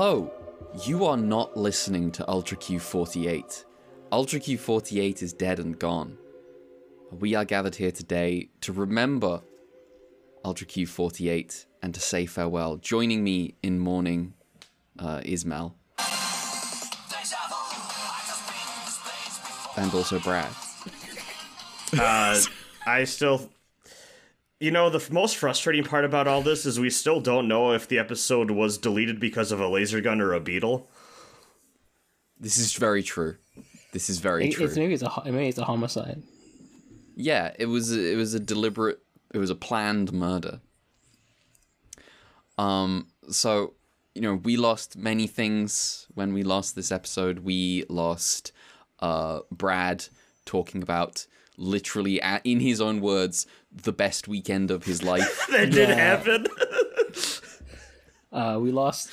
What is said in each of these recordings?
Hello! You are not listening to Ultra Q48. Ultra Q48 is dead and gone. We are gathered here today to remember Ultra Q48 and to say farewell. Joining me in mourning uh, is Mel. And also Brad. Uh, I still, you know, the f- most frustrating part about all this is we still don't know if the episode was deleted because of a laser gun or a beetle. This is very true. This is very It- true. It's maybe it's a ho- maybe it's a homicide. Yeah, it was it was a deliberate it was a planned murder. Um so you know, we lost many things when we lost this episode. We lost uh Brad talking about literally a in his own words the best weekend of his life. That did Yeah. happen. Uh, we lost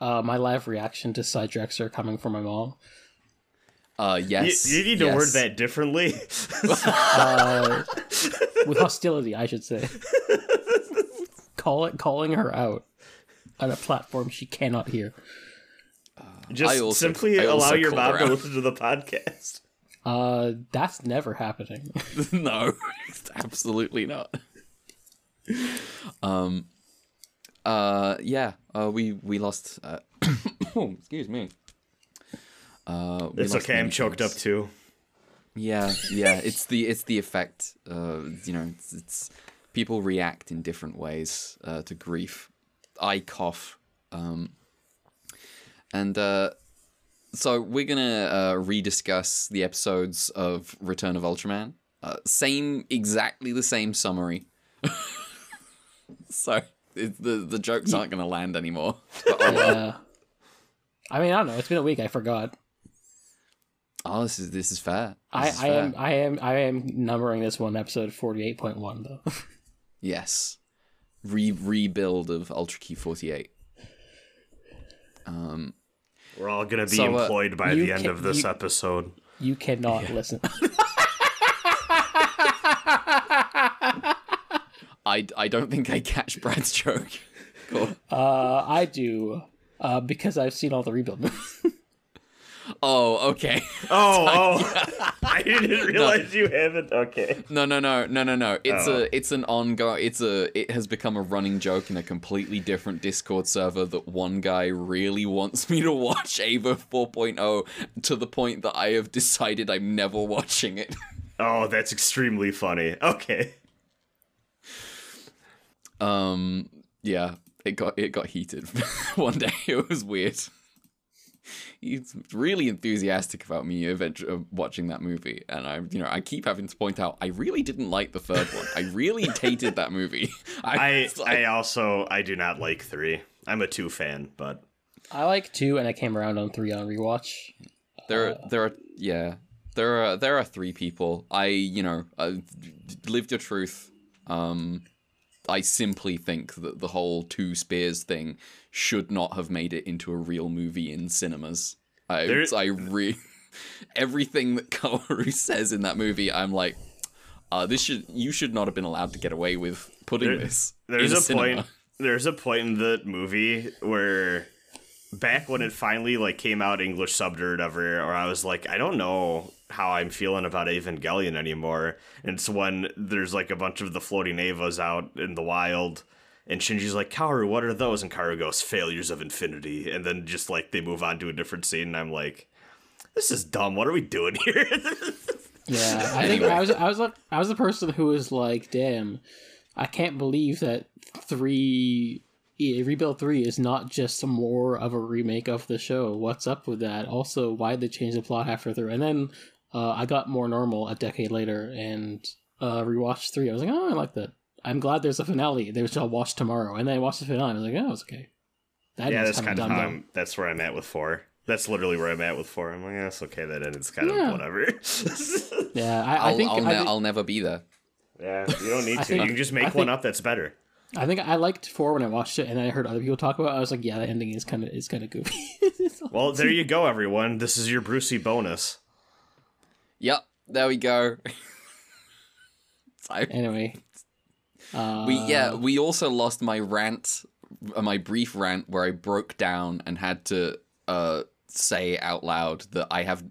uh, my live reaction to Sidrexer coming from my mom. Uh yes. you need to word that differently. With hostility, I should say. Call it calling her out on a platform she cannot hear. Just also- simply allow your call mom to listen to the podcast. Uh, that's never happening. no, absolutely not. Um. Uh. Yeah. Uh. We we lost. Uh, oh, excuse me. Uh. It's okay. I'm choked up too. Yeah. Yeah. It's the it's the effect. Uh. You know. It's, it's people react in different ways uh, to grief. I cough. Um. And uh. So we're gonna uh, rediscuss the episodes of Return of Ultraman. Uh, same, exactly the same summary. so it, the the jokes aren't gonna land anymore. But, oh, well. Yeah. I mean, I don't know. It's been a week. I forgot. oh, this is this is fair. This I, is I fair. am I am I am numbering this one episode forty eight point one though. Yes, Re- rebuild of Ultra Q forty eight. Um. We're all gonna be So, uh, employed by the end can- of this you- episode. you cannot listen. I, I don't think I catch Brad's joke. Cool. Uh, I do. Uh, because I've seen all the rebuild movies. Oh, okay. Oh, oh! I didn't realize you haven't. Okay. No, no, no, no, no, no. It's Oh. a, it's an ongoing. It's a, it has become a running joke in a completely different Discord server that one guy really wants me to watch Eva 4.0 to the point that I have decided I'm never watching it. Oh, that's extremely funny. Okay. Um, yeah, it got, it got heated one day. It was weird. He's really enthusiastic about me eventually uh, watching that movie, and I, you know, I keep having to point out I really didn't like the third one. I really hated that movie. I was like- I also I do not like three. I'm a two fan, but I like two, and I came around on three on rewatch. There, are, there are, yeah, there are, there are three people. I, you know, uh, lived your truth. Um, I simply think that the whole two spears thing should not have made it into a real movie in cinemas. I, There- I re, everything that Kaoru says in that movie, I'm like, uh, this should, you should not have been allowed to get away with putting There- this. there's in a cinema. point. There's a point in the movie where back when it finally like came out English subbed or whatever, or I was like, I don't know how I'm feeling about Evangelion anymore. And it's when there's like a bunch of the floating Evas out in the wild. And Shinji's like, Kaoru, what are those? And Kaoru goes, failures of infinity. And then just like they move on to a different scene. And I'm like, this is dumb. What are we doing here? Yeah, I think I was I was like I was the person who was like, "Damn, I can't believe that three yeah, rebuild three is not just some more of a remake of the show. What's up with that? Also, why did they change the plot halfway through? And then uh, I got more normal a decade later and uh, rewatched three. I was like, oh, I like that. I'm glad there's a finale. Which I'll watch tomorrow. And then I watched the finale. I was like, oh, it's okay. That yeah, that's kind of how. I'm, that's where I'm at with four. That's literally where I'm at with four. I'm like, yeah, it's okay. That ended's kind Yeah. of whatever. Yeah, I, I'll, I think I'll, I ne- think- I'll never be there. yeah, you don't need to. think- you can just I make think- one up that's better. I think I liked four when I watched it, and I heard other people talk about. it. I was like, yeah, the ending is kind of is kind of goofy. Well, there you go, everyone. This is your Brucey bonus. Yep, there we go. So- anyway, uh, We yeah, we also lost my rant my brief rant where I broke down and had to uh say out loud that I have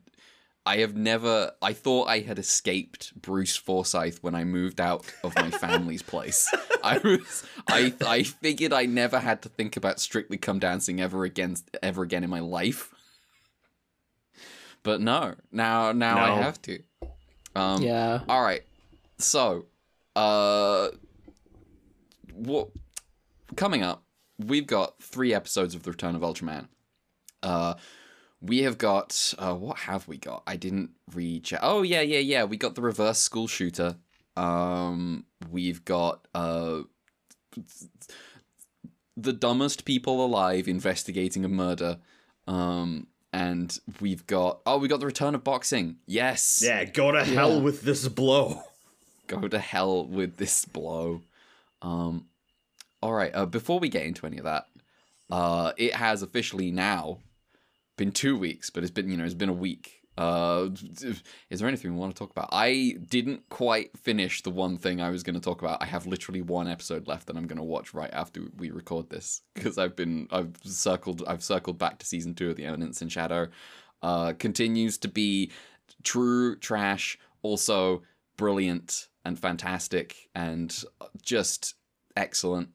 I have never I thought I had escaped Bruce Forsyth when I moved out of my family's place. I was I I figured I never had to think about Strictly Come Dancing ever again ever again in my life. But no, now now I have to. Um yeah. all right. So, uh, what coming up? We've got three episodes of the Return of Ultraman. Uh, we have got uh, what have we got? I didn't read. Oh yeah, yeah, yeah. We got the reverse school shooter. Um, we've got uh, the dumbest people alive investigating a murder. Um, and we've got oh, we got the return of boxing. Yes, Yeah, go to hell with this blow. go to hell with this blow. Um, all right. Uh, before we get into any of that, uh, it has officially now been two weeks, but it's been you know it's been a week. Uh, is there anything we want to talk about? I didn't quite finish the one thing I was going to talk about. I have literally one episode left that I'm going to watch right after we record this because I've been I've circled I've circled back to season two of The Eminence in Shadow. Uh, continues to be true trash. Also brilliant and fantastic and just excellent.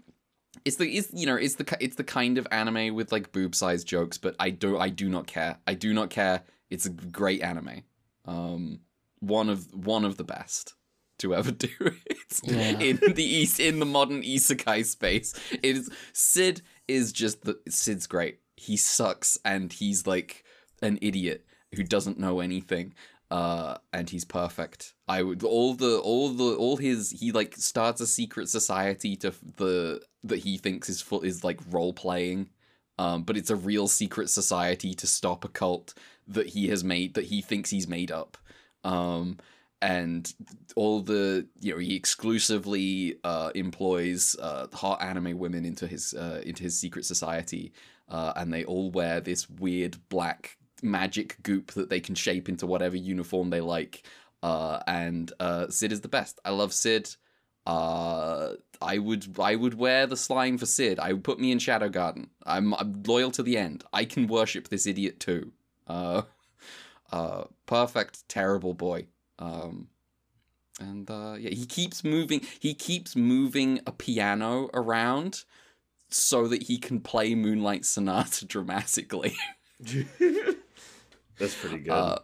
It's the it's you know it's the it's the kind of anime with like boob size jokes, but I do I do not care. I do not care. It's a great anime. Um, one of one of the best to ever do it Yeah. in the east in the modern isekai space. It is Sid is just the Sid's great. He sucks and he's like an idiot who doesn't know anything uh and he's perfect. I would all the all the all his he like starts a secret society to the that he thinks is full is like role playing um but it's a real secret society to stop a cult that he has made that he thinks he's made up. Um and all the you know he exclusively uh employs uh hot anime women into his uh into his secret society. Uh and they all wear this weird black magic goop that they can shape into whatever uniform they like. Uh, and uh, Sid is the best. I love Sid. Uh, I would I would wear the slime for Sid. I would put me in Shadow Garden. I'm, I'm loyal to the end. I can worship this idiot too. Uh, uh, perfect, terrible boy. Um, and uh, yeah, he keeps moving. He keeps moving a piano around so that he can play Moonlight Sonata dramatically. That's pretty good. Uh,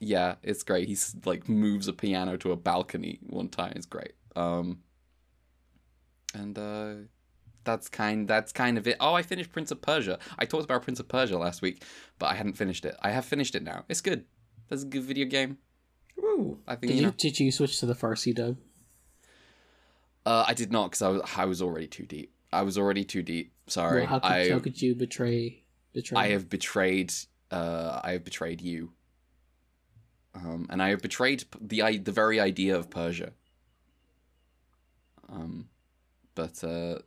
yeah, it's great. He's like moves a piano to a balcony one time. It's great. Um, and uh, that's kind that's kind of it. Oh, I finished Prince of Persia. I talked about Prince of Persia last week, but I hadn't finished it. I have finished it now. It's good. That's a good video game. Woo. I think Did you you know. did you switch to the Farsi dub? Uh, I did not because I was I was already too deep. I was already too deep. Sorry. Well, how could I how could you betray betray? I have betrayed. Uh, I have betrayed you. Um, and I have betrayed the i- the very idea of Persia. Um, but uh,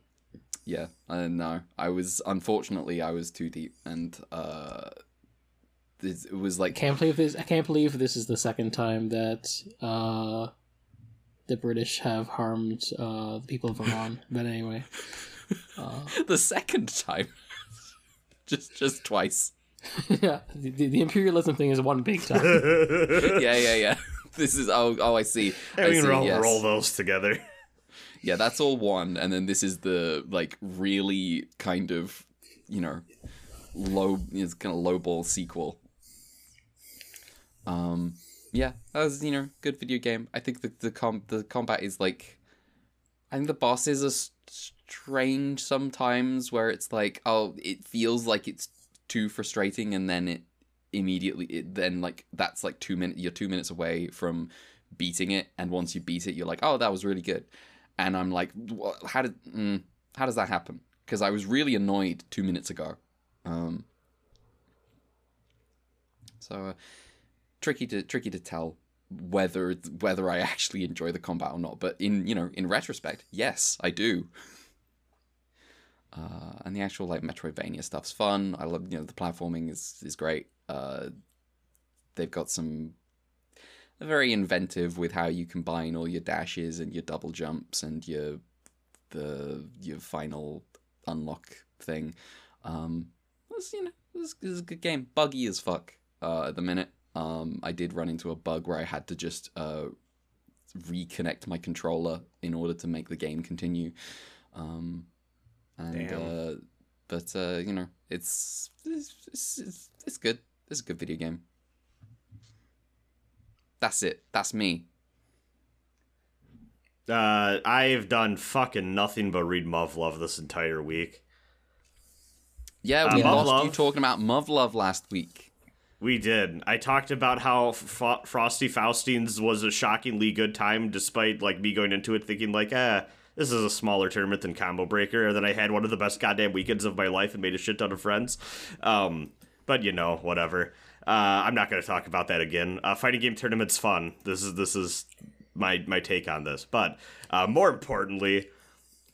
yeah, uh, no, I was unfortunately I was too deep, and uh, this, it was like can't believe this. I can't believe this is the second time that uh, the British have harmed uh, the people of Iran. but anyway, uh, the second time, just just twice. yeah, the, the the imperialism thing is one big time. Yeah, yeah, yeah. This is oh oh I see. I I mean, see, roll, yes. roll those together. yeah that's all one and then this is the like really kind of you know low is kind of low ball sequel um yeah that was you know good video game i think the the com the combat is like i think the bosses are strange sometimes where it's like oh it feels like it's too frustrating and then it immediately it then like that's like two minutes you're two minutes away from beating it and once you beat it you're like oh that was really good and I'm like, how did mm, how does that happen? Because I was really annoyed two minutes ago. Um, so uh, tricky to tricky to tell whether whether I actually enjoy the combat or not. But in you know in retrospect, yes, I do. Uh, and the actual like Metroidvania stuff's fun. I love you know the platforming is is great. Uh, they've got some they're very inventive with how you combine all your dashes and your double jumps and your the your final unlock thing. Um, you know, it was, a good game. Buggy as fuck uh, at the minute. Um, I did run into a bug where I had to just uh, reconnect my controller in order to make the game continue. Um, and uh, but uh, you know, it's it's, it's it's good. It's a good video game. That's it. That's me. Uh, I've done fucking nothing but read Muv-Luv this entire week. Yeah, Uh, we Muv lost you talking about Muv-Luv last week. We did. I talked about how F- Frosty Faustings was a shockingly good time, despite like me going into it thinking like, ah, this is a smaller tournament than Combo Breaker, and then I had one of the best goddamn weekends of my life and made a shit ton of friends. Um, but you know, whatever. Uh, I'm not going to talk about that again. Uh, fighting game tournament's fun. This is this is my my take on this. But uh, more importantly,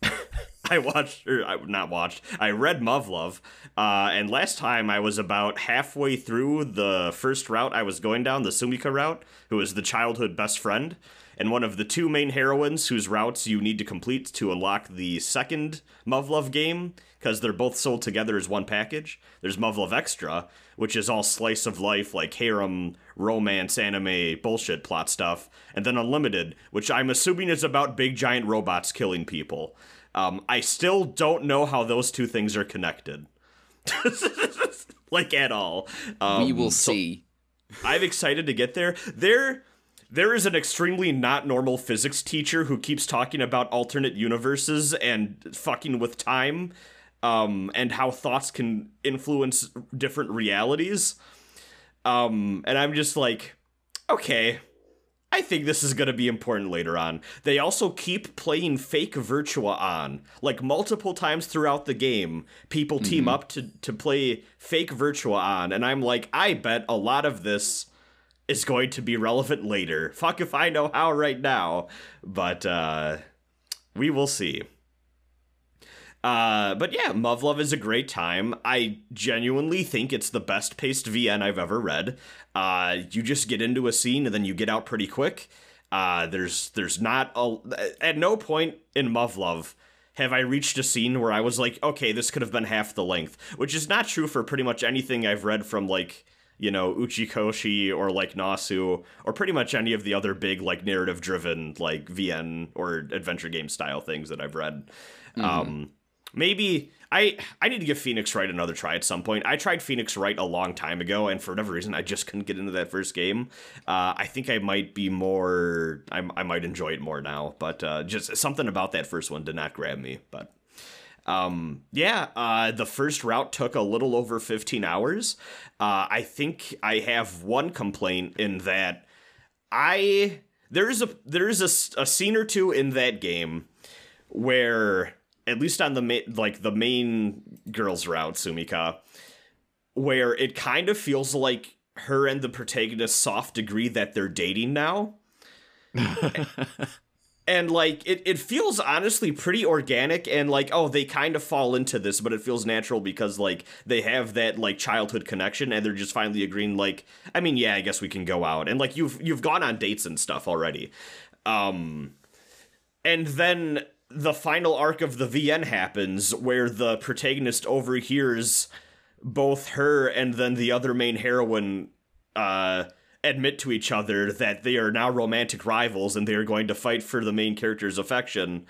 I watched, or I not watched, I read Muv-Luv, uh, and last time I was about halfway through the first route I was going down, the Sumika route, who is the childhood best friend, and one of the two main heroines whose routes you need to complete to unlock the second Muv-Luv game, because they're both sold together as one package. There's Muv-Luv Extra, which is all slice of life, like harem, romance, anime, bullshit plot stuff, and then Unlimited, which I'm assuming is about big giant robots killing people. Um, I still don't know how those two things are connected. like at all. Um, we will so see. I'm excited to get there. There there is an extremely not normal physics teacher who keeps talking about alternate universes and fucking with time um, and how thoughts can influence different realities. Um, and I'm just like, okay, I think this is going to be important later on. They also keep playing fake Virtual On. Like multiple times throughout the game, people team up to, to play fake Virtual On. And I'm like, I bet a lot of this is going to be relevant later. Fuck if I know how right now. But uh, we will see. Uh, but yeah, Muv-Luv is a great time. I genuinely think it's the best paced VN I've ever read. Uh, you just get into a scene and then you get out pretty quick. Uh, there's there's not a at no point in Muv-Luv have I reached a scene where I was like, okay, this could have been half the length, which is not true for pretty much anything I've read from like you know Uchikoshi or like Nasu or pretty much any of the other big like narrative driven like VN or adventure game style things that I've read. Um, maybe I I need to give Phoenix Wright another try at some point. I tried Phoenix Wright a long time ago, and for whatever reason, I just couldn't get into that first game. Uh, I think I might be more. I, I might enjoy it more now, but uh, just something about that first one did not grab me. But um, yeah, uh, the first route took a little over 15 hours. Uh, I think I have one complaint in that I there is a there is a, a scene or two in that game where at least on the ma- like the main girls route Sumika where it kind of feels like her and the protagonist soft agree that they're dating now and like it, it feels honestly pretty organic and like oh they kind of fall into this but it feels natural because like they have that like childhood connection and they're just finally agreeing like i mean yeah i guess we can go out. And like you've you've gone on dates and stuff already. Um and then the final arc of the vn happens where the protagonist overhears both her and then the other main heroine uh admit to each other that they are now romantic rivals and they are going to fight for the main character's affection.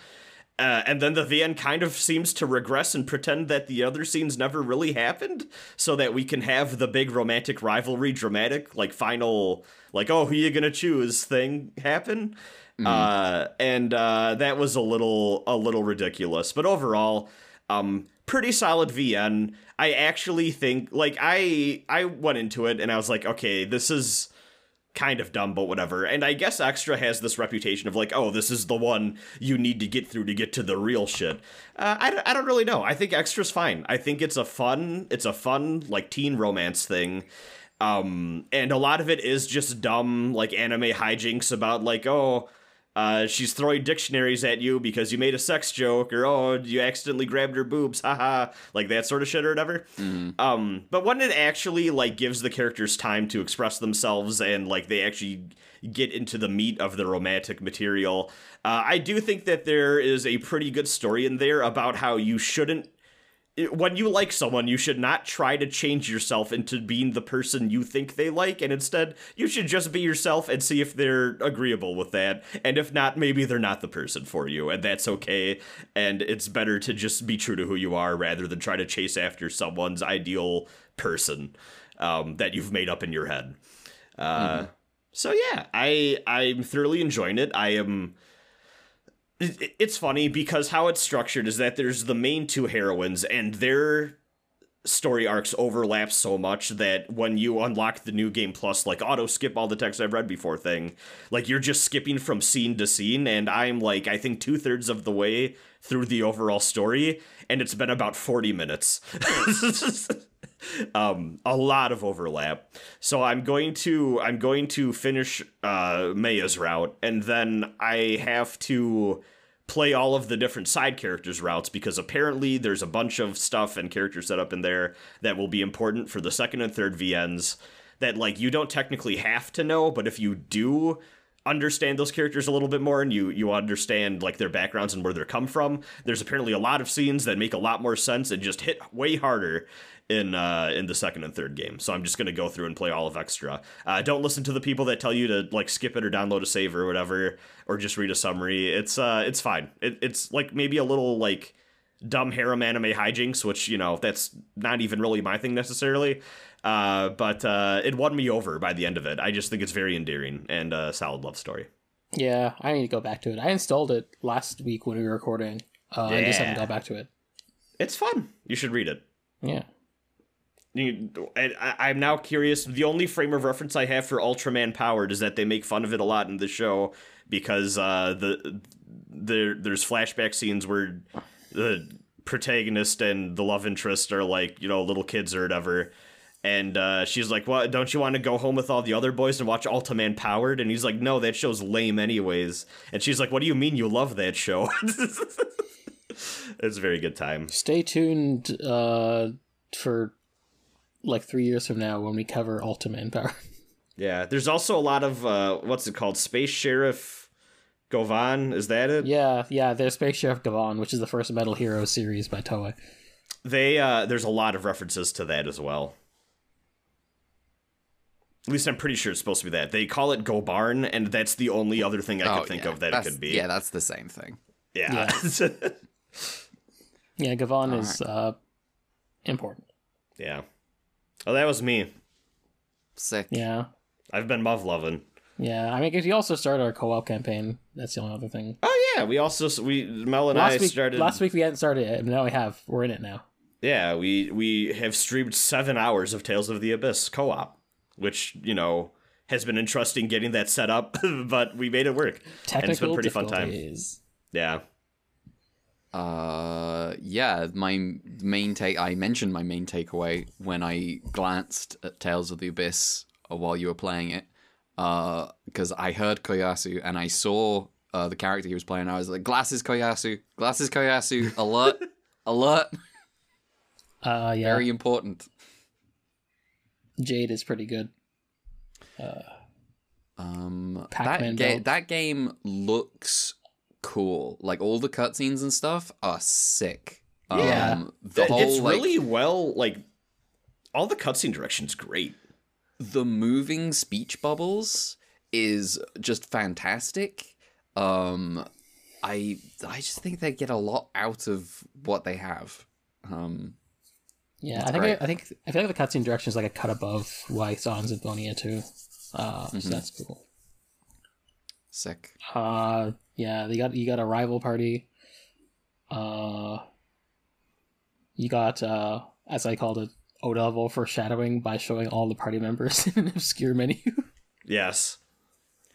Uh, and then the VN kind of seems to regress and pretend that the other scenes never really happened, so that we can have the big romantic rivalry, dramatic, like final, like oh who you gonna choose thing happen. Uh, and uh, that was a little a little ridiculous, but overall, um, pretty solid VN. I actually think like I I went into it and I was like, okay, this is kind of dumb, but whatever. And I guess Extra has this reputation of like, oh, this is the one you need to get through to get to the real shit. Uh, I, I don't really know. I think Extra's fine. I think it's a fun, it's a fun like teen romance thing. Um, and a lot of it is just dumb like anime hijinks about like, oh, uh, she's throwing dictionaries at you because you made a sex joke, or oh, you accidentally grabbed her boobs, haha, like that sort of shit or whatever. Um, but when it actually like gives the characters time to express themselves and like they actually get into the meat of the romantic material, uh, I do think that there is a pretty good story in there about how you shouldn't when you like someone, you should not try to change yourself into being the person you think they like, and instead, you should just be yourself and see if they're agreeable with that. And if not, maybe they're not the person for you, and that's okay. And it's better to just be true to who you are rather than try to chase after someone's ideal person um, that you've made up in your head. Uh, So yeah, I I'm thoroughly enjoying it. I am it's funny because how it's structured is that there's the main two heroines and their story arcs overlap so much that when you unlock the new game plus like auto skip all the text I've read before thing, like you're just skipping from scene to scene, and I'm like I think two thirds of the way through the overall story, and it's been about 40 minutes. um a lot of overlap. So i'm going to i'm going to finish uh Meiya's route and then i have to play all of the different side characters routes because apparently there's a bunch of stuff and characters set up in there that will be important for the second and third vns that like you don't technically have to know but if you do understand those characters a little bit more and you you understand like their backgrounds and where they're come from there's apparently a lot of scenes that make a lot more sense and just hit way harder in uh in the second and third game. So i'm just gonna go through and play all of extra. Uh don't listen to the people that tell you to like skip it or download a save or whatever or just read a summary. It's uh it's fine. It, it's like maybe a little like dumb harem anime hijinks which you know that's not even really my thing necessarily. Uh but uh it won me over by the end of it. I just think it's very endearing and a solid love story. Yeah, I need to go back to it. I installed it last week when we were recording. Uh, I just haven't got back to it. it's fun. You should read it. Yeah. You, I, I'm now curious. The only frame of reference I have for Ultraman Powered is that they make fun of it a lot in the show because uh, the there there's flashback scenes where the protagonist and the love interest are like you know little kids or whatever. And uh, she's like, "What? Don't you want to go home with all the other boys and watch Ultraman Powered?" And he's like, "No, that show's lame, anyways." And she's like, "What do you mean you love that show?" it's a very good time. Stay tuned uh, for like three years from now when we cover Ultraman Power. Yeah, there's also a lot of uh, what's it called? Space Sheriff Gavan, is that it? yeah, yeah. There's Space Sheriff Gavan, which is the first Metal Hero series by Toei. They uh, there's a lot of references to that as well. At least I'm pretty sure it's supposed to be that. They call it Go Barn, and that's the only other thing I could think Oh, yeah, of that it could be. Yeah, that's the same thing. yeah. Yeah, Gavan is uh, important. yeah. Oh, that was me. Sick. Yeah, I've been Muv loving. yeah. I mean, 'cause you also started our co-op campaign. That's the only other thing. Oh yeah, we also we Mel and I Last week, started. last week we hadn't started it, but now we have. We're in it now. Yeah, we we have streamed seven hours of Tales of the Abyss co-op, which you know has been interesting getting that set up, but we made it work. Technical and it's been a pretty fun time. difficulties. Yeah. Uh, yeah, my main take. I mentioned my main takeaway when I glanced at Tales of the Abyss uh, while you were playing it, because I heard Koyasu and I saw uh, the character he was playing. I was like, "Glasses Koyasu, glasses Koyasu, alert, alert, Uh, yeah. very important." Jade is pretty good. Um, that ga- that game looks cool. Like all the cutscenes and stuff are sick. Yeah. Um, the It- whole it's like, really well like all the cutscene direction's great. the moving speech bubbles is just fantastic. Um, I I just think they get a lot out of what they have. Um, Yeah, I think great. I, think I feel like the cutscene direction is like a cut above what I saw in Symphonia too. Uh, Mm-hmm. So that's cool. Sick. Uh, yeah, they got you got a rival party. Uh, you got uh, as I called it, O level foreshadowing by showing all the party members in an obscure menu. Yes.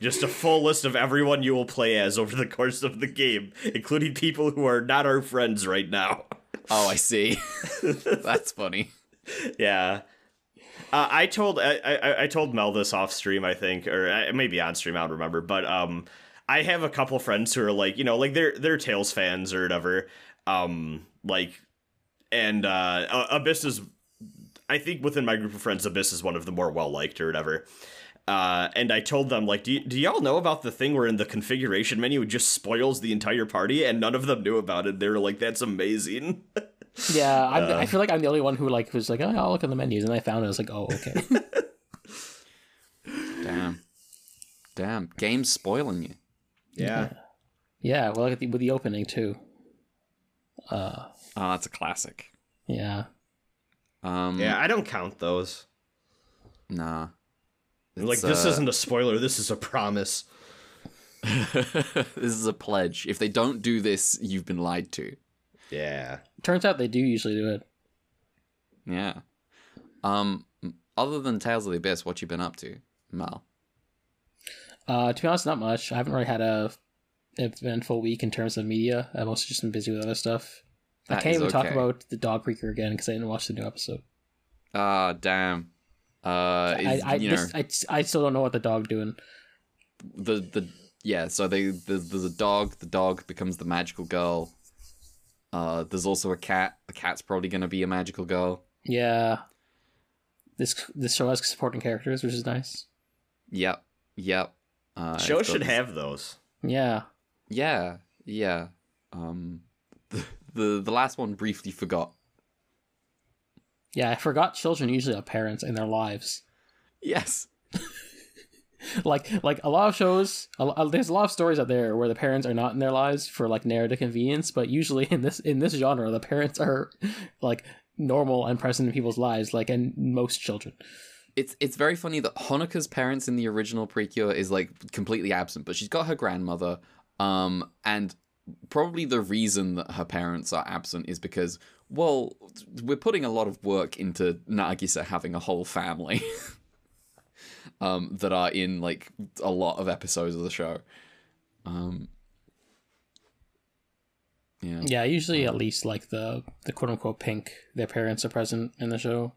Just a full list of everyone you will play as over the course of the game, including people who are not our friends right now. Oh, I see. That's funny. yeah. Uh, I told I, I I told Mel this off stream, I think, or uh, maybe on stream. I don't remember, but um, I have a couple friends who are like, you know, like they're they're Tales fans or whatever. Um, like, and uh, Abyss is, I think within my group of friends, Abyss is one of the more well liked or whatever. Uh, and I told them like, do, y- do y'all know about the thing where in the configuration menu it just spoils the entire party, and none of them knew about it. They were like, that's amazing. Yeah, I'm, Uh. I feel like I'm the only one who like was like, oh, I'll look at the menus, and I found it. I was like, oh, okay. Damn. Damn. Game's spoiling you. yeah. yeah, well, look at the, with the opening too. Uh, Oh, that's a classic. yeah, Um, Yeah, I don't count those. Nah. like this uh, isn't a spoiler. This is a promise. this is a pledge. If they don't do this, you've been lied to. Yeah. Turns out they do usually do it. Yeah. Um. Other than Tales of the Abyss, what you been up to, Mal? Uh, to be honest, not much. I haven't really had a eventful week in terms of media. I've mostly just been busy with other stuff. I can't even talk about the dog creaker again because I didn't watch the new episode. Ah, damn. Uh, is, I I, you know this, I I still don't know what the dog doing. the the yeah. So they there's, there's a dog. The dog becomes the magical girl. Uh, there's also a cat. The cat's probably gonna be a magical girl. Yeah, this this show has supporting characters, which is nice. Yep. Yep. Uh, it's Shows got should this- have those. Yeah, Yeah. Yeah. Um, the, the the last one briefly forgot. yeah. I forgot children usually have parents in their lives. Yes. Like like a lot of shows a, lo- there's a lot of stories out there where the parents are not in their lives for like narrative convenience but usually in this in this genre the parents are like normal and present in people's lives like in most children it's it's very funny that Honoka's parents in the original Precure is like completely absent, but she's got her grandmother. Um, and probably the reason that her parents are absent is because, well, we're putting a lot of work into Nagisa having a whole family. um, that are in like a lot of episodes of the show. Um, yeah. yeah usually at least like the the quote-unquote pink their parents are present in the show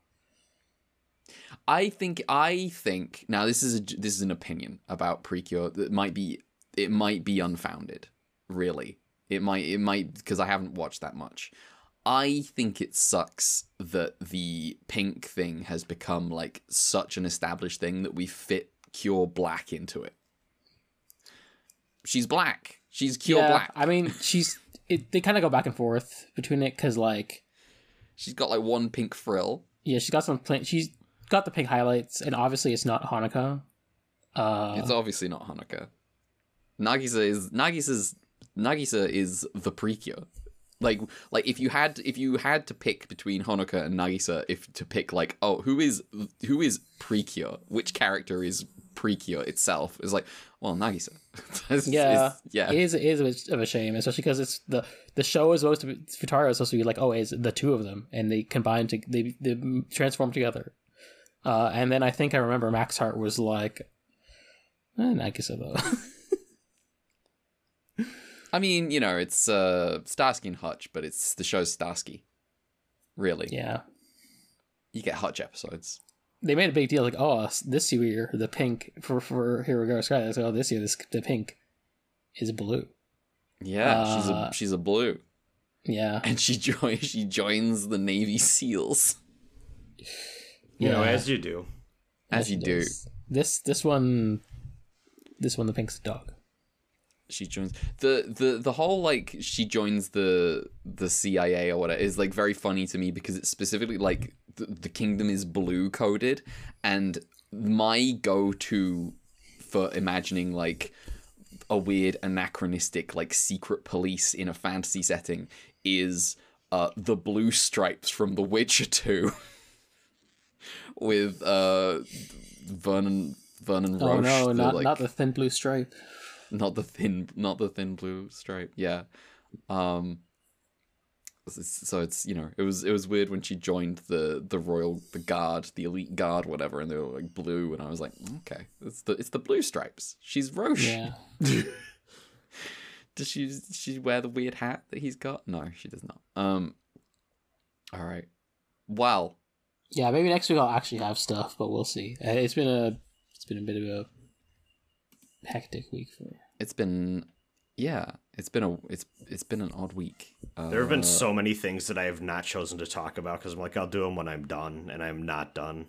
I think I think now this is a, this is an opinion about Precure that might be it might be unfounded. Really, it might it might because I haven't watched that much. I think it sucks that the pink thing has become like such an established thing that we fit Cure Black into it. She's black. She's Cure yeah Black. i mean she's it, they kind of go back and forth between it because like She's got like one pink frill. yeah she's got some pla- she's got the pink highlights and obviously it's not Honoka uh It's obviously not Honoka. Nagisa is Nagisa's Nagisa is the precure. Like like if you had if you had to pick between Honoka and Nagisa, if to pick like oh who is who is precure, which character is precure itself? Is like well Nagisa. It's- Yeah, it's- yeah. it is it is a bit of a shame, especially because it's the the show is supposed to be Futari is supposed to be like oh it's the two of them and they combine to they they transform together, uh, and then I think I remember Max Heart was like, eh, Nagisa though, I mean you know it's uh Starsky and Hutch, but it's the show's Starsky. Really, yeah. you get Hutch episodes. They made a big deal like oh this year the pink for for Hirogaru Sky they said, oh this year this the pink is blue Yeah, she's Uh, a she's a blue, yeah and she joins she joins the Navy SEAls You know, as you do. as you do. This- This this one, this one the pink's the dog. She joins the the the whole like she joins the the CIA or whatever is like very funny to me because it's specifically like the, the kingdom is blue coded and my go to for imagining like a weird anachronistic like secret police in a fantasy setting is uh the blue stripes from The Witcher 2 with uh Vernon Vernon Roche Oh no, the, not like- not the thin blue stripe. not the thin not the thin blue stripe yeah. Um so it's you know it was it was weird when she joined the the royal the guard the elite guard whatever and they were like blue and i was like okay it's the it's the blue stripes. She's roche. Yeah, does she does she wear the weird hat that he's got? No she does not. Um all right. Well. Yeah. Maybe next week I'll actually have stuff, but we'll see. Uh, It's been a it's been a bit of a hectic week for me. it's been yeah it's been a it's it's been an odd week uh, There have been so many things that I have not chosen to talk about because I'm like, I'll do them when I'm done, and I'm not done.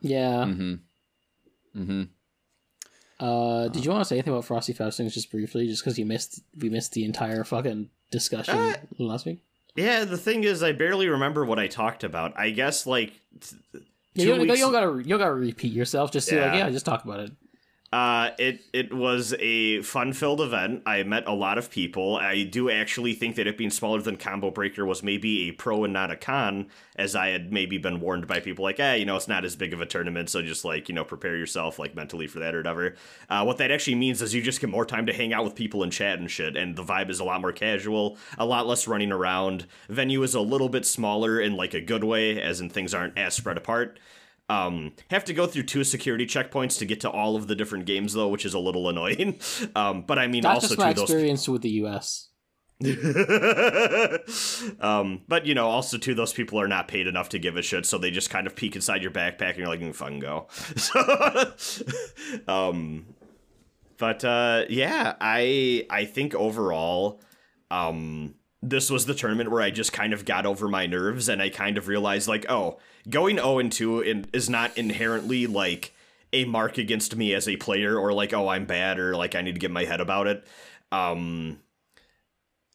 Yeah. mm-hmm mm-hmm Uh, did you want to say anything about Frosty Faustings just briefly, just because you missed we missed the entire fucking discussion Uh, last week? Yeah, the thing is, I barely remember what I talked about. I guess like t- Yeah, two you, don't, weeks- you don't gotta you don't gotta repeat yourself. Just say like, Yeah. yeah, just talk about it. Uh, it it was a fun-filled event. I met a lot of people. I do actually think that it being smaller than Combo Breaker was maybe a pro and not a con, as I had maybe been warned by people like, eh, you know, it's not as big of a tournament, so just like you know, prepare yourself like mentally for that or whatever. Uh, what that actually means is you just get more time to hang out with people and chat and shit, and the vibe is a lot more casual, a lot less running around. Venue is a little bit smaller in like a good way, as in things aren't as spread apart. Um, have to go through two security checkpoints to get to all of the different games though, which is a little annoying. Um, but I mean, That's also just my too those. experience with the U.S. um, but you know, also too, those people are not paid enough to give a shit, so they just kind of peek inside your backpack and you're like, mm, "Fucking go." So, um, but uh, yeah, I I think overall, um, this was the tournament where I just kind of got over my nerves and I kind of realized like, oh, going 0 and 2 is not inherently like a mark against me as a player or like, oh, I'm bad or like I need to get my head about it. Um,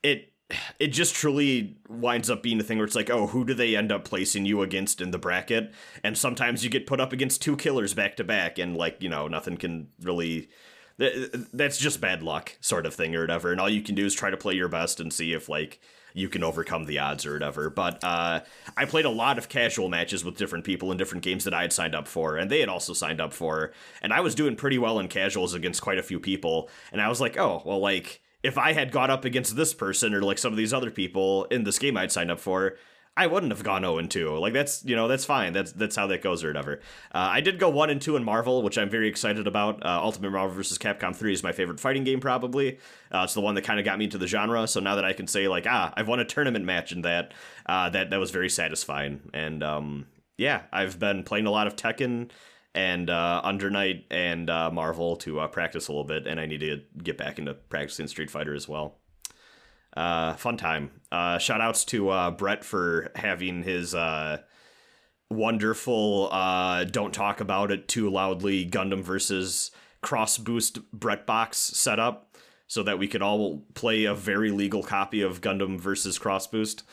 it it just truly winds up being a thing where it's like, oh, who do they end up placing you against in the bracket? And sometimes you get put up against two killers back to back, and like you know, nothing can really. Th- That's just bad luck, sort of thing, or whatever. And all you can do is try to play your best and see if like you can overcome the odds or whatever. But uh, I played a lot of casual matches with different people in different games that I had signed up for, and they had also signed up for. And I was doing pretty well in casuals against quite a few people. And I was like, oh, well, like if I had got up against this person or like some of these other people in this game I'd signed up for, I wouldn't have gone 0 and 2. Like that's you know that's fine. That's that's how that goes or whatever. Uh, I did go 1 and 2 in Marvel, which I'm very excited about. Uh, Ultimate Marvel vs. Capcom 3 is my favorite fighting game probably. Uh, it's the one that kind of got me into the genre. So now that I can say like ah I've won a tournament match in that, uh, that that was very satisfying. And um, yeah, I've been playing a lot of Tekken and uh, Under Night and uh, Marvel to uh, practice a little bit, and I need to get back into practicing Street Fighter as well. Uh, fun time. Uh, shout outs to uh, Brett for having his uh, wonderful uh, Don't Talk About It Too Loudly Gundam versus Cross Boost Brett box set up so that we could all play a very legal copy of Gundam versus Cross Boost.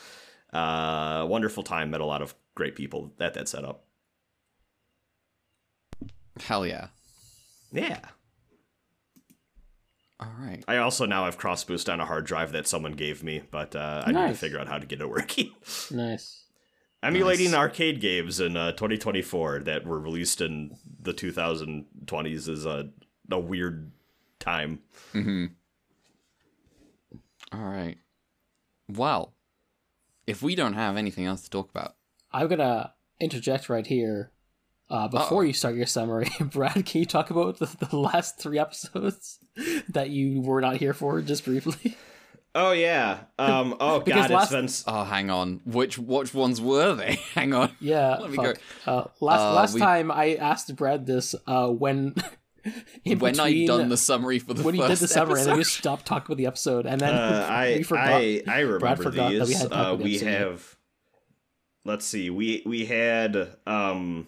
Uh, wonderful time. Met a lot of great people at that setup. Hell yeah. Yeah. All right. I also now have Cross Boost on a hard drive that someone gave me, but uh, I need to figure out how to get it working. Nice. Emulating Nice. arcade games in uh, 2024 that were released in the 2020s is a, a weird time. Mm-hmm. All right. Well, if we don't have anything else to talk about, I'm gonna interject right here. Uh, before Uh-oh. you start your summary, Brad, can you talk about the, the last three episodes that you were not here for, just briefly? Oh yeah. Um. Oh god, last- it's been. oh, hang on. Which which ones were they? hang on. Yeah. Let me fuck. Uh, last Uh, last we- time I asked Brad this uh, when when I done the summary for the when first you did the summary and then you stopped talking about the episode and then Uh, I, we forgot. I I remember forgot that we these. had uh, we episode have. Let's see. We we had um.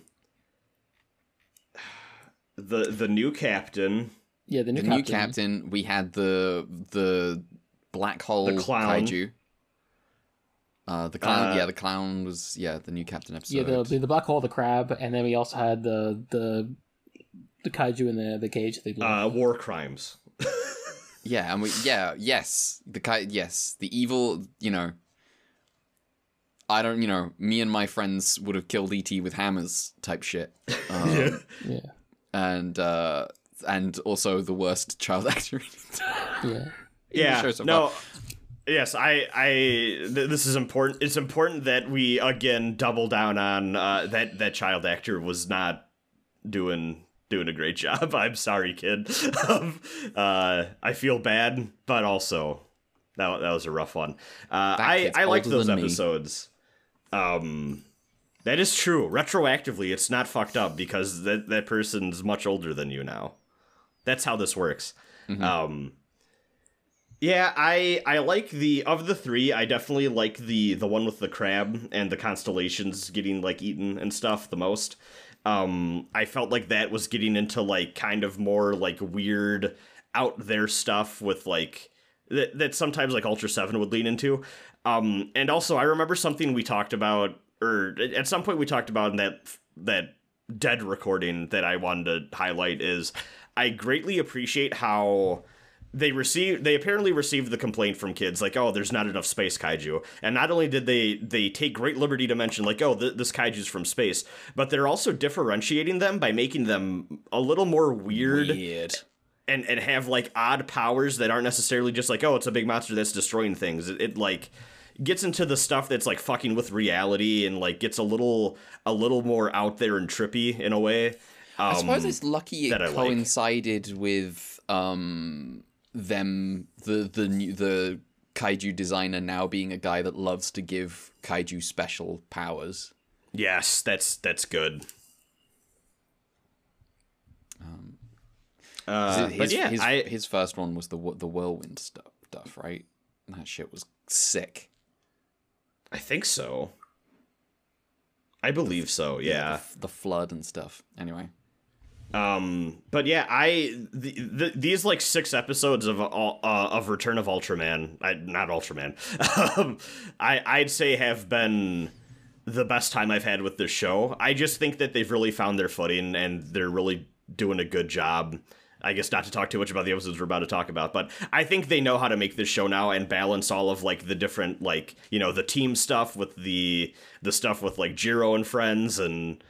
The the new captain. yeah, the new the captain. new captain. We had the the black hole The clown. kaiju. Uh, the clown. Uh, yeah, the clown was yeah the new captain episode. Yeah, the, the the black hole, the crab, and then we also had the the the kaiju in the the cage. They Uh, war crimes. Yeah, and we yeah yes the ki- yes the evil you know. I don't you know me and my friends would have killed ET with hammers type shit. Um, yeah, and uh and also the worst child actor. yeah. yeah show so no yes i i th- this is important it's important that we again double down on uh that that child actor was not doing doing a great job i'm sorry kid um, uh i feel bad but also that, that was a rough one uh i kid's i like those than me. episodes um that is true retroactively it's not fucked up because that that person's much older than you now that's how this works Mhm. um yeah, I I like the of the three. I definitely like the the one with the crab and the constellations getting like eaten and stuff the most. Um, I felt like that was getting into like kind of more like weird out there stuff with like that that sometimes like Ultraseven would lean into. Um, and also I remember something we talked about, or at some point we talked about in that that dead recording that I wanted to highlight is I greatly appreciate how they received they apparently received the complaint from kids like oh there's not enough space kaiju and not only did they they take great liberty to mention like oh th- this kaiju's from space but they're also differentiating them by making them a little more weird, Weird. and and have like odd powers that aren't necessarily just like oh it's a big monster that's destroying things it, it like gets into the stuff that's like fucking with reality and like gets a little a little more out there and trippy in a way um, I suppose it's lucky it that I like. coincided with um them the the new the kaiju designer now being a guy that loves to give kaiju special powers. yes that's that's good uh, his, but yeah his, I, his first one was the the whirlwind stuff, stuff, right? That shit was sick. I think so. I believe so. Yeah. The, the flood and stuff. Anyway, Um. But yeah, I the, the, these like six episodes of all uh, of Return of Ultraman, I, not Ultraman. um, I I'd say have been the best time I've had with this show. I just think that they've really found their footing and they're really doing a good job. I guess not to talk too much about the episodes we're about to talk about, but I think they know how to make this show now and balance all of like the different like you know the team stuff with the the stuff with like Jiro and friends and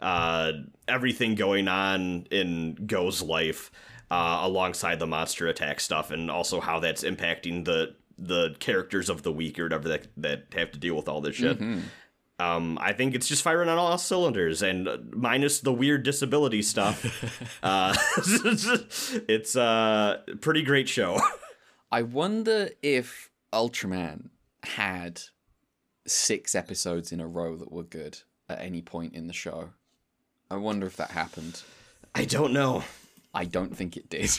uh, everything going on in Go's life uh, alongside the monster attack stuff, and also how that's impacting the the characters of the week or whatever that that have to deal with all this shit. Um, I think it's just firing on all cylinders, and uh, minus the weird disability stuff, uh, it's a pretty great show. I wonder if Ultraman had six episodes in a row that were good at any point in the show. I wonder if that happened. I don't know. I don't think it did.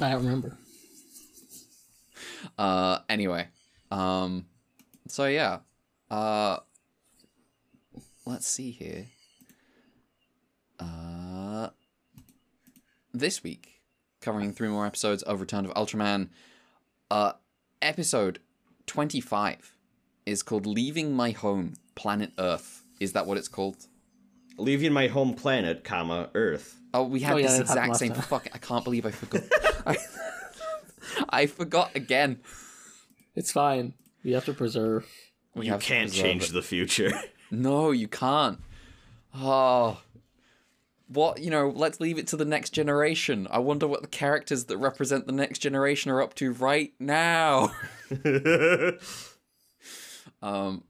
I don't remember. Uh, anyway, um, so yeah, uh, let's see here. Uh, this week, covering three more episodes of Return of Ultraman. Uh, episode twenty-five is called "Leaving My Home, Planet Earth." Is that what it's called? Leaving my home planet, comma Earth. Oh, we had Oh, yeah, this exact same. time. Fuck! I can't believe I forgot. I, I forgot again. It's fine. We have to preserve. We You can't change it. the future. No, you can't. Oh. What, you know, let's leave it to the next generation. I wonder what the characters that represent the next generation are up to right now. um,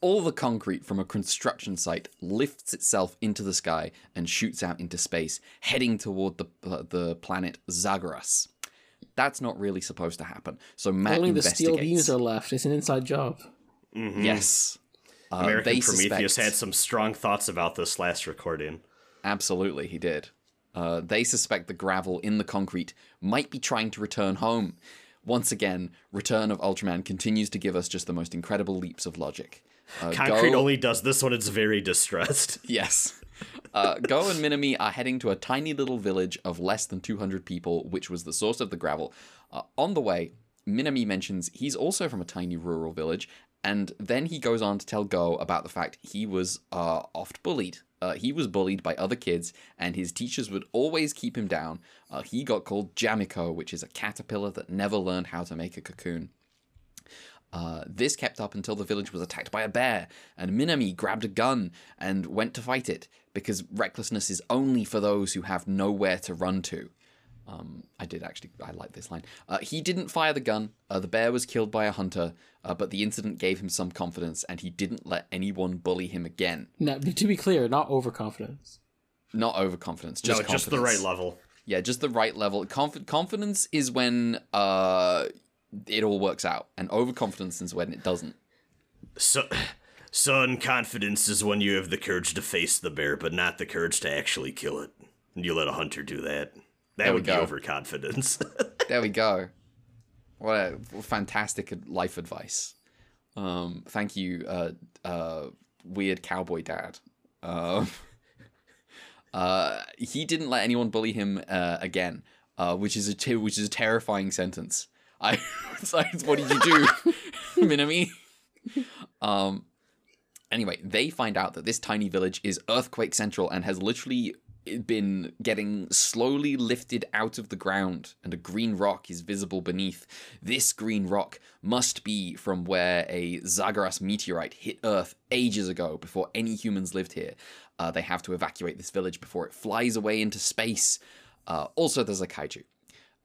all the concrete from a construction site lifts itself into the sky and shoots out into space, heading toward the uh, the planet Zagras. That's not really supposed to happen. So MAT Only the steel beams are left. It's an inside job. Yes. Uh, American Prometheus suspect- had some strong thoughts about this last recording. Absolutely, he did. Uh, they suspect the gravel in the concrete might be trying to return home. Once again, Return of Ultraman continues to give us just the most incredible leaps of logic. Uh, Concrete Go- only does this when it's very distressed. Yes. Uh, Go and Minami are heading to a tiny little village of less than 200 people, which was the source of the gravel. Uh, on the way, Minami mentions he's also from a tiny rural village, and then he goes on to tell Go about the fact he was uh, oft bullied. Uh, he was bullied by other kids, and his teachers would always keep him down. Uh, he got called Jamiko, which is a caterpillar that never learned how to make a cocoon. Uh, this kept up until the village was attacked by a bear, and Minami grabbed a gun and went to fight it because recklessness is only for those who have nowhere to run to. Um, I did actually, I like this line. Uh, he didn't fire the gun. Uh, the bear was killed by a hunter, uh, but the incident gave him some confidence, and he didn't let anyone bully him again. Now, to be clear, not overconfidence. Not overconfidence, just no, just the right level. Yeah, just the right level. Conf- confidence is when uh, it all works out, and overconfidence is when it doesn't. So, son, confidence is when you have the courage to face the bear, but not the courage to actually kill it. And you let a hunter do that. That There we would be go. overconfidence. There we go. What a fantastic life advice. Um, thank you, uh, uh, weird cowboy dad. Um, uh, he didn't let anyone bully him uh, again, uh, which is a which is a terrifying sentence. I was like, what did you do, Minami? Um. Anyway, they find out that this tiny village is earthquake central and has literally been getting slowly lifted out of the ground, and a green rock is visible beneath. This green rock must be from where a Zagras meteorite hit Earth ages ago, before any humans lived here. Uh, they have to evacuate this village before it flies away into space. Uh, also, there's a kaiju.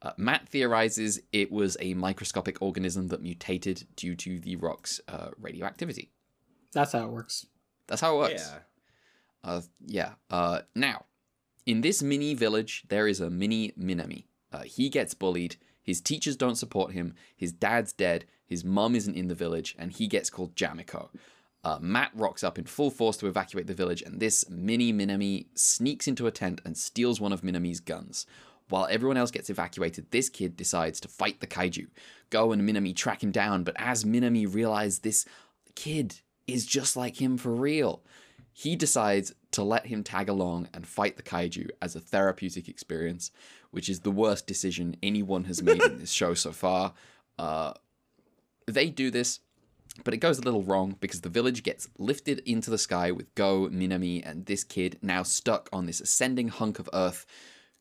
Uh, MAT theorizes it was a microscopic organism that mutated due to the rock's uh, radioactivity. That's how it works. That's how it works. Yeah. Uh, yeah. Uh, now, in this mini village, there is a mini Minami. Uh, he gets bullied. His teachers don't support him. His dad's dead. His mum isn't in the village, and he gets called Jamiko. Uh, MAT rocks up in full force to evacuate the village, and this mini Minami sneaks into a tent and steals one of Minami's guns. While everyone else gets evacuated, this kid decides to fight the kaiju. Go and Minami track him down, but as Minami realizes this kid is just like him for real, he decides to let him tag along and fight the kaiju as a therapeutic experience, which is the worst decision anyone has made in this show so far. Uh, they do this, but it goes a little wrong because the village gets lifted into the sky with Go, Minami, and this kid now stuck on this ascending hunk of earth.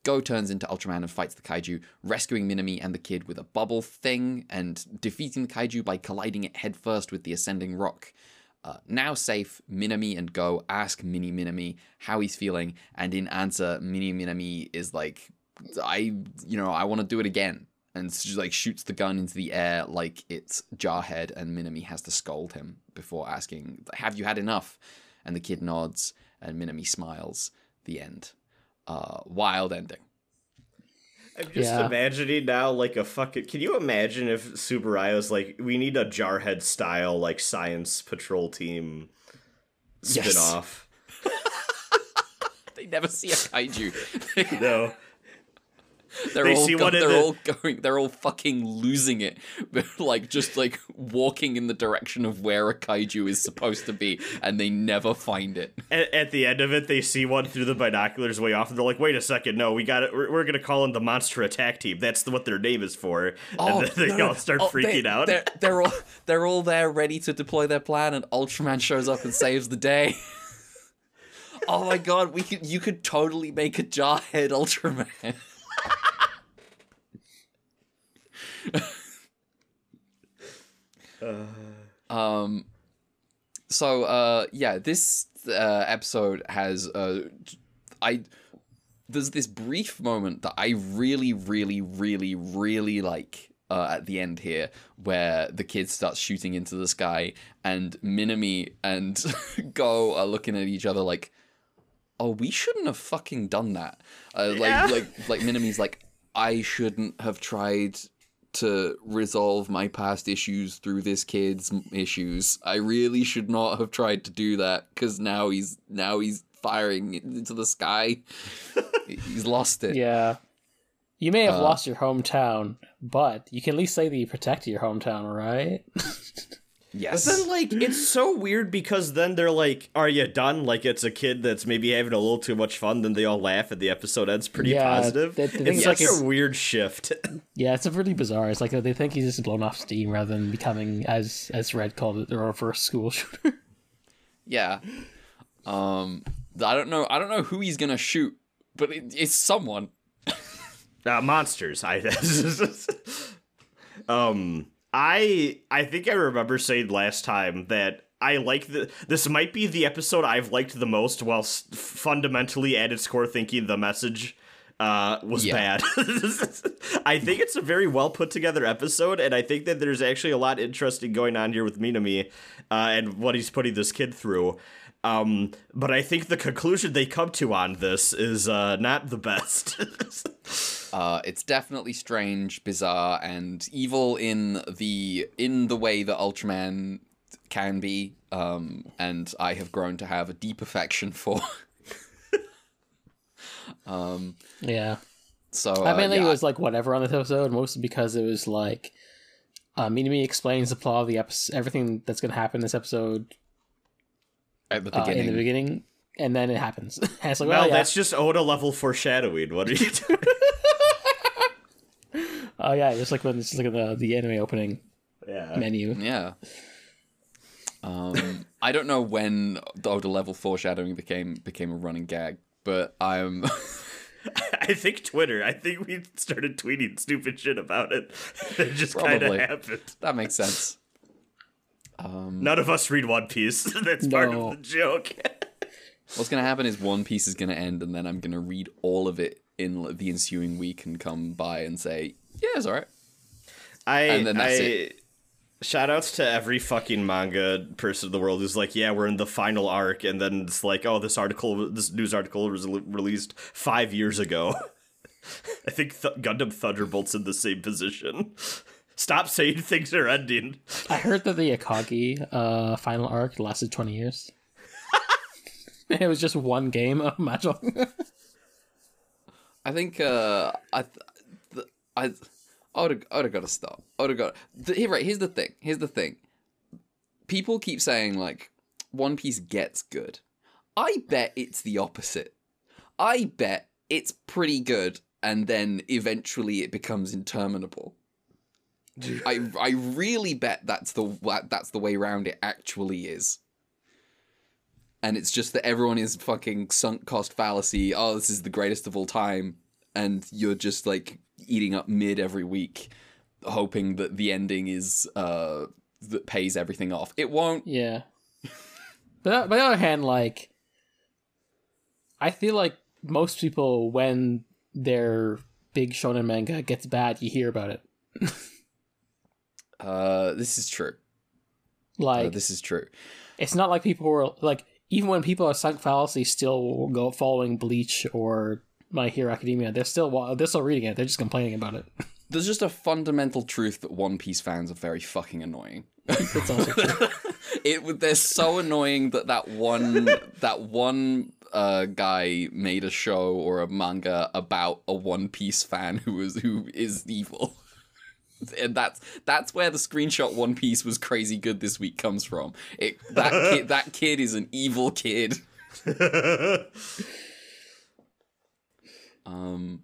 Go turns into Ultraman and fights the kaiju, rescuing Minami and the kid with a bubble thing and defeating the kaiju by colliding it headfirst with the ascending rock. Uh, now safe, Minami and Go ask Mini Minami how he's feeling, and in answer, Mini Minami is like, "I, you know, I want to do it again," and just like shoots the gun into the air like it's Jarhead, and Minami has to scold him before asking, "Have you had enough?" And the kid nods, and Minami smiles. The end. Uh, wild ending. I'm just Yeah. imagining now, like a fucking. Can you imagine if Tsuburaya's like, we need a Jarhead style, like, science patrol team Yes. spin off? They never see a kaiju. No. They're They all see go- one they're the- all going they're all fucking losing it. like just like walking in the direction of where a kaiju is supposed to be and they never find it. At, at the end of it, they see one through the binoculars way off, and they're like, "Wait a second, no, we got it. We're, we're gonna call in the monster attack team. That's what their name is for." and oh, then they no. all start Oh, freaking they, out. They're, they're all they're all there ready to deploy their plan and Ultraman shows up and saves the day. oh my god, we could you could totally make a Jarhead Ultraman. um so uh yeah this uh episode has uh i there's this brief moment that i really really really really like uh, at the end here where the kid starts shooting into the sky and minami and go are looking at each other like oh we shouldn't have fucking done that uh, Yeah. like like like minami's like i shouldn't have tried to resolve my past issues through this kid's issues. I really should not have tried to do that because now he's now he's firing into the sky. he's lost it. Yeah. You may have Uh, lost your hometown, but you can at least say that you protected your hometown, right? But Yes. then, like, it's so weird because then they're like, "Are you done?" Like, it's a kid that's maybe having a little too much fun. Then they all laugh, and the episode ends pretty Yeah, positive. the- the thing it's is, such like, a weird shift. yeah, it's a really bizarre. It's like they think he's just blown off steam rather than becoming, as as Red called it, the reverse school shooter. yeah. Um. I don't know. I don't know who he's gonna shoot, but it, it's someone. uh, monsters. I um I I think I remember saying last time that I like the this might be the episode I've liked the most while fundamentally at its core thinking the message uh was Yeah. bad. I think it's a very well put together episode and I think that there's actually a lot interesting going on here with Minami uh and what he's putting this kid through. Um, but I think the conclusion they come to on this is uh, not the best. Uh, it's definitely strange, bizarre, and evil in the in the way that Ultraman can be. Um, and I have grown to have a deep affection for. um. yeah. So I uh, mainly yeah, was like whatever on this episode, mostly because it was like uh, Minami explains the plot of the episode, everything that's going to happen in this episode at the uh, in the beginning, and then it happens. it's like, well, well, yeah. that's just Oda level foreshadowing. What are you doing? Oh yeah, just like when it's like the the anime opening Yeah. menu. Yeah. Um, I don't know when the Oda level foreshadowing became became a running gag, but I'm I think Twitter. I think we started tweeting stupid shit about it. It just kind of happened. that makes sense. Um, None of us read One Piece. That's part No. of the joke. what's gonna happen is One Piece is gonna end, and then I'm gonna read all of it in the ensuing week and come by and say, "Yeah, it's alright." I, And then that's I, it. Shout outs to every fucking manga person in the world who's like, yeah, we're in the final arc, and then it's like, oh, this article, this news article was released five years ago. I think Th- Gundam Thunderbolt's in the same position. Stop saying things are ending. I heard that the Akagi uh, final arc lasted twenty years. it was just one game of Mahjong. I think uh, I, th- th- I, I would have, I would have got to stop. I would have got. The, here, right. Here's the thing. Here's the thing. People keep saying like, One Piece gets good. I bet it's the opposite. I bet it's pretty good, and then eventually it becomes interminable. I I really bet that's the that's the way around it actually is. And it's just that everyone is fucking sunk cost fallacy. Oh, this is the greatest of all time, and you're just like eating up mid every week, hoping that the ending is uh that pays everything off. It won't. yeah. But on the other hand, like, I feel like most people, when their big shonen manga gets bad, you hear about it. Uh, this is true. Uh, Like, this is true. it's not like people were like, even when people are sunk fallacy, still go following Bleach or My Hero Academia, they're still they're still reading it. They're just complaining about it. There's just a fundamental truth that One Piece fans are very fucking annoying. It's also true. it they're so annoying that that one that one uh, guy made a show or a manga about a One Piece fan who is who is evil. And that's that's where the screenshot One Piece was crazy good this week comes from. It that kid that kid is an evil kid. Um,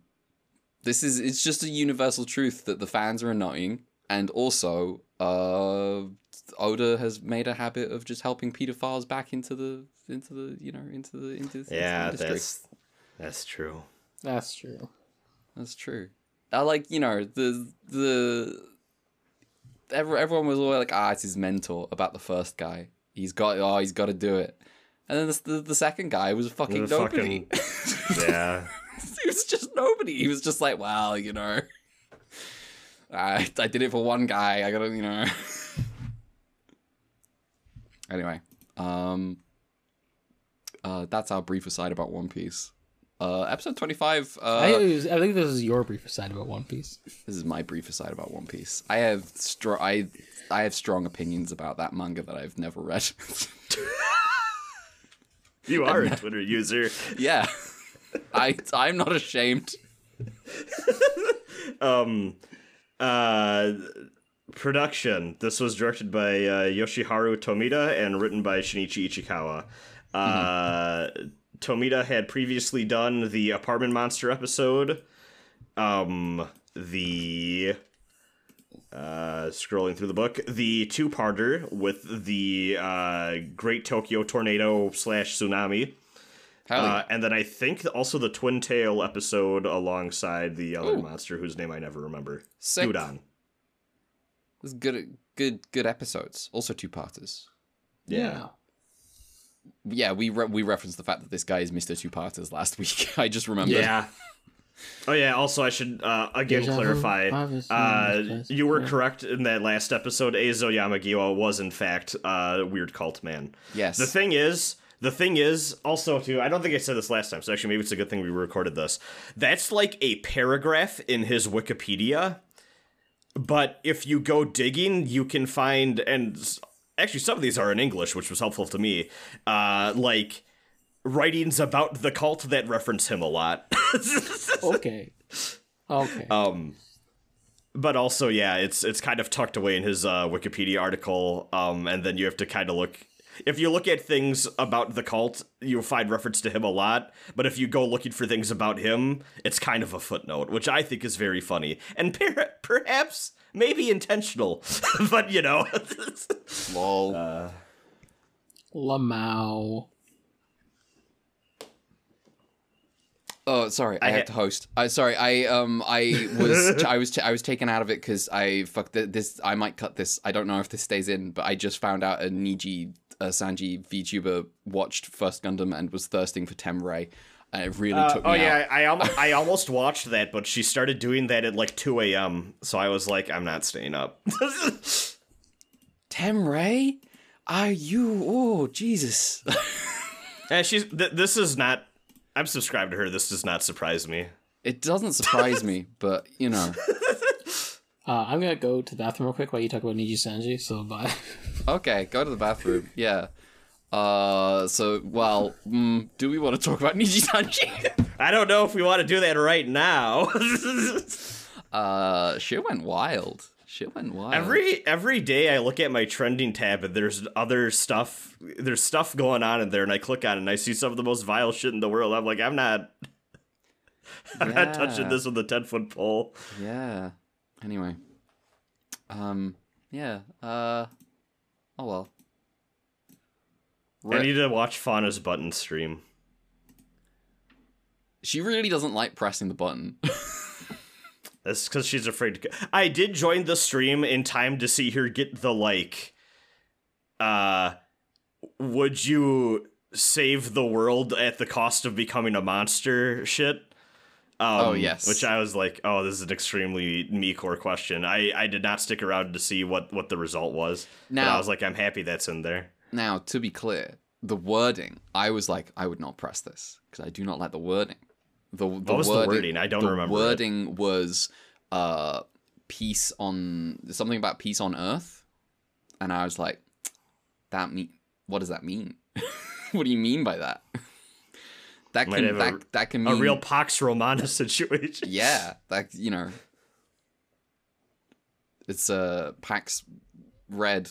this is it's just a universal truth that the fans are annoying, and also uh, Oda has made a habit of just helping pedophiles back into the into the you know into the into, into Yeah, industry. that's that's true. That's true. That's true. I like you know the the every, everyone was always like ah it's his mentor about the first guy. He's got oh he's got to do it, and then the, the, the second guy was fucking The nobody. Yeah. he was just nobody. He was just like, well, you know, I I did it for one guy. I gotta, you know. anyway, um, uh, that's our brief aside about One Piece. Uh, episode twenty five. Uh, I, think was- I think this is your brief aside about One Piece. this is my brief aside about One Piece. I have str- I I have strong opinions about that manga that I've never read. You are a Twitter user. yeah, I I'm not ashamed. Um, uh, production. This was directed by uh, Yoshiharu Tomita and written by Shinichi Ichikawa. Uh, Tomita had previously done the Apartment Monster episode. Um, the uh, scrolling through the book, the two-parter with the uh, Great Tokyo Tornado slash Tsunami. Uh, and then I think also the Twin Tail episode alongside the other monster whose name I never remember. Sick. Udon. It's good, good, good episodes. Also two parters. Yeah. Yeah, we re- we referenced the fact that this guy is Mister Two Parters last week. I just remembered. Yeah. Oh yeah. Also, I should uh, again Deja clarify. Uh, you were yeah. correct in that last episode. Eizo Yamagiwa was in fact uh, weird cult man. Yes. The thing is, the thing is also too. I don't think I said this last time, so actually maybe it's a good thing we recorded this. That's like a paragraph in his Wikipedia. But if you go digging, you can find and s- actually some of these are in English, which was helpful to me. Uh, like writings about the cult that reference him a lot. Okay. Okay. um but also yeah it's it's kind of tucked away in his uh wikipedia article um and then you have to kind of look if you look at things about the cult, you'll find reference to him a lot. But if you go looking for things about him, it's kind of a footnote, which I think is very funny and per- perhaps maybe intentional. but you know, Lol. uh, Lamau. Oh, sorry. I, I have ha- to host. I sorry. I um I was I was I was taken out of it because I fucked th- this. I might cut this. I don't know if this stays in, but I just found out a Niji uh, Sanji VTuber watched First Gundam and was thirsting for Tem Ray, and it really uh, took me oh out. yeah, I almost, I almost watched that, but she started doing that at like two a.m. So I was like, I'm not staying up. Tem Ray, are you? Oh Jesus! and she's th- this is not. I'm subscribed to her. This does not surprise me. it doesn't surprise me, but you know. Uh, I'm gonna go to the bathroom real quick while you talk about Niji Sanji. So bye. Okay, go to the bathroom. Yeah. Uh. So, well, mm, do we want to talk about Niji Sanji? I don't know if we want to do that right now. uh. Shit went wild. Shit went wild. Every every day I look at my trending tab and there's other stuff there's stuff going on in there and I click on it and I see some of the most vile shit in the world. I'm like, I'm not I'm not touching Yeah. this with a ten foot pole. Yeah. Anyway. Um. Yeah. Uh. Oh well. I need to watch Fauna's button stream. she really doesn't like pressing the button. That's because she's afraid to. go- I did join the stream in time to see her get the like. Uh, would you save the world at the cost of becoming a monster? Shit. Um, Oh, yes. Which I was like, oh, this is an extremely me core question. I I did not stick around to see what what the result was. but Now- I was like, I'm happy that's in there. Now, to be clear, the wording. I was like, I would not press this because I do not like the wording. The, the was the wording, wording? I don't the remember it. Wording was uh peace on something about peace on Earth, and I was like, that mean what does that mean? what do you mean by that? that Might can have a- that, that can mean A real Pax Romana situation. yeah, that you know, it's uh Pax Red.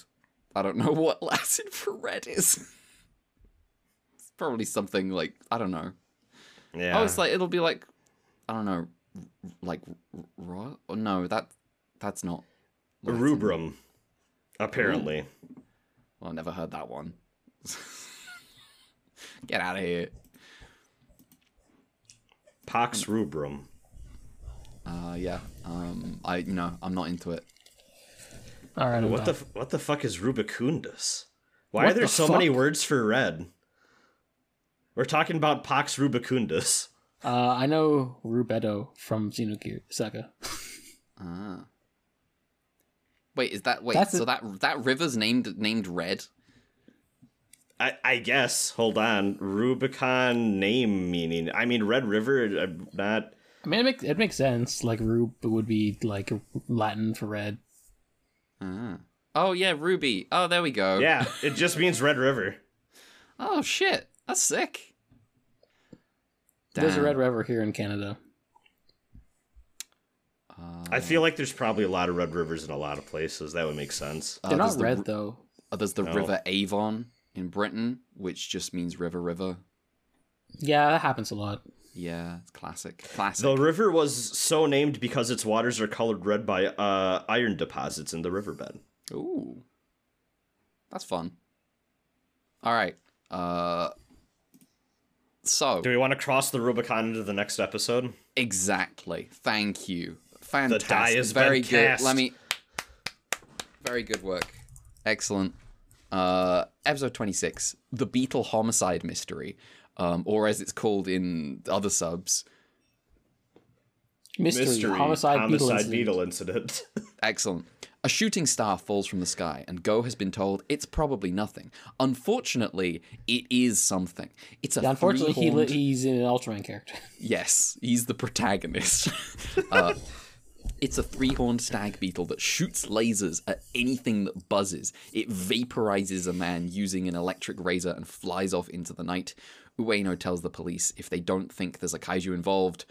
I don't know what Latin Infrared is. it's probably something like I don't know. Yeah. Oh, it's like it'll be like I don't know, like raw. Oh, no, that that's not. Latin. Rubrum. Apparently. Well, I never heard that one. Get out of here. Pax Rubrum. Uh, yeah. Um, I you know I'm not into it. All right. What done. the what the fuck is Rubicundus? Why What are there the so many words for red? We're talking about Pax Rubicundus. Uh, I know Rubedo from Xenogears Saga. Ah. Wait, is that wait? That's a- so that that river's named named Red? I, I guess. Hold on. Rubicon name meaning. I mean, Red River. I'm not. I mean, it makes it makes sense. Like Rube would be like Latin for red. Ah. Oh yeah, Ruby. Oh, there we go. Yeah, it just means Red River. Oh shit, that's sick. There's a red river here in Canada. Uh, I feel like there's probably a lot of Red Rivers in a lot of places. That would make sense. uh, They're there's not the red ri- though. uh, there's the No. River Avon in Britain, which just means river, river. Yeah, that happens a lot. Yeah, it's classic. Classic. The river was so named because its waters are colored red by uh, iron deposits in the riverbed. Ooh, that's fun. All right. Uh. So Do we want to cross the Rubicon into the next episode? exactly. Thank you. Fantastic. die has Very been good. cast. Let me. Very good work. Excellent. Uh, episode twenty six, the Beetle homicide mystery, um, or as it's called in other subs. Mystery, homicide, beetle incident. beetle incident. Excellent. A shooting star falls from the sky, and Go has been told it's probably nothing. Unfortunately, it is something. It's a Yeah, unfortunately, he three-horned- li- he's an Ultraman character. Yes, he's the protagonist. uh, it's a three horned stag beetle that shoots lasers at anything that buzzes. It vaporizes a man using an electric razor and flies off into the night. Ueno tells the police if they don't think there's a kaiju involved,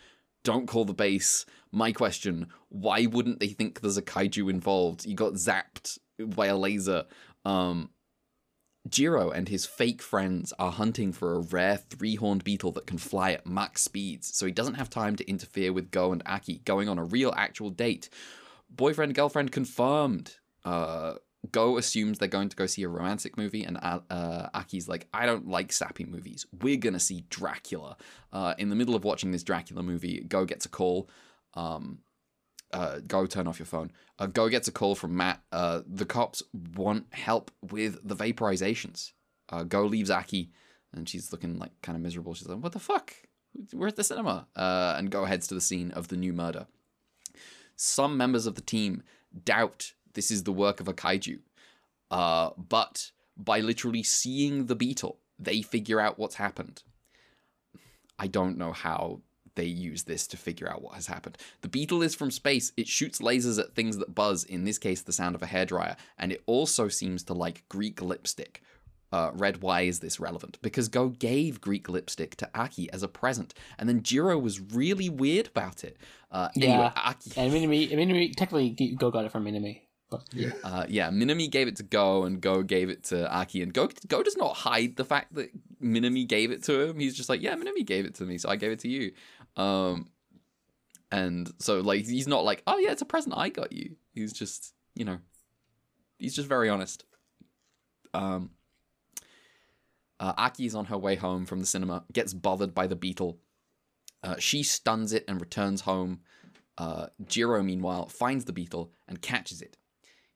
don't call the base. My question why wouldn't they think there's a kaiju involved? You got zapped by a laser. Um, Jiro and his fake friends are hunting for a rare three horned beetle that can fly at max speeds, so he doesn't have time to interfere with Go and Aki going on a real actual date. Boyfriend, girlfriend confirmed. Uh, Go assumes they're going to go see a romantic movie, and uh, uh, Aki's like, I don't like sappy movies. We're gonna see Dracula. Uh, in the middle of watching this Dracula movie, Go gets a call. Um, uh, Go turn off your phone. Uh, Go gets a call from MAT. Uh, the cops want help with the vaporizations. Uh, Go leaves Aki, and she's looking like kind of miserable. She's like, "What the fuck? We're at the cinema." Uh, and Go heads to the scene of the new murder. Some members of the team doubt this is the work of a kaiju, uh, but by literally seeing the beetle, they figure out what's happened. I don't know how they use this to figure out what has happened. The beetle is from space. It shoots lasers at things that buzz, in this case, the sound of a hairdryer, and it also seems to like Greek lipstick. Uh, Red, why is this relevant? Because Go gave Greek lipstick to Aki as a present, and then Jiro was really weird about it. Uh, anyway, Yeah. Aki, And Minami, Minami, technically, Go got it from Minami. Yeah. uh, yeah, Minami gave it to Go, and Go gave it to Aki, and Go Go does not hide the fact that Minami gave it to him. He's just like, yeah, Minami gave it to me, so I gave it to you. Um, and so like he's not like, oh yeah, it's a present I got you. He's just, you know, he's just very honest. Um, uh, Aki is on her way home from the cinema, gets bothered by the beetle. Uh, she stuns it and returns home. Uh, Jiro, meanwhile, finds the beetle and catches it.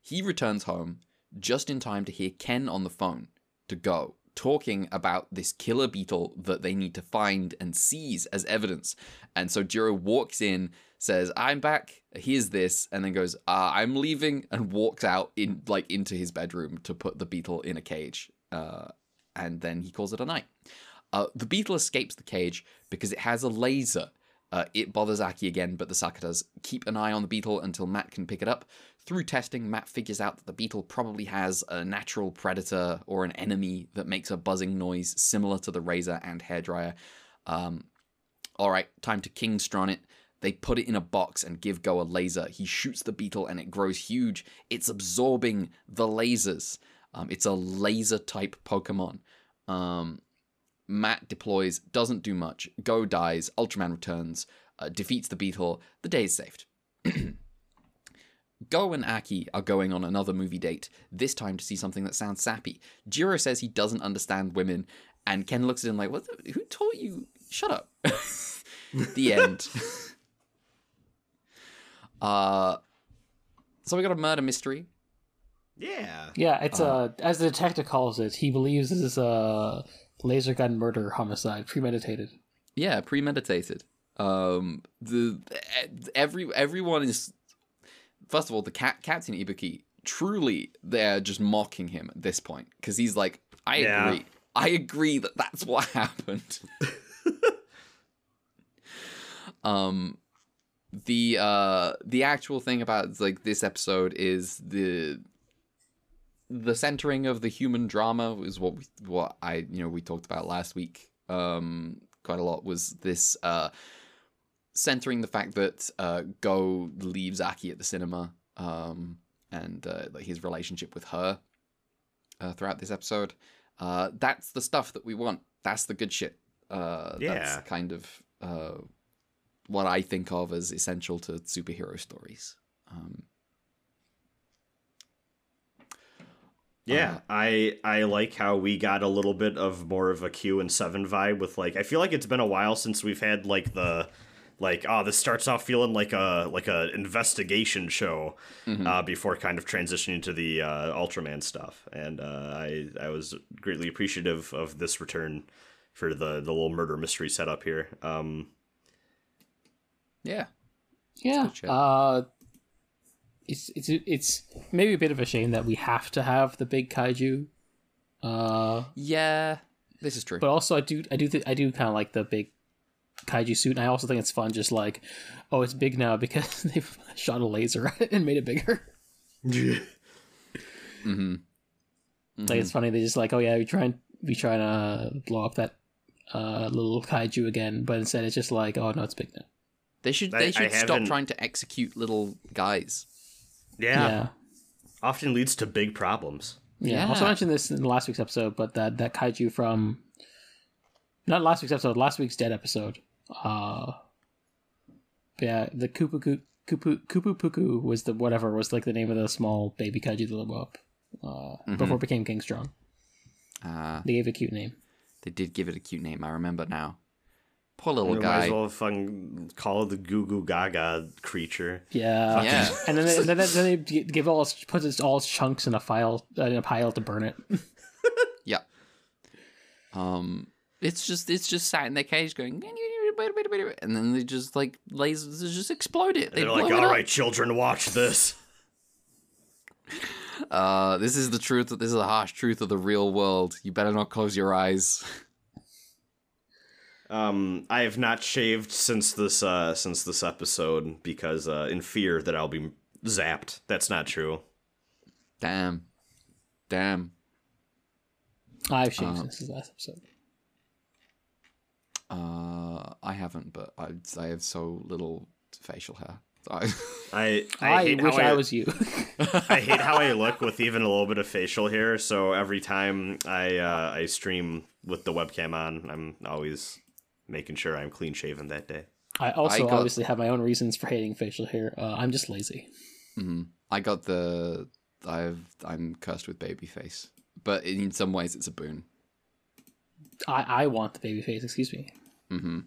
He returns home just in time to hear Ken on the phone to go, talking about this killer beetle that they need to find and seize as evidence. And so Jiro walks in, says, "I'm back. Here's this," and then goes, uh, "I'm leaving," and walks out in like into his bedroom to put the beetle in a cage. Uh, and then he calls it a night. Uh, the beetle escapes the cage because it has a laser. Uh, it bothers Aki again, but the Sakatas keep an eye on the beetle until MAT can pick it up. Through testing, MAT figures out that the beetle probably has a natural predator or an enemy that makes a buzzing noise similar to the razor and hairdryer. Um, all right, time to Kingstron it. They put it in a box and give Go a laser. He shoots the beetle and it grows huge. It's absorbing the lasers. Um, it's a laser type Pokemon. Um, MAT deploys, doesn't do much. Go dies. Ultraman returns, uh, defeats the beetle. The day is saved. Go and Aki are going on another movie date, this time to see something that sounds sappy. Jiro says he doesn't understand women, and Ken looks at him like, "What? The, who taught you? Shut up." the end. uh, so we got a murder mystery. Yeah. Yeah, it's uh, as the detective calls it, he believes this is a laser gun murder homicide, premeditated. Yeah, premeditated. Um, the every everyone is first of all the cat Captain Ibuki. Truly, they're just mocking him at this point because he's like, I Yeah. agree. I agree that that's what happened. um, the uh the actual thing about like this episode is the the centering of the human drama is what we, what I you know we talked about last week um quite a lot was this uh centering the fact that uh Go leaves Aki at the cinema um and uh, his relationship with her uh, throughout this episode. Uh that's the stuff that we want. That's the good shit. Uh Yeah. that's kind of uh what I think of as essential to superhero stories. Um Yeah, Uh, I I like how we got a little bit of more of a Q and seven vibe with like I feel like it's been a while since we've had like the like oh this starts off feeling like a like a investigation show uh, before kind of transitioning to the uh, Ultraman stuff and uh, I I was greatly appreciative of this return for the the little murder mystery setup here. Um, yeah Yeah. Uh, it's it's it's maybe a bit of a shame that we have to have the big kaiju. Uh, Yeah, this is true. but also I do I do th- I do kind of like the big kaiju suit, and I also think it's fun. Just like, oh, it's big now because they've shot a laser at it and made it bigger. mm-hmm. Like it's funny. They just like, oh yeah, we try and we try and uh, blow up that uh, little kaiju again, but instead it's just like, oh no, it's big now. They should they I should stop haven't- trying to execute little guys. yeah, yeah. often leads to big problems. Yeah. I Also mentioned this in last week's episode, but that that kaiju from not last week's episode, last week's dead episode. Uh, yeah, the Kupu Kupu Kupu Puku was the whatever was like the name of the small baby kaiju that blew up uh, before it became King Strong. Uh, They gave it a cute name. they did give it a cute name. I remember now. Poor little We might guy. as well fucking call it the Goo Goo Gaga creature. Yeah, Yeah. and then they, then, they, then they give all its, put its, all its chunks in a file uh, in a pile to burn it. Yeah. Um, it's just it's just sat in the cage going, and then they just like lasers just explode it. They They're like, all right, up. children, watch this. Uh, this is the truth. This is the harsh truth of the real world. You better not close your eyes. Um, I have not shaved since this uh since this episode because uh in fear that I'll be zapped. That's not true. Damn, damn. I've shaved Uh, since the last episode. Uh, I haven't, but I I have so little facial hair. I, I I, I, wish how I was you. I hate how I look with even a little bit of facial hair. So every time I uh, I stream with the webcam on, I'm always making sure I'm clean shaven that day. I also got- obviously have my own reasons for hating facial hair. Uh, I'm just lazy. Mhm. I got the I've I'm cursed with baby face, but in some ways it's a boon. I, I want the baby face. Excuse me. hmm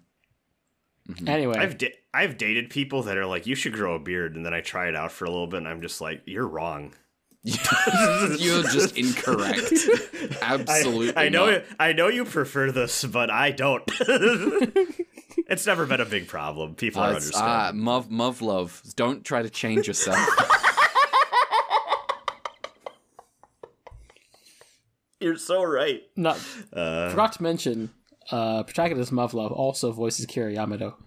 Anyway, I've da- I've dated people that are like, you should grow a beard, and then I try it out for a little bit, and I'm just like, you're wrong. You're just incorrect. Absolutely. I, I know not. I know you prefer this, but I don't. it's never been a big problem. People Uh, are it's- ah, understanding. Mov, Muv-Luv. Don't try to change yourself. You're so right. not Uh, forgot to mention. Uh, protagonist Muv-Luv also voices Kira Yamato.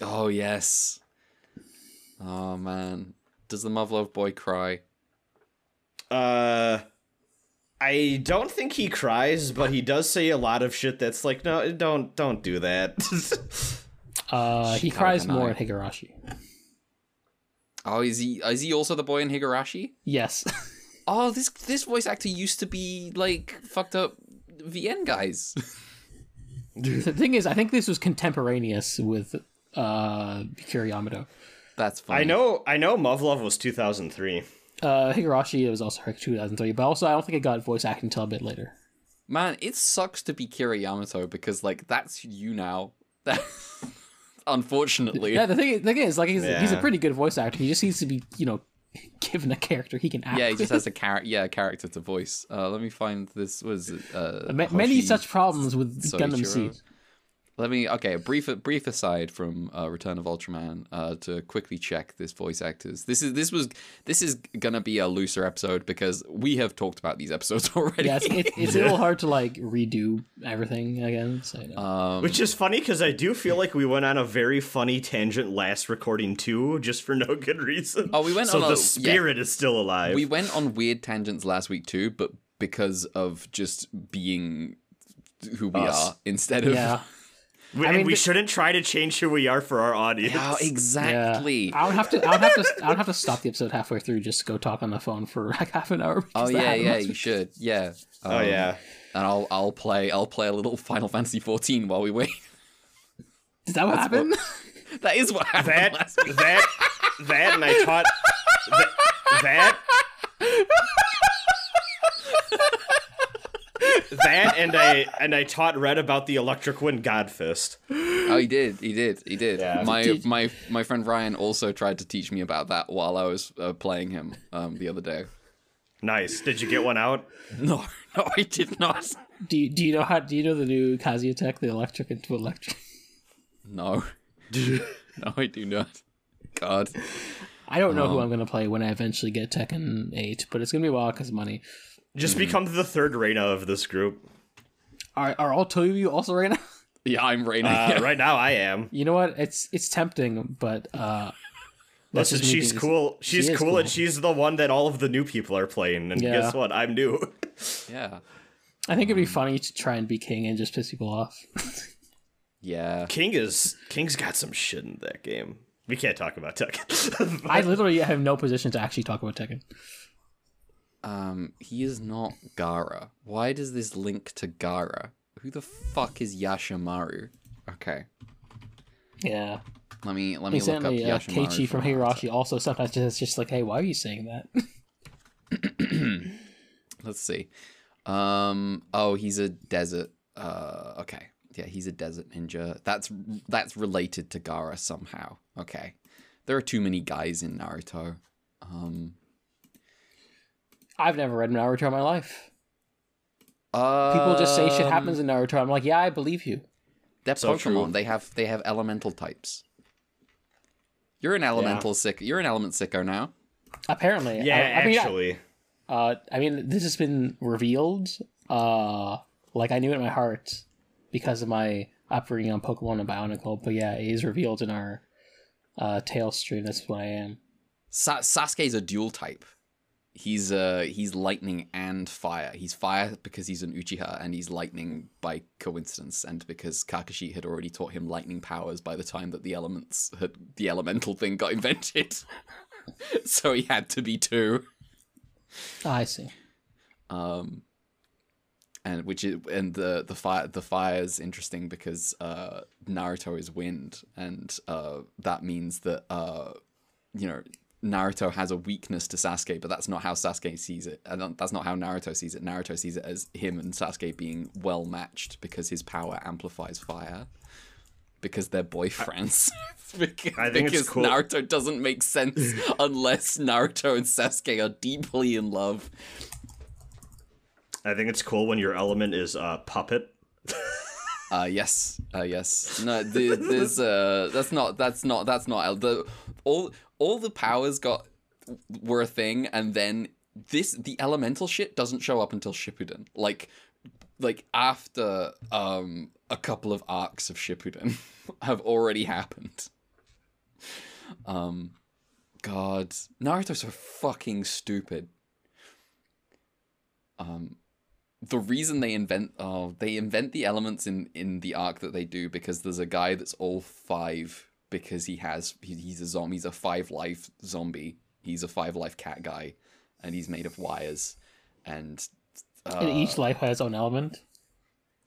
oh yes. Oh man. Does the Mov love boy cry? uh, I don't think he cries, but he does say a lot of shit that's like, no, don't, don't do that. Uh, he Shikara cries more in Higurashi. Oh, is he? Is he also the boy in Higurashi? Yes. Oh, this this voice actor used to be like fucked up VN guys. the thing is, I think this was contemporaneous with uh, Kira Yamato. That's funny. I know, I know. Muv-Luv was 2003. Uh, Higurashi was also 2003, but also I don't think it got voice acting until a bit later. Man, it sucks to be Kira Yamato because like that's you now. Unfortunately. Yeah, the thing, the thing is, like, he's, he's a pretty good voice actor. He just needs to be, you know, given a character he can act. Yeah, he just has a character. Yeah, a character to voice. Uh, let me find this. Was uh, Ma- many such problems with Gundam Seed. Let me. Okay, a brief brief aside from uh, Return of Ultraman uh, to quickly check this voice actors. This is this was this is gonna be a looser episode because we have talked about these episodes already. Yeah, it's, it, it's a little hard to like redo everything again. So you know. um, Which is funny because I do feel like we went on a very funny tangent last recording too, just for no good reason. Oh, we went so on a- the yeah. spirit is still alive. we went on weird tangents last week too, but because of just being who we Us. are instead of yeah, We, I and mean, we the- shouldn't try to change who we are for our audience. Oh, yeah. exactly. I would have to. I would have to. I would have to stop the episode halfway through just to go talk on the phone for like half an hour. Oh yeah, yeah, you should. Yeah. Oh Um, yeah. And I'll I'll play I'll play a little Final Fantasy 14 while we wait. Is that what That's happened? that is what happened That last week. that that and I taught that, that that and I and I taught Red about the Electric Wind Godfist. Oh, he did. He did. He did. Yeah. My Did- my my friend Ryan also tried to teach me about that while I was uh, playing him um, the other day. Nice. Did you get one out? No, no, I did not. do you, Do you know how? Do you know the new Kazuya tech, the electric into electric? No, no, I do not. God. I don't know who Um, I'm gonna play when I eventually get Tekken Eight, but it's gonna be a while because money. Just become the third Reina of this group. Are are all two of you also right now? Yeah, I'm Reina. Uh, yeah. Right now, I am. You know what? It's it's tempting, but uh, that's Listen, just she's being- cool. She's is cool, cool. and she's the one that all of the new people are playing. And Yeah. guess what? I'm new. yeah. I think it'd Um, be funny to try and be king and just piss people off. Yeah. King is King's got some shit in that game. We can't talk about Tekken. I literally have no position to actually talk about Tekken. Um, he is not Gaara. Why does this link to Gaara? Who the fuck is Yashamaru? Okay, Yeah. let me let me look up uh, Yashamaru. Keiichi from. Higurashi also sometimes just just like, hey, why are you saying that? Let's see. Um. Oh, he's a desert. Uh. Okay. Yeah, he's a desert ninja. That's that's related to Gaara somehow. Okay. There are too many guys in Naruto. Um. I've never read Naruto in my life. Uh, People just say shit happens in Naruto. I'm like, yeah, I believe you. They're So Pokemon. true. They have they have elemental types. You're an elemental sick. You're an element sicko now. Apparently, Yeah, I, I mean, I- actually. Uh, I mean, this has been revealed. Uh, like I knew it in my heart because of my upbringing on Pokemon and Bionicle. But yeah, it is revealed in our uh tail stream. That's what I am. Sa- Sasuke's a dual type. He's uh he's lightning and fire. He's fire because he's an Uchiha, and he's lightning by coincidence, and because Kakashi had already taught him lightning powers by the time that the elements had the elemental thing got invented. so he had to be two. Ah, I see. um and which is and the the fire the fire is interesting because uh naruto is wind and uh that means that uh you know naruto has a weakness to sasuke but that's not how sasuke sees it. And that's not how naruto sees it. Naruto sees it as him and sasuke being well matched because his power amplifies fire. Because they're boyfriends. Because, I think it's because cool- naruto doesn't make sense unless naruto and sasuke are deeply in love. I think it's cool when your element is uh, puppet. Uh yes, uh yes. No, the, there's uh that's not that's not that's not the all all the powers got were a thing, and then this the elemental shit doesn't show up until Shippuden. Like like after um a couple of arcs of Shippuden have already happened. Um, God, Naruto's so fucking stupid. Um, the reason they invent oh they invent the elements in in the arc that they do because there's a guy that's all five because he has he's a zombie he's a five life zombie he's a five life cat guy and he's made of wires and uh, and each life has its own element.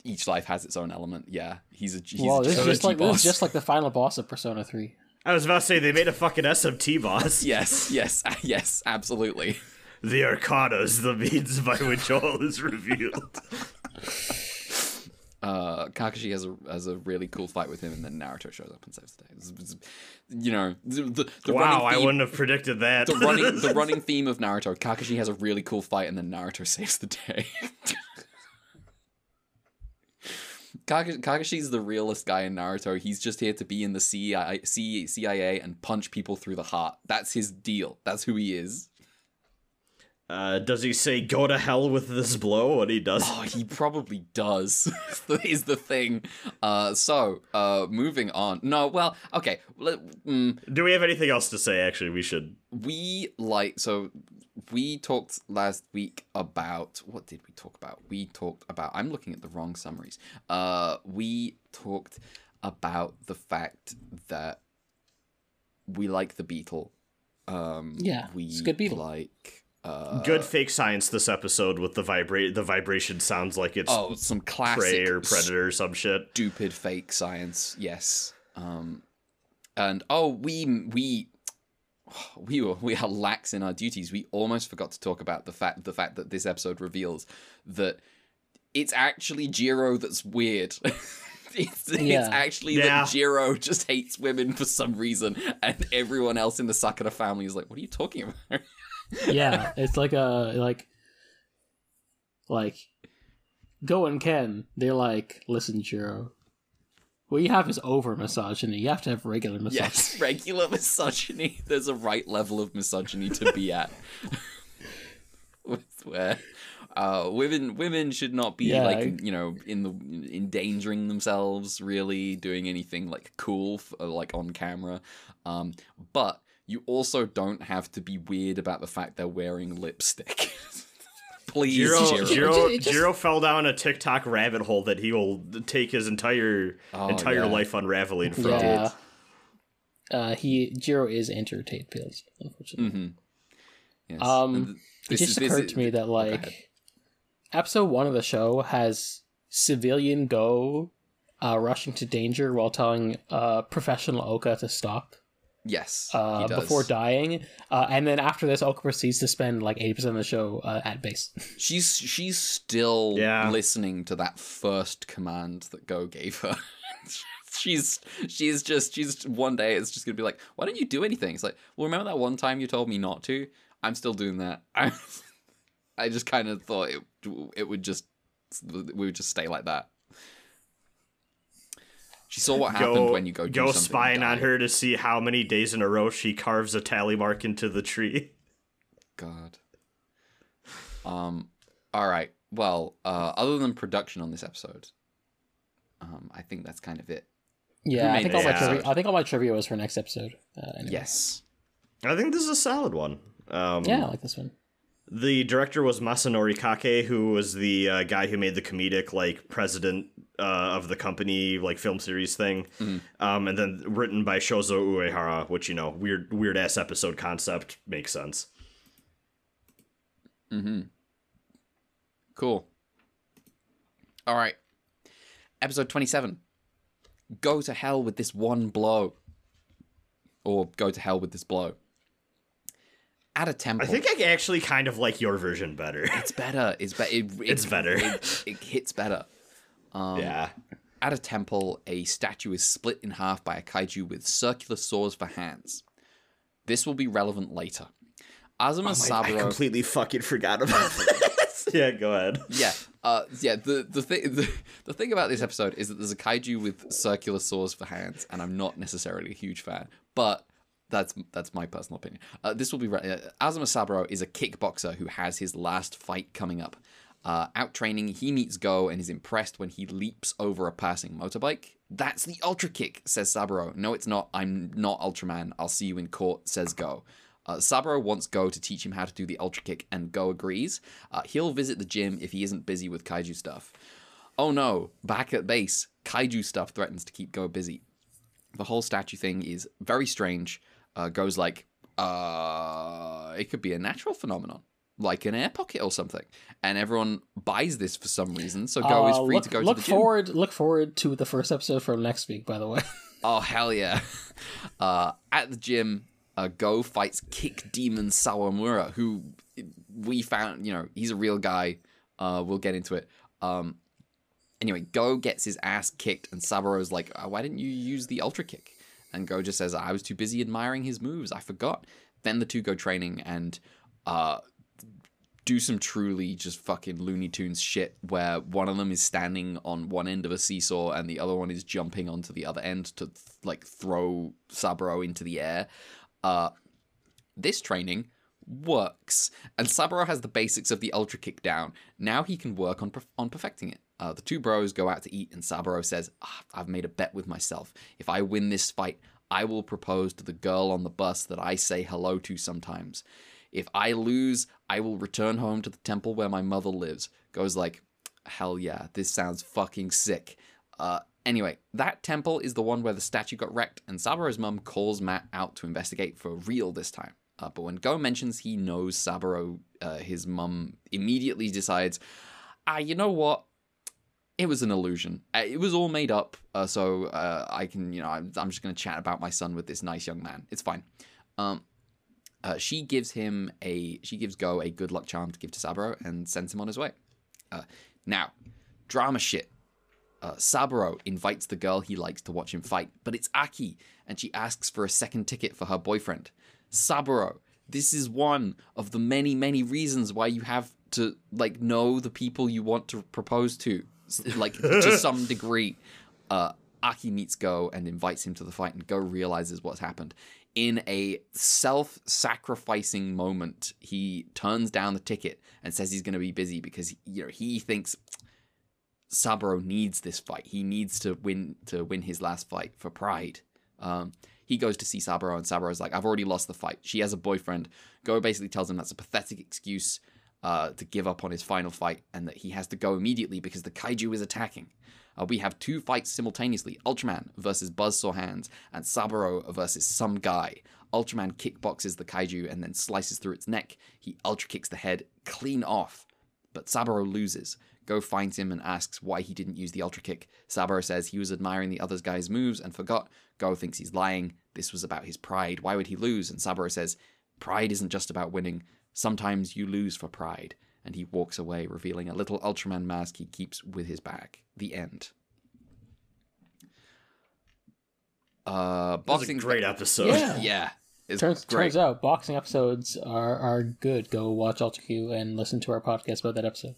each life has its own element yeah he's a he's well, this is just, just a like this boss. is just like the final boss of Persona Three. I was about to say they made a fucking SMT boss. yes yes yes absolutely The Arcanas, the means by which all is revealed. uh, Kakashi has a has a really cool fight with him, and then Naruto shows up and saves the day. It's- it's- you know, the, the, wow, I wouldn't have predicted that. the running the running theme of Naruto. Kakashi has a really cool fight, and then Naruto saves the day. Kakashi, Kakashi's the realest guy in Naruto. He's just here to be in the CIA, CIA and punch people through the heart. That's his deal. That's who he is. Uh, does he say "go to hell with this blow"? What he does? Oh, he probably does. is the thing. Uh, so, uh, moving on. No, well, okay. Let, mm, Do we have anything else to say? Actually, we should. we like so we talked last week about what did we talk about we talked about i'm looking at the wrong summaries uh we talked about the fact that we like the beetle um Yeah, we it's a good Beetle. like uh Good fake science this episode with the vibrate. The vibration sounds like it's oh some classic prey or predator or some shit. stupid fake science. Yes. Um, and oh, we we we were we are lax in our duties. We almost forgot to talk about the fact the fact that this episode reveals that it's actually Jiro that's weird. it's, Yeah. it's actually Yeah. that Jiro just hates women for some reason, and everyone else in the Sakata family is like, "What are you talking about?" yeah, it's like a like like Go and Ken. They're like, listen, Jiro. What you have is over misogyny. You have to have regular misogyny. Yes, regular misogyny. There's a right level of misogyny to be at. With where uh, women women should not be Yeah, like I- you know in the endangering themselves, really doing anything like cool f- uh, like on camera. Um, but you also don't have to be weird about the fact they're wearing lipstick. Please, Jiro, Jiro. Jiro, It just- Jiro fell down a TikTok rabbit hole that he will take his entire Oh, entire yeah. life unraveling from. Yeah. Uh, he Jiro is entertained pills, unfortunately. hmm Yes. Um, And th- it just is- this occurred is- to me that go ahead. like episode one of the show has civilian go uh, rushing to danger while telling uh, professional Oka to stop yes, uh, he does. before dying, uh, and then after this, Oka proceeds to spend like eighty percent of the show uh, at base. She's she's still Yeah. listening to that first command that Go gave her. she's she's just she's one day it's just gonna be like, why don't you do anything? It's like, well, remember that one time you told me not to? I'm still doing that. I I just kind of thought it it would just we would just stay like that. She saw what happened go when you go do go something spying on her to see how many days in a row she carves a tally mark into the tree. God. Um. All right. Well, uh, other than production on this episode, um, I think that's kind of it. Yeah, I think all my this trivia. episode? I think all my trivia was for next episode. Uh, anyway. Yes. I think this is a solid one. Um, Yeah, I like this one. The director was Masanori Kakei, who was the uh, guy who made the comedic like president uh, of the company like film series thing, um, and then written by Shozo Uehara, which you know weird weird ass episode concept makes sense. Mm-hmm. Cool. All right. Episode 27. Go to hell with this one blow. Or go to hell with this blow. At a temple. I think I actually kind of like your version better. it's better. It's, be- it, It's better. It, it hits better. Um, yeah, At a temple, a statue is split in half by a kaiju with circular saws for hands. This will be relevant later. Azuma I Saburo. completely fucking forgot about this. yeah, go ahead. yeah, uh, yeah. The the thing the, the thing about this episode is that there's a kaiju with circular saws for hands, and I'm not necessarily a huge fan, but that's that's my personal opinion. Uh, this will be re- uh, Azuma Saburo is a kickboxer who has his last fight coming up. Uh, out training, he meets Go and is impressed when he leaps over a passing motorbike. That's the Ultra Kick, says Saburo. No, it's not. I'm not Ultraman. I'll see you in court, says Go. Uh, Saburo wants Go to teach him how to do the Ultra Kick, and Go agrees. Uh, he'll visit the gym if he isn't busy with kaiju stuff. Oh no, back at base, kaiju stuff threatens to keep Go busy. The whole statue thing is very strange. Uh, Go's like, uh, it could be a natural phenomenon, like an air pocket or something. And everyone buys this for some reason, so Go is Uh, free look, to go look to the gym. forward. Look forward to the first episode from next week. By the way, Oh hell yeah! Uh, at the gym, uh, Go fights Kick Demon Sawamura, who we found. You know, he's a real guy. Uh, we'll get into it. Um, anyway, Go gets his ass kicked, and Saburo's like, "Uh, "Why didn't you use the Ultra Kick?" And Go just says, "I was too busy admiring his moves. I forgot." Then the two go training and uh, do some truly just fucking Looney Tunes shit where one of them is standing on one end of a seesaw and the other one is jumping onto the other end to like throw Saburo into the air. Uh, this training works, and Saburo has the basics of the Ultra Kick down. Now he can work on perf- on perfecting it. Uh, the two bros go out to eat, and Saburo says, "Ah, "I've made a bet with myself. If I win this fight, I will propose to the girl on the bus that I say hello to sometimes. If I lose, I will return home to the temple where my mother lives." Goes like, "Hell yeah, this sounds fucking sick." Uh, anyway, that temple is the one where the statue got wrecked, and Saburo's mum calls MAT out to investigate for real this time. Uh, but when Go mentions he knows Saburo, uh, his mum immediately decides, ah, you know what? It was an illusion. Uh, it was all made up. Uh, so uh, I can, you know, I'm, I'm just going to chat about my son with this nice young man. It's fine. Um, uh, she gives him a, she gives Go a good luck charm to give to Saburo and sends him on his way. Uh, now, drama shit. Uh, Saburo invites the girl he likes to watch him fight, but it's Aki, and she asks for a second ticket for her boyfriend. Saburo, this is one of the many, many reasons why you have to like know the people you want to propose to, like to some degree. Uh, Aki meets Go and invites him to the fight, and Go realizes what's happened. In a self-sacrificing moment, he turns down the ticket and says he's going to be busy because you know he thinks Saburo needs this fight. He needs to win to win his last fight for pride. Um, he goes to see Saburo, and Saburo's like, "I've already lost the fight. She has a boyfriend." Go basically tells him that's a pathetic excuse. uh, to give up on his final fight and that he has to go immediately because the kaiju is attacking. Uh, we have two fights simultaneously Ultraman versus Buzzsaw Hands and Saburo versus some guy. Ultraman kickboxes the kaiju and then slices through its neck. He ultra kicks the head clean off, but Saburo loses. Go finds him and asks why he didn't use the ultra kick. Saburo says he was admiring the other guy's moves and forgot. Go thinks he's lying. This was about his pride. Why would he lose? And Saburo says, Pride isn't just about winning. Sometimes you lose for pride. And he walks away, revealing a little Ultraman mask he keeps with his bag. The end. Uh, That was a boxing great episode. Yeah. Yeah, it's Turns great. turns out boxing episodes are are good. Go watch Ultra Q and listen to our podcast about that episode.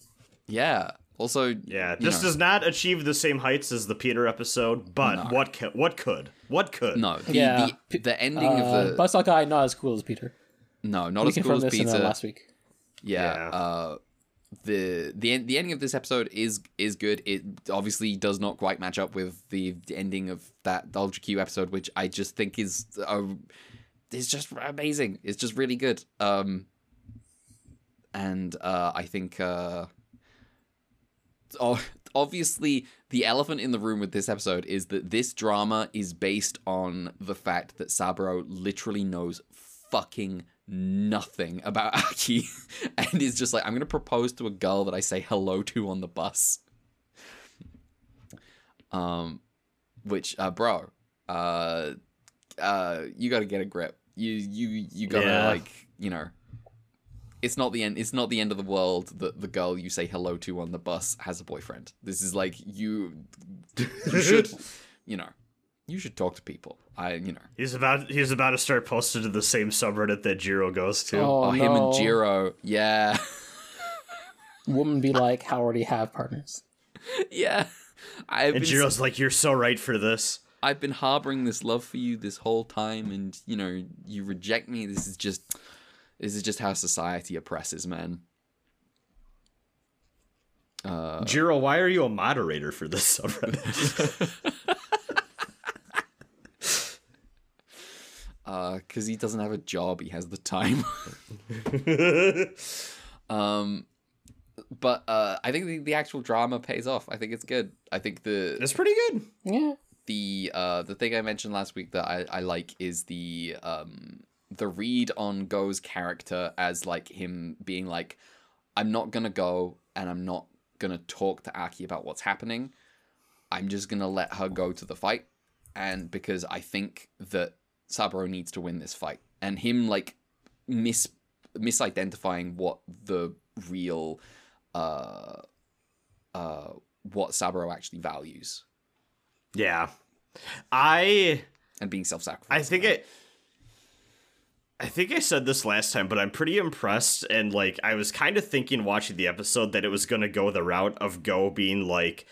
Yeah. Also, Yeah, this know, does not achieve the same heights as the Peter episode, but No. what ca- what could? What could? no. The, Yeah. the, the ending Uh, of the Buzzsaw guy not as cool as Peter. no, not we as cool confirmed as this in Peter. last week. Yeah, Yeah. uh the the the ending of this episode is is good. It obviously does not quite match up with the, the ending of that ultra q episode which i just think is uh, is just amazing. It's just really good. Um and uh i think uh oh, obviously the elephant in the room with this episode is that this drama is based on the fact that saburo literally knows fucking nothing about Aki and is just like, I'm gonna propose to a girl that I say hello to on the bus. Um which uh bro, uh uh you gotta get a grip. You you you gotta Yeah. like, you know it's not the end it's not the end of the world that the girl you say hello to on the bus has a boyfriend. This is like you you should you know you should talk to people. I you know He's about he's about to start posting to the same subreddit that Jiro goes to. Oh, Oh, him and. Jiro. Yeah. Woman be like, how already have partners. yeah. I've and been, Jiro's like, "You're so right for this." I've been harboring this love for you this whole time and you know, you reject me. This is just this is just how society oppresses men. Uh Jiro, why are you a moderator for this subreddit? uh cuz he doesn't have a job, he has the time. um but uh I think the, the actual drama pays off. I think it's good. I think the it's pretty good. Yeah. the uh the thing I mentioned last week that I, I like is the um the read on Go's character as like him being like, I'm not gonna go and I'm not gonna talk to Aki about what's happening. I'm just gonna let her go to the fight. And because I think that Saburo needs to win this fight. And him like mis misidentifying what the real uh uh what Saburo actually values Yeah, I and being self-sacrificing. I think it. I think I said this last time, but I'm pretty impressed. And like, I was kind of thinking watching the episode that it was going to go the route of Go being like,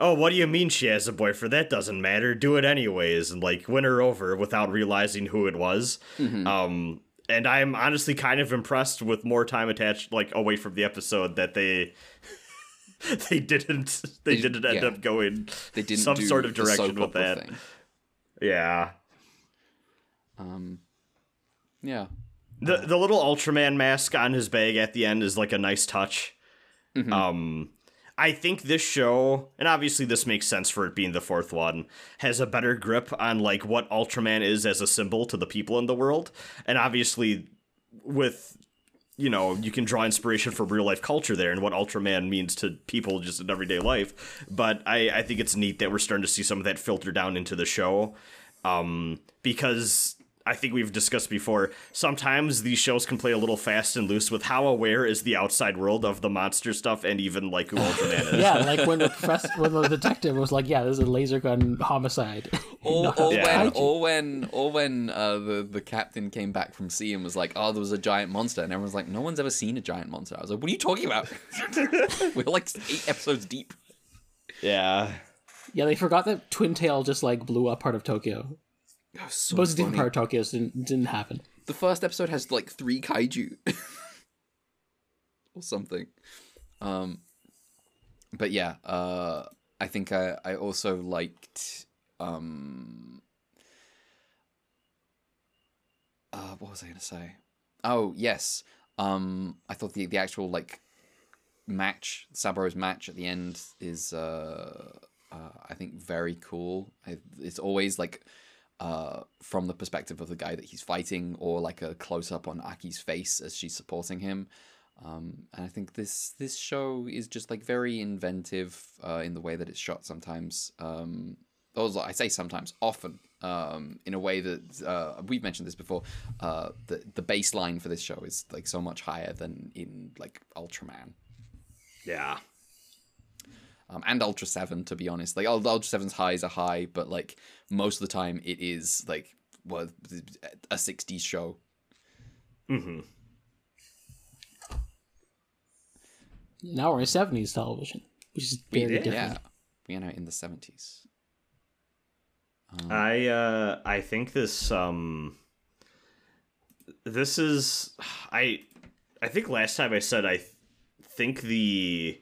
"Oh, what do you mean she has a boyfriend? That doesn't matter. Do it anyways," and like win her over without realizing who it was. Um, and I'm honestly kind of impressed with more time attached, like away from the episode, that they they didn't they, They- didn't end yeah. up going they didn't some sort of direction with that. Thing. Yeah. Um, yeah, The the little Ultraman mask on his bag at the end is like a nice touch. Mhm. Um I think this show, and obviously this makes sense for it being the fourth one, has a better grip on like what Ultraman is as a symbol to the people in the world. And obviously with you know, you can draw inspiration from real life culture there and what Ultraman means to people just in everyday life. But I, I think it's neat that we're starting to see some of that filter down into the show. Um, because I think we've discussed before, sometimes these shows can play a little fast and loose with how aware is the outside world of the monster stuff and even like who Ultraman is. Yeah, like when the professor, when the detective was like, "Yeah, there's a laser gun homicide." or, or Yeah. when kaiju. or when or when uh, the the captain came back from sea and was like, "Oh, there was a giant monster," and everyone's like, "No one's ever seen a giant monster." I was like, "What are you talking about? We're like eight episodes deep." Yeah. Yeah, they forgot that Twin Tail just like blew up part of Tokyo. That was so Most funny. Tokyo didn't didn't happen. The first episode has like three kaiju or something. Um, but yeah, uh, I think I I also liked um. Uh, what was I gonna say? Oh yes, Um, I thought the the actual like match, Saburo's match at the end is uh, uh I think very cool. I, it's always like uh from the perspective of the guy that he's fighting or like a close up on Aki's face as she's supporting him. Um, and I think this this show is just like very inventive uh, in the way that it's shot sometimes. Um, also, I say sometimes, often, um, in a way that uh, we've mentioned this before. Uh, the the baseline for this show is like so much higher than in like Ultraman Yeah. Um, and Ultra Seven. To be honest, like Ultra Seven's highs are high, but like most of the time it is like well a '60s show. Mm-hmm. Now we're in seventies television, which is very did, different. Yeah, we are now in the '70s. Um, I uh I think this um this is I I think last time I said I th- think the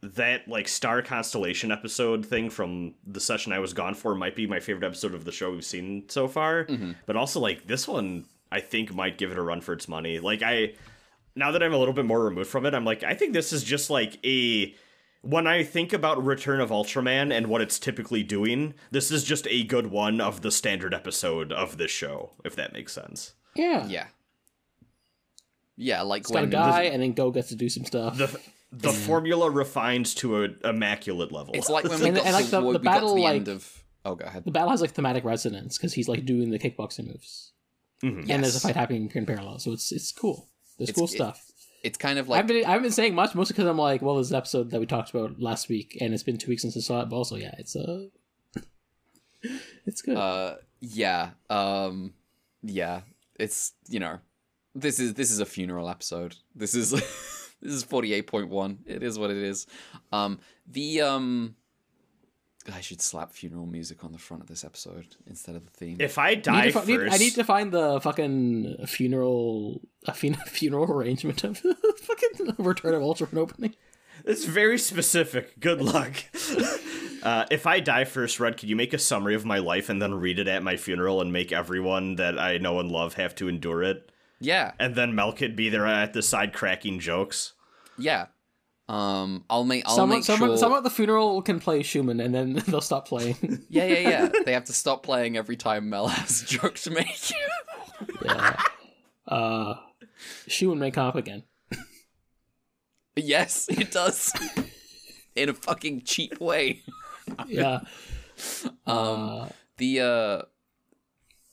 that like star constellation episode thing from the session I was gone for might be my favorite episode of the show we've seen so far. Mm-hmm. But also like this one I think might give it a run for its money. Like I now that I'm a little bit more removed from it, I'm like I think this is just like a when I think about Return of Ultraman and what it's typically doing, this is just a good one of the standard episode of this show, if that makes sense. Yeah, yeah, yeah, like It's got a when guy, and then Go gets to do some stuff. The the formula refines to an immaculate level. it's like when we And- got, and, like, to, the- the battle, the like- end of. Oh, go ahead. the battle has like thematic resonance because he's like doing the kickboxing moves, Mhm. and there's a fight happening in parallel. So it's it's cool. There's It's- cool it- stuff. It's kind of I've like been I haven't been saying much, mostly because I'm like, well, this episode that we talked about last week, and it's been two weeks since I saw it. But also, yeah, it's uh, it's good. uh yeah um yeah it's you know this is this is a funeral episode this is this is 48.1 it is what it is um the um i should slap funeral music on the front of this episode instead of the theme If I I need die fi- first, need- I need to find the fucking funeral a fun- funeral arrangement of the fucking Return of Ultraman opening. it's very specific. Good luck. uh, if I die first, Red, could you make a summary of my life and then read it at my funeral and make everyone that I know and love have to endure it? Yeah And then Mel could be there at the side cracking jokes. yeah um i'll make i'll someone, make someone, sure someone at the funeral can play Schumann, and then they'll stop playing. yeah yeah yeah they have to stop playing every time mel has a joke to make yeah. Uh, Schumann may come up again. yes it does in a fucking cheap way Yeah. Um, Uh, the uh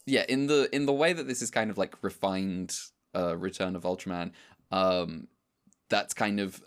yeah in the in the way that this is kind of like refined uh return of ultraman um that's kind of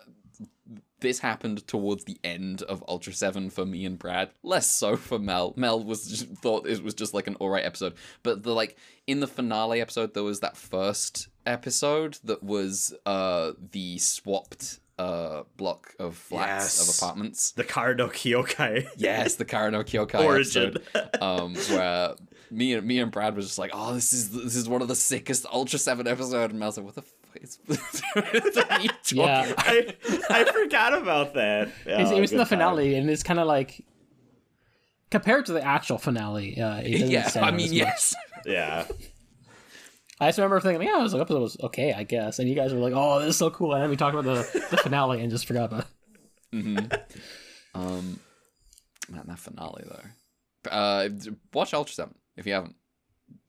this happened towards the end of ultra 7 for me and brad less so for mel. Mel was just, thought it was just like an all right episode. But the like in the finale episode there was that first episode that was uh the swapped uh block of flats Yes. of apartments. The Cardo Kyokai Yes, the Karano Kyokai origin. episode, um, where me and me and Brad was just like, "Oh, this is this is one of the sickest Ultra Seven episode," and Mel's like, "What the fuck is?" what are you talking Yeah. I, I forgot about that. Oh, it was in the finale, and it's kind of like compared to the actual finale. Uh, it doesn't Yeah, stand I mean, as yes. time. Yeah. I just remember thinking, yeah, it was like episode was okay, I guess, and you guys were like, "Oh, this is so cool," and then we talked about the, the finale and just forgot about it. Mm-hmm. um, man, that finale though. Uh, watch Ultra Seven if you haven't.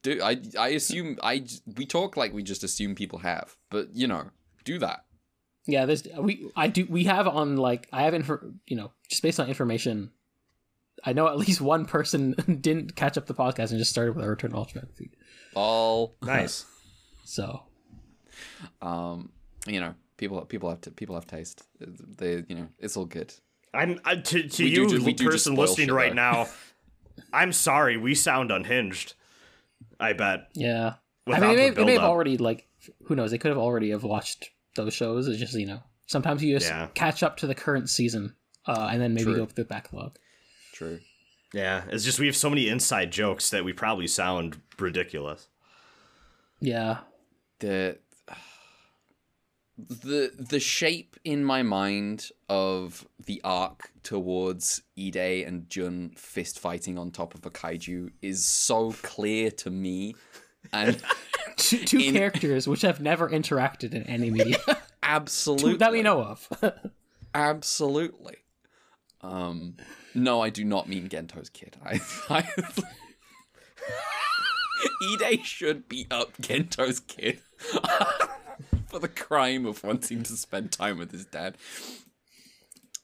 Do I? I assume I we talk like we just assume people have, but you know, do that. Yeah, there's we I do we have on like I have info you know just based on information. I know at least one person didn't catch up the podcast and just started with a Return of Ultraman feed. All Nice. So um, you know, people people have to people have taste. They you know, it's all good. I'm uh, to, to We you, the do person listening shit, right though. now. I'm sorry, we sound unhinged. I bet. yeah, Without I mean, the they may, they may have already like who knows? They could have already have watched those shows. It's just you know sometimes you just Yeah. catch up to the current season uh, and then maybe True. go through the backlog. True. Yeah, it's just we have so many inside jokes that we probably sound ridiculous. Yeah, the the the shape in my mind of the arc towards Ide and Jun fist fighting on top of a kaiju is so clear to me and two, two In- characters which have never interacted in any media Absolutely. that we know of. Absolutely. Um, no, I do not mean Gento's kid. I, I Ide should beat up Gento's kid for the crime of wanting to spend time with his dad.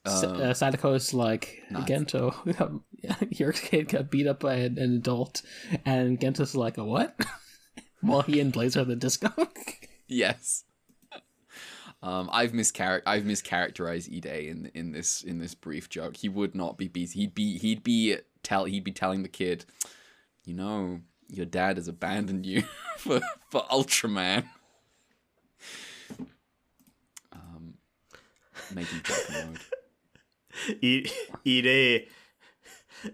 S- uh, Sadako's like Gento, your kid got beat up by an, an adult, and Gento's like a what? While he and Blaze are the disco. Yes. Um, I've mischar- I've mischaracterized Ide in in this in this brief joke. He would not be beat. He'd be he'd be tell he'd be telling the kid, you know, your dad has abandoned you for for Ultraman. Making joke mode. eat eat a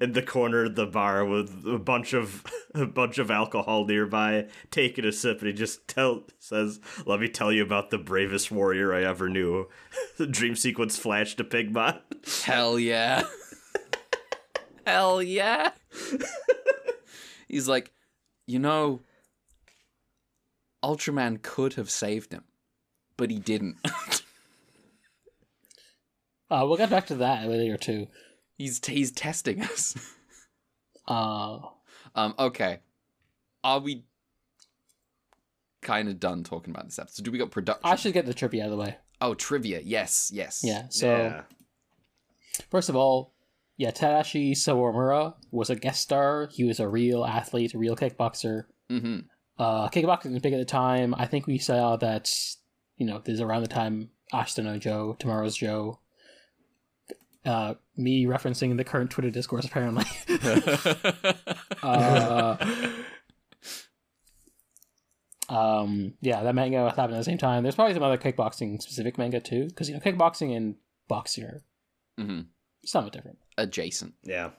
in the corner of the bar with a bunch of a bunch of alcohol nearby, taking a sip, and he just tell says, "Let me tell you about the bravest warrior I ever knew." the dream sequence flash to Pigmon. Hell yeah. Hell yeah. He's like, you know, Ultraman could have saved him, but he didn't. Uh, we'll get back to that later too. he's he's testing us. Uh, Um, okay. Are we kind of done talking about this episode? Do we got production? I should get the trivia out of the way. Oh, trivia. Yes, yes. Yeah. So yeah. first of all, yeah, Tadashi Sawamura was a guest star. He was a real athlete, a real kickboxer. Mm-hmm. Uh, kickboxing was big at the time. I think we saw that. You know, this is around the time Ashita no Joe, Tomorrow's Joe. Uh, me referencing the current Twitter discourse apparently. uh, um, yeah, that manga happened at the same time. There's probably some other kickboxing specific manga too, because you know kickboxing and boxing are hmm somewhat different. Adjacent. Yeah.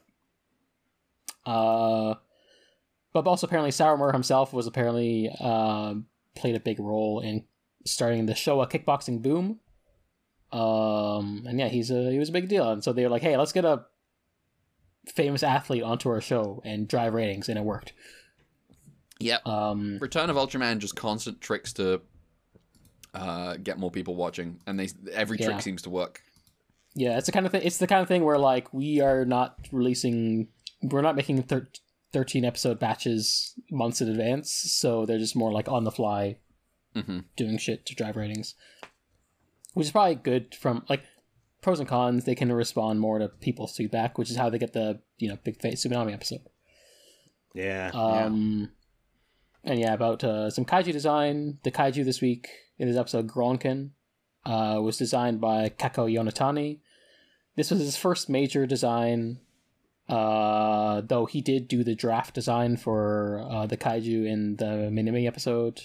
Uh, but also apparently Sawamura himself was apparently um played a big role in starting the Showa kickboxing boom. Um, and yeah, he's a he was a big deal, and so they were like, "Hey, let's get a famous athlete onto our show and drive ratings," and it worked. Yeah. Um, Return of Ultraman just constant tricks to uh, get more people watching, and they every trick Yeah. seems to work. yeah, it's the kind of thing. It's the kind of thing where like we are not releasing, we're not making thir- thirteen episode batches months in advance, so they're just more like on the fly hmm doing shit to drive ratings, which is probably good from like pros and cons. They can respond more to people's feedback, which is how they get the you know big face tsunami episode. Yeah. Um, and yeah, about uh, some kaiju design. The kaiju this week in this episode, Gronken, uh, was designed by Kako Yonatani. This was his first major design, uh, though he did do the draft design for uh, the kaiju in the Minimi episode.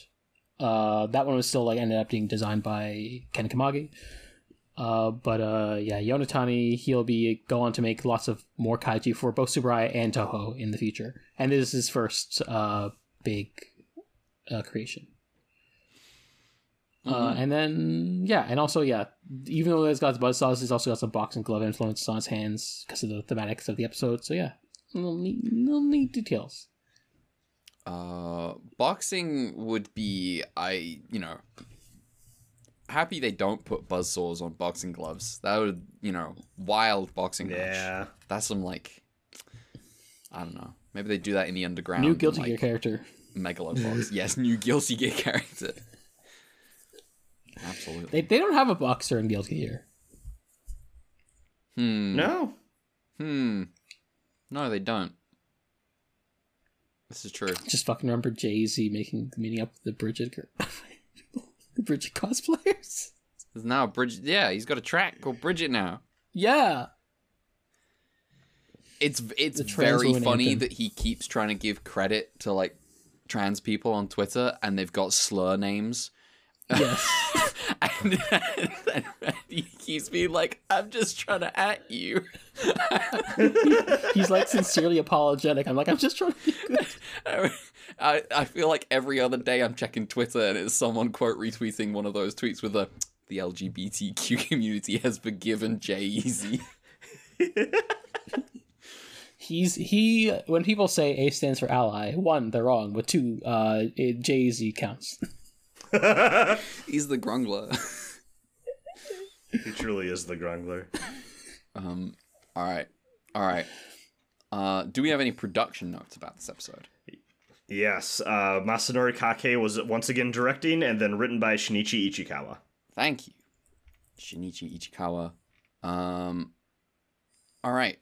Uh, that one was still like ended up being designed by Ken Kamagi. Uh, but uh, yeah, Yonatani, he'll be go on to make lots of more kaiju for both Tsuburaya and Toho in the future. And this is his first uh, big uh, creation. Uh, and then yeah, and also yeah, even though it's got buzzsaws, it's also got some boxing glove influence on his hands because of the thematics of the episode. So yeah, little neat, little neat details. Uh, boxing would be I you know happy they don't put buzzsaws on boxing gloves. That would you know wild boxing match. Yeah. That's some like I don't know. Maybe they do that in the underground. New in, Guilty like, Gear character. Megalobox. yes, new Guilty Gear character. Absolutely. They they don't have a boxer in Guilty Gear. Hmm. No. Hmm. No, they don't. This is true. Just fucking remember Jay Z making meeting up with the Bridget the Bridget cosplayers. There's now a Bridget. Yeah, he's got a track called Bridget now. Yeah, It's it's very funny anthem. that he keeps trying to give credit to like trans people on Twitter, and they've got slur names. yes. and, and he keeps being like, "I'm just trying to at you." He's like sincerely apologetic. I'm like, I'm just trying to be good. I I feel like every other day I'm checking Twitter and it's someone quote retweeting one of those tweets with a the LGBTQ community has forgiven Jay Z. he's he when people say A stands for ally, one they're wrong, but two, uh, Jay Z counts. He's the Grungler. He truly is the Grungler. um. All right. All right. Uh, do we have any production notes about this episode? Yes, uh, Masanori Kakei was once again directing, and then written by Shinichi Ichikawa. Thank you, Shinichi Ichikawa. Um. All right.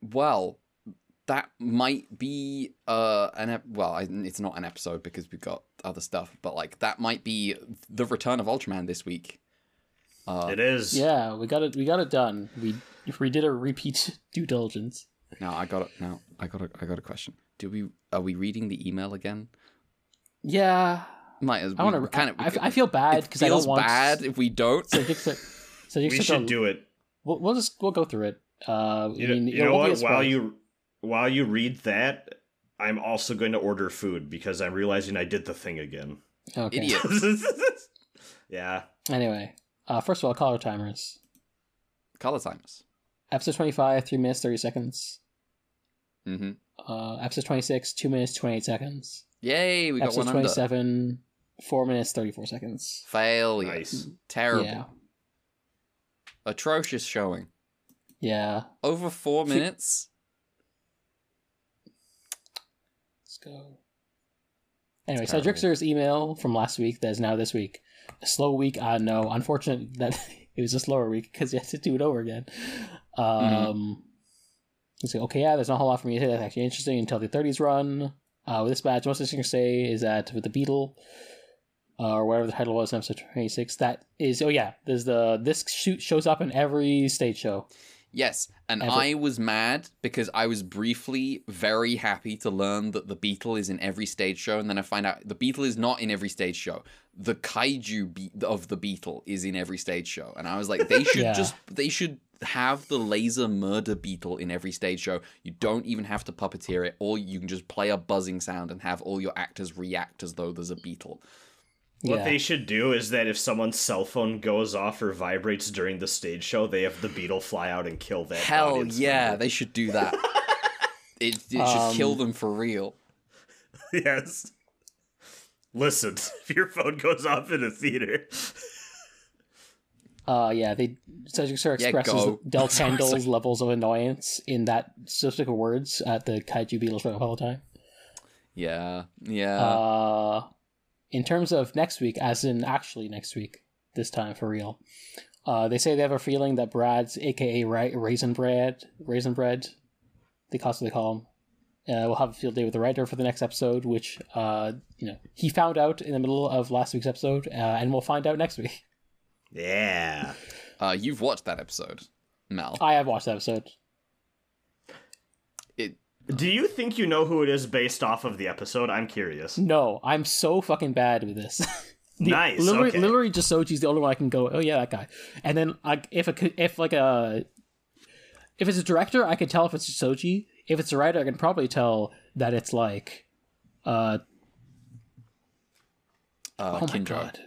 Well, that might be uh an ep- well, I- it's not an episode because we've got other stuff, but like that might be the return of Ultraman this week. Uh, It is. Yeah, we got it. We got it done. We we did a repeat due diligence. Now I got it. Now I got a I got a question. Do we are we reading the email again? Yeah, Might as well I want to. kind of. I, I feel bad because I feels don't want bad if we don't. So you so, so you we should do it. We'll, we'll just we'll go through it. Uh, You I know, mean, you it know won't what? While you while you read that, I'm also going to order food because I'm realizing I did the thing again. okay. Idiot. yeah. Anyway, uh, first of all, color timers. Color timers. Episode twenty five, three minutes thirty seconds. Mm-hmm. Uh, episode twenty six, two minutes twenty eight seconds. Yay, we got episode twenty-seven, under. four minutes thirty four seconds. Failure. Nice. Terrible. Yeah, Atrocious showing. yeah. Over four minutes. Let's go. Anyway, so. Drixer's email from last week that is now this week. A slow week, I know. Unfortunate that it was a slower week because you had to do it over again. Um, Mm-hmm. he's like, okay, yeah, there's not a whole lot for me to say that's actually interesting until the 30s run. Uh, with this badge, most interesting to say is that with the Beetle, uh, or whatever the title was in episode 26, that is, oh yeah, there's the, this shoot shows up in every stage show. Yes, and Ever- I was mad because I was briefly very happy to learn that the beetle is in every stage show, and then I find out the beetle is not in every stage show. The kaiju be- of the beetle is in every stage show, and I was like, they should Yeah. just they should have the laser murder beetle in every stage show. You don't even have to puppeteer it, or you can just play a buzzing sound and have all your actors react as though there's a beetle. What yeah. they should do is that if someone's cell phone goes off or vibrates during the stage show, they have the beetle fly out and kill that. Hell yeah, member. they should do that. it it Um, should kill them for real. yes. Listen, if your phone goes off in a theater, Uh, yeah, they Cedric Sir expresses go. Del Sorry, Candle's levels of annoyance in that specific words at the Kaiju Beetle show all the time. Yeah, yeah. Uh, in terms of next week, as in actually next week, this time for real, uh, they say they have a feeling that Brad's, aka Ra- Raisin Bread, Raisin Bread, they constantly call him, uh, will have a field day with the writer for the next episode, which uh, you know he found out in the middle of last week's episode, uh, and we'll find out next week. yeah. Uh, you've watched that episode, Mel. I have watched that episode. It Do you think you know who it is based off of the episode? I'm curious. No, I'm so fucking bad with this. The- Nice, Literally, okay. literally, just Soji's the only one I can go. Oh yeah, that guy. And then like if it could, if like a, if it's a director, I can tell if it's Soji. If it's a writer, I can probably tell that it's like, uh, uh, oh my god,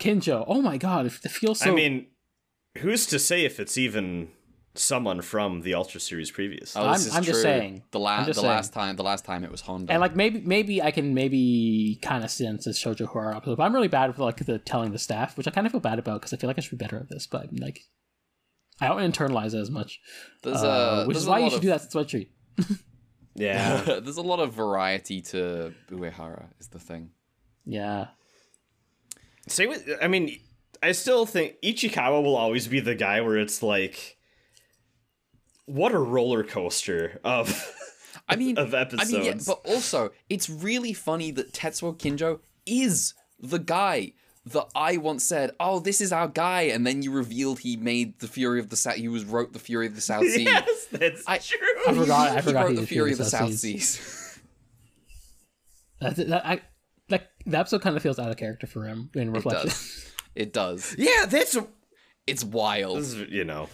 Kinjo. Oh my god, it feels so. I mean, who's to say if it's even someone from the Ultra Series previous? Oh, I'm- this is I'm just true. saying. The, la- I'm the just last time, the last time it was Honda. and like maybe maybe I can maybe kind of sense as Shoujo horror episode, but I'm really bad with like the telling the staff, which I kind of feel bad about because I feel like I should be better at this, but like I don't internalize it as much. there's Uh, a which there's is why you should of- do that sweatshirt. yeah. there's a lot of variety to Uehara. Is the thing. Yeah. Same with, I mean, I still think Ichikawa will always be the guy where it's like, what a roller coaster of I mean, of I episodes. mean, yeah, but also it's really funny that Tetsuo Kinjo is the guy that I once said, "Oh, this is our guy," and then you revealed he made the Fury of the South. He was wrote the Fury of the South Seas. yes, that's I- true. I forgot. I he forgot wrote he's the a Fury of the South Seas. Seas. That, that, I, that, the episode kind of feels out of character for him in it reflection. does. It does. yeah, that's It's wild. this is, you know,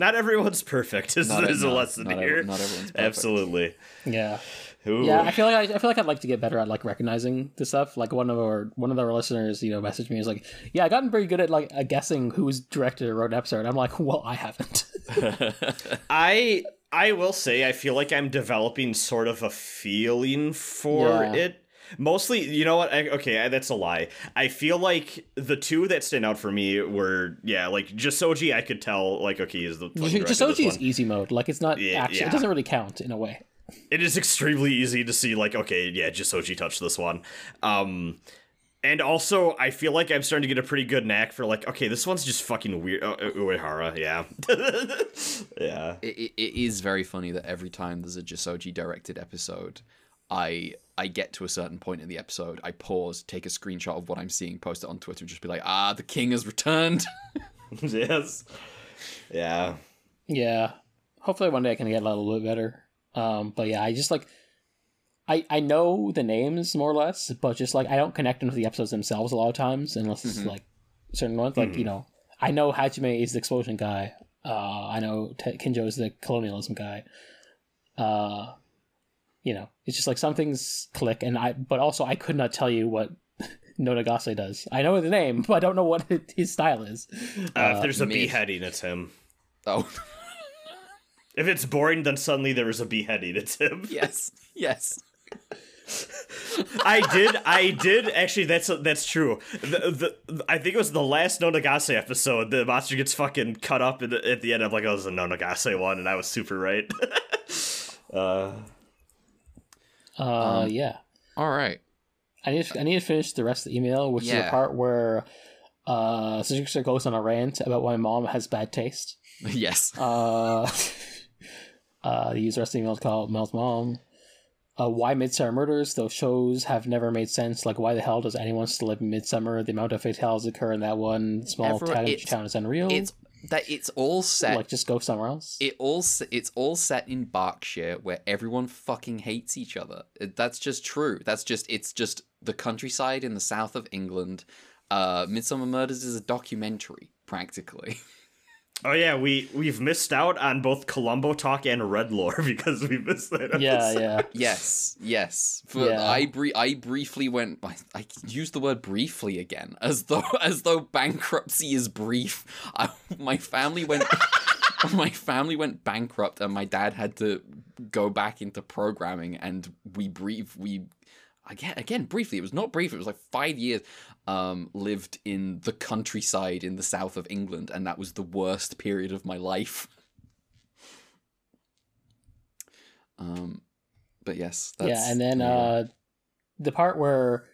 not everyone's perfect. Is, Not- is a lesson not here. every- not everyone's perfect. Absolutely. yeah. Ooh. Yeah, I feel like I, I feel like I'd like to get better at like recognizing the stuff. Like one of our one of our listeners, you know, messaged me is like, "Yeah, I've gotten pretty good at like uh, guessing who's directed or wrote an episode." I'm like, "Well, I haven't." I I will say I feel like I'm developing sort of a feeling for Yeah. it. Mostly, you know what? I, okay, I- that's a lie. I feel like the two that stand out for me were yeah, like Jissoji. I could tell like okay, is the fucking director Jissoji is easy mode. Like it's not Yeah, actually. yeah. It doesn't really count in a way. it is extremely easy to see like okay yeah Jissoji touched this one um and also i feel like i'm starting to get a pretty good knack for like okay this one's just fucking weird uh, uh, uehara yeah yeah It, it, it is very funny that every time there's a Jissoji directed episode, I I get to a certain point in the episode, I pause, take a screenshot of what I'm seeing, post it on Twitter, and just be like, ah, the king has returned. yes yeah Yeah. Hopefully one day I can get a little bit better. Um, but yeah, I just like I I know the names more or less, but just like I don't connect them to the episodes themselves a lot of times unless it's Mhm. like certain ones. Like you know, I know Hajime is the explosion guy. Uh, I know Te- Kinjo is the colonialism guy. Uh, you know, it's just like some things click, and I. But also, I could not tell you what Nonagase does. I know the name, but I don't know what his style is. uh, if there's a mid. beheading it's him oh, if it's boring then suddenly there is a beheading it's him yes, yes. I did. I did actually. That's that's true. The, the I think it was the last Nonagase episode. The monster gets fucking cut up at the, at the end. I'm like, oh, it was a Nonagase one, and I was super right. uh, Uh, yeah. All right. I need to, I need to finish the rest of the email, which is the part where uh Suzuki goes on a rant about why mom has bad taste. Yes. Uh, uh, the user rest of the email called Mel's mom. Uh, why Midsomer Murders? Those shows have never made sense. Like, why the hell does anyone still live in Midsomer? The amount of fatalities occur in that one small Everyone- town, town is unreal. It's that it's all set. like, just go somewhere else. it all it's all set in Berkshire where everyone fucking hates each other. That's just true. That's just it's just the countryside in the south of England. Uh, Midsomer Murders is a documentary, practically. oh yeah, we we've missed out on both Columbo talk and Red Lore because we missed that. Episode. yeah, yeah. yes, yes. For, Yeah. I bri- I briefly went. I, I used the word briefly again, as though as though bankruptcy is brief. I, my family went. my family went bankrupt, and my dad had to go back into programming. And we brief we again again briefly. It was not brief. It was like five years. Um, lived in the countryside in the south of England, and that was the worst period of my life. Um, but yes, that's, yeah, and then uh, the part where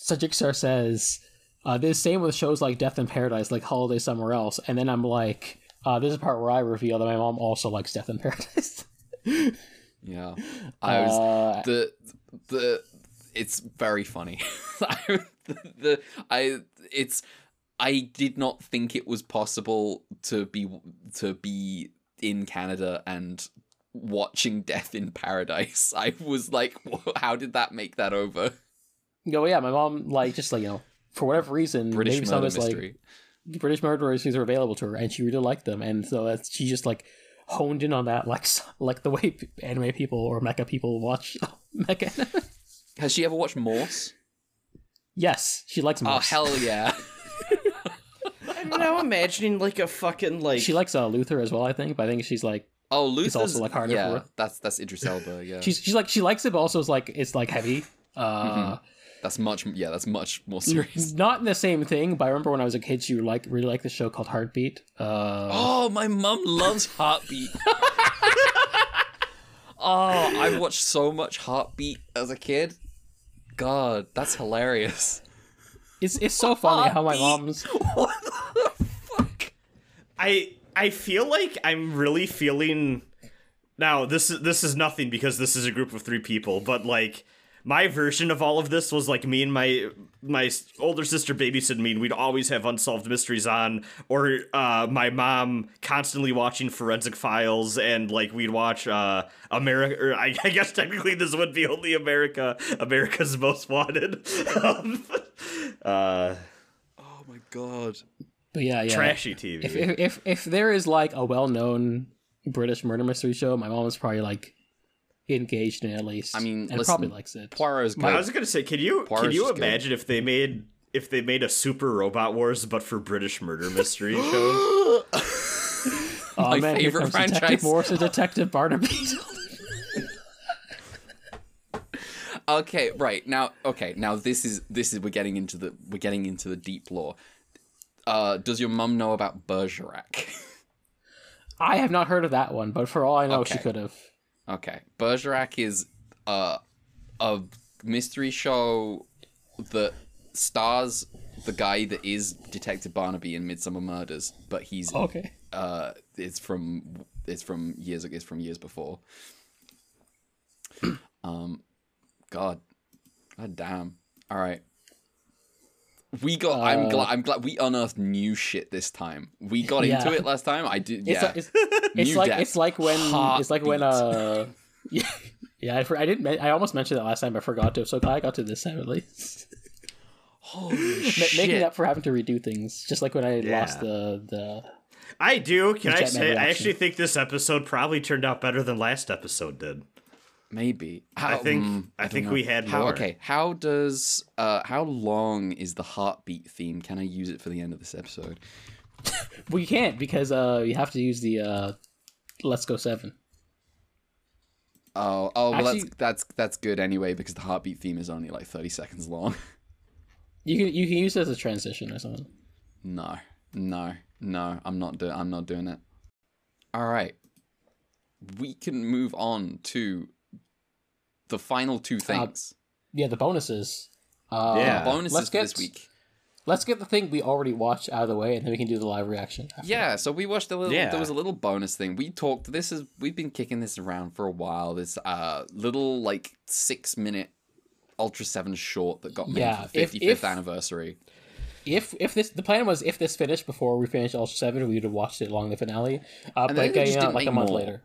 Sajixar says, uh, "This same with shows like Death in Paradise, like Holiday Somewhere Else," and then I'm like, uh, "This is the part where I reveal that my mom also likes Death in Paradise." yeah, I was uh, the the it's very funny. I, the, the I it's I did not think it was possible to be to be in Canada and watching Death in Paradise. I was like, how did that make that over? go, yeah, my mom like just like you know for whatever reason, British maybe murder mystery. like British murder mysteries are available to her, and she really liked them, and so that's she just like honed in on that, like like the way anime people or mecha people watch mecha. Anime. Has she ever watched Morse? yes, she likes Morse. Oh hell yeah! I'm now imagining like a fucking like. She likes uh, Luther as well, I think. But I think she's like Oh, Luther's also, like, harder for Yeah, her. that's that's Idris Elba. Yeah, she's she's like she likes it, but also it's like it's like heavy. Uh, that's much. Yeah, that's much more serious. not the same thing. But I remember when I was a kid, she like really liked the show called Heartbeat. Uh, Oh, my mum loves Heartbeat. oh, I watched so much Heartbeat as a kid. God, that's hilarious. it's it's so funny how my mom's What the fuck? I I feel like I'm really feeling now this is this is nothing because this is a group of three people, but like my version of all of this was like me and my my older sister babysitting me and we'd always have unsolved mysteries on or uh my mom constantly watching forensic files and like we'd watch uh america or I, I guess technically this would be only america america's most wanted um, uh Oh my god. but yeah yeah. trashy tv If, if if if there is like a well known British murder mystery show, my mom is probably like engaged in at least. I mean, and listen, probably likes it. Poirot's good. I was gonna say, can you can you just good. imagine if they made if they made a Super Robot Wars but for British murder mystery shows? Oh my man, favorite comes Detective franchise. Morse and Detective Barnaby. Okay, right now. Okay, now this is this is we're getting into the we're getting into the deep lore. Uh, does your mum know about Bergerac? I have not heard of that one, but for all I know, she could have. Okay, Bergerac is uh, a mystery show that stars the guy that is Detective Barnaby in Midsomer Murders, but he's Okay. uh, it's from it's from years it's from years before. um, God, God damn. All right. We got. I'm Uh, glad. I'm glad we unearthed new shit this time. We got Yeah. into it last time. I did. Yeah. like, it's, it's like depth. it's like when it's like when uh yeah yeah I, I didn't I almost mentioned that last time I forgot to. So glad I got to this time at least. Holy Ma- shit! making up for having to redo things, just like when I Yeah. lost the the. I do. Can I say? Man I actually think this episode probably turned out better than last episode did. Maybe. How, I think. mm, I, don't think know. we had How, more. okay, how does uh how long is the heartbeat theme? Can I use it for the end of this episode? Well, you can't because uh you have to use the uh let's go seven. Oh, oh, well, Actually- that's that's that's good anyway because the heartbeat theme is only like thirty seconds long. You can you can use it as a transition or something. no, no, no, I'm not doing. I'm not doing it. All right, we can move on to the final two things. Yeah, the bonuses. Uh, Yeah. Bonuses let's for get this week. let's get the thing we already watched out of the way, and then we can do the live reaction. after. Yeah, so we watched a little. Yeah. There was a little bonus thing. We talked. This is we've been kicking this around for a while. This uh little like six minute Ultra Seven short that got made Yeah, for the fifty fifth anniversary. If if this the plan was if this finished before we finished Ultra Seven, we would have watched it along the finale. Uh, And but then it they just didn't like a month more. later.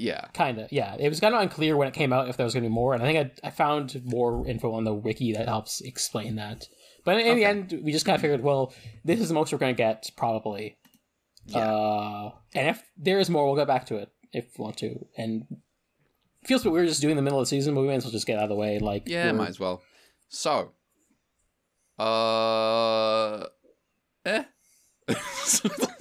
Yeah, Kind of, yeah. It was kind of unclear when it came out if there was going to be more, and I think I, I found more info on the wiki that helps explain that. But in, in the end, we just kind of figured, well, this is the most we're going to get probably. Yeah. Uh, and if there is more, we'll get back to it if we want to. And it feels like we were just doing the middle of the season, but we might as well just get out of the way. Like, yeah, we're- might as well. So, uh, eh.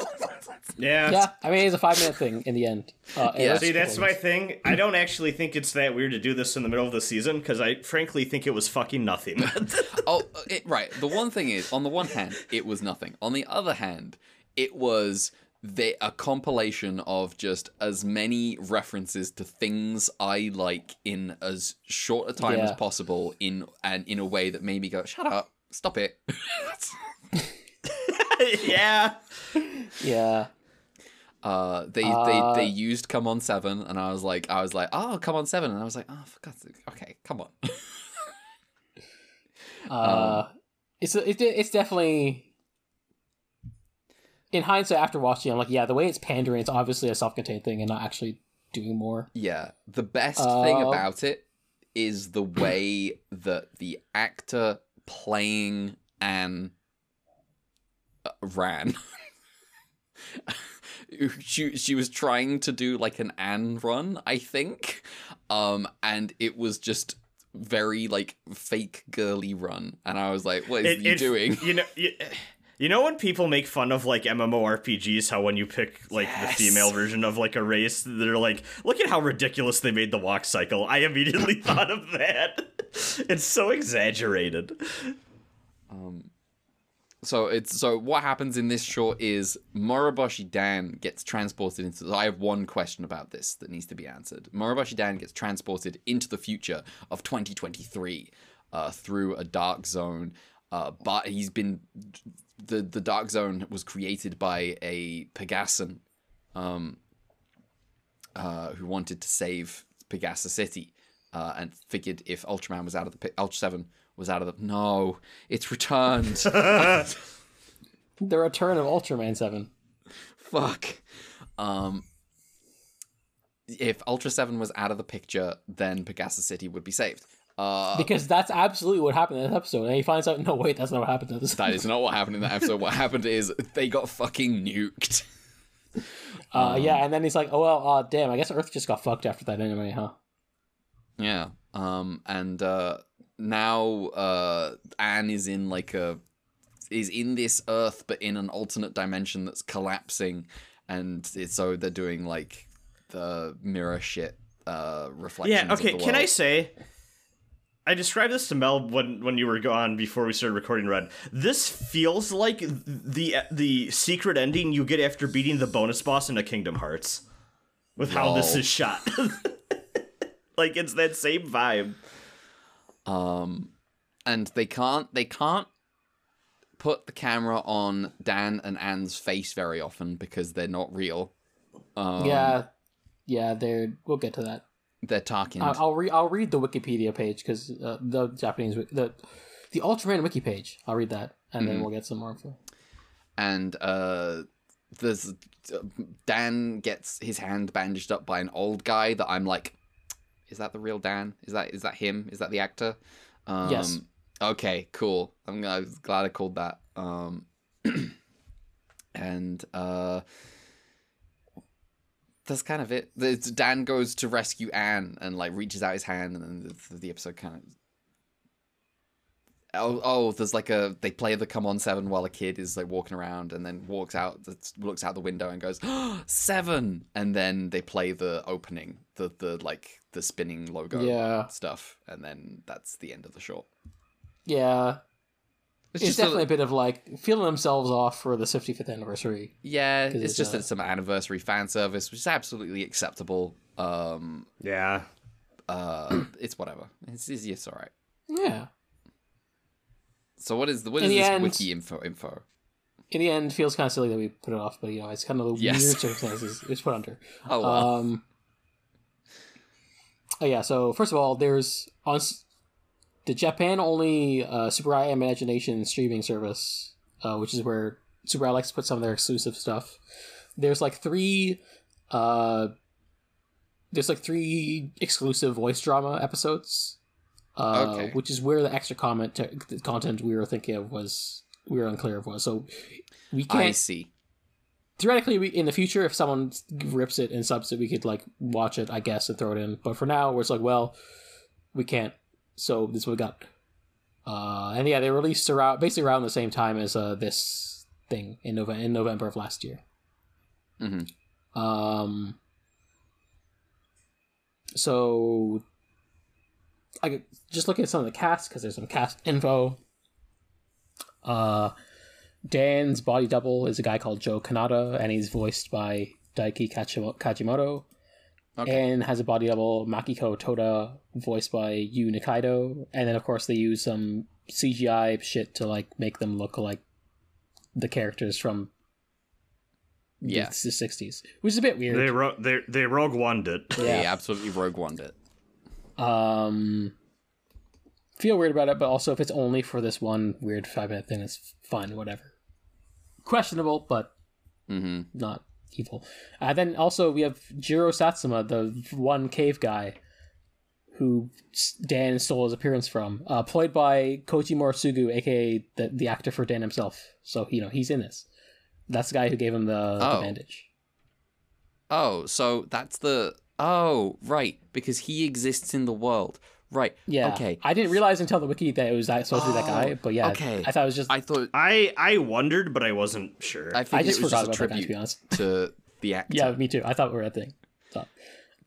Yeah. yeah. I mean, it's a five minute thing in the end. Uh, Yeah. it's- See, that's my thing. I don't actually think it's that weird to do this in the middle of the season because I frankly think it was fucking nothing. oh, it, right. The one thing is, on the one hand, it was nothing. On the other hand, it was the, a compilation of just as many references to things I like in as short a time as possible in and in a way that made me go, "Shut up, stop it." yeah. Yeah. Uh, they Uh, they they used "Come on Seven, and I was like, I was like, "Oh, Come on Seven, and I was like, "Oh, for God's sake, okay, come on." Uh, it's it, it's definitely in hindsight after watching. I'm like, yeah, the way it's pandering, it's obviously a self-contained thing and not actually doing more. Yeah, the best thing Uh, about it is the way that the actor playing Anne uh, ran. she she was trying to do like an Anne run, I think, um, and it was just very like fake girly run, and I was like, "What is It- you it- doing?" You know. You, you know when people make fun of like MMORPGs, how when you pick like Yes. the female version of like a race, they're like, look at how ridiculous they made the walk cycle. I immediately thought of that. It's so exaggerated. Um, so it's so what happens in this short is Moroboshi Dan gets transported into. So I have one question about this that needs to be answered. Moroboshi Dan gets transported into the future of 2023 uh, through a dark zone. Uh, but he's been the the dark zone was created by a Pegasson, um, uh, who wanted to save Pegasa City, uh, and figured if Ultraman was out of the Ultra Seven was out of the no, it's returned. The return of Ultraman Seven. Fuck. Um, if Ultra Seven was out of the picture, then Pegasa City would be saved. Uh, Because that's absolutely what happened in that episode. And he finds out, no, wait, that's not what happened in this that is not what happened in that episode. What happened is they got fucking nuked. Uh, yeah, and then he's like, oh, well, uh, damn, I guess Earth just got fucked after that anyway, huh? Yeah. Um and uh now uh Anne is in like a is in this earth but in an alternate dimension that's collapsing and it's, so they're doing like the mirror shit uh reflections. Yeah, okay, can I say I described this to Mel when when you were gone before we started recording Red. This feels like the the secret ending you get after beating the bonus boss in a Kingdom Hearts. With how this is shot. like it's that same vibe. Um and they can't they can't put the camera on Dan and Anne's face very often because they're not real. Um, yeah, yeah. They're we'll get to that. they're talking. I- I'll read. I'll read the Wikipedia page because uh, the Japanese the the Ultraman wiki page. I'll read that, and then we'll get some more info. and uh there's Dan gets his hand bandaged up by an old guy that I'm like is that the real Dan? Is that is that him? Is that the actor? Um Yes. Okay, cool. I'm, I'm glad I called that. Um and uh that's kind of it. The, Dan goes to rescue Anne and like reaches out his hand, and then the, the episode kind of Oh, oh, there's like a they play the come on seven while a kid is like walking around and then walks out, looks out the window and goes seven, and then they play the opening, the the like the spinning logo Yeah. stuff, and then that's the end of the short. Yeah, It's, it's, just definitely a, a, bit of like feeling themselves off for the 65th anniversary. Yeah, it's it's, just uh, some anniversary fan service, which is absolutely acceptable. Um, Yeah. uh, it's whatever. It's, it's, it's all right. Yeah. So what is the what In is the this end- wiki info info? In the end, feels kind of silly that we put it off, but you know, it's kind of the Yes. weird circumstances it's put under. Oh well. Um. Oh yeah. So first of all, there's on the Japan only uh, Tsuburaya Imagination streaming service, uh, which is where Tsuburaya likes to put some of their exclusive stuff. There's like three, uh, there's like three exclusive voice drama episodes. Uh, Okay. Which is where the extra comment content we were thinking of was we were unclear of was. So we can't I see. Theoretically we, in the future if someone rips it and subs it we could like watch it i guess and throw it in. But for now we're just like well we can't. So this is what we got. Uh and yeah they released around basically around the same time as uh this thing in november in november of last year. Hmm um so i could just look at some of the cast because there's some cast info. Uh dan's body double is a guy called joe kanata and he's voiced by daiki kajimoto Okay. and has a body double makiko toda voiced by yu nikaido and then of course they use some cgi shit to like make them look like the characters from the- Yeah. the 60s which is a bit weird They ro- they they rogue one it. They yeah. absolutely rogue one it. Um, feel weird about it, but also if it's only for this one weird five minute thing, it's fine, whatever. Questionable, but hmm not evil. Uh, then also we have Jiro Satsuma, the one cave guy who Dan stole his appearance from, uh, played by Koji Moritsugu, aka the, the actor for Dan himself. So, you know, he's in this. That's the guy who gave him the, the Oh. bandage. Oh, so that's the oh right because he exists in the world. Right. Yeah. Okay. I didn't realize until the wiki that it was that, supposed to be that Oh, guy, but yeah. okay. I thought it was just. I thought I I wondered, but I wasn't sure. I I think just it was forgot just a about that guy, to be honest. to the actor. Yeah, me too. I thought we were a thing. So,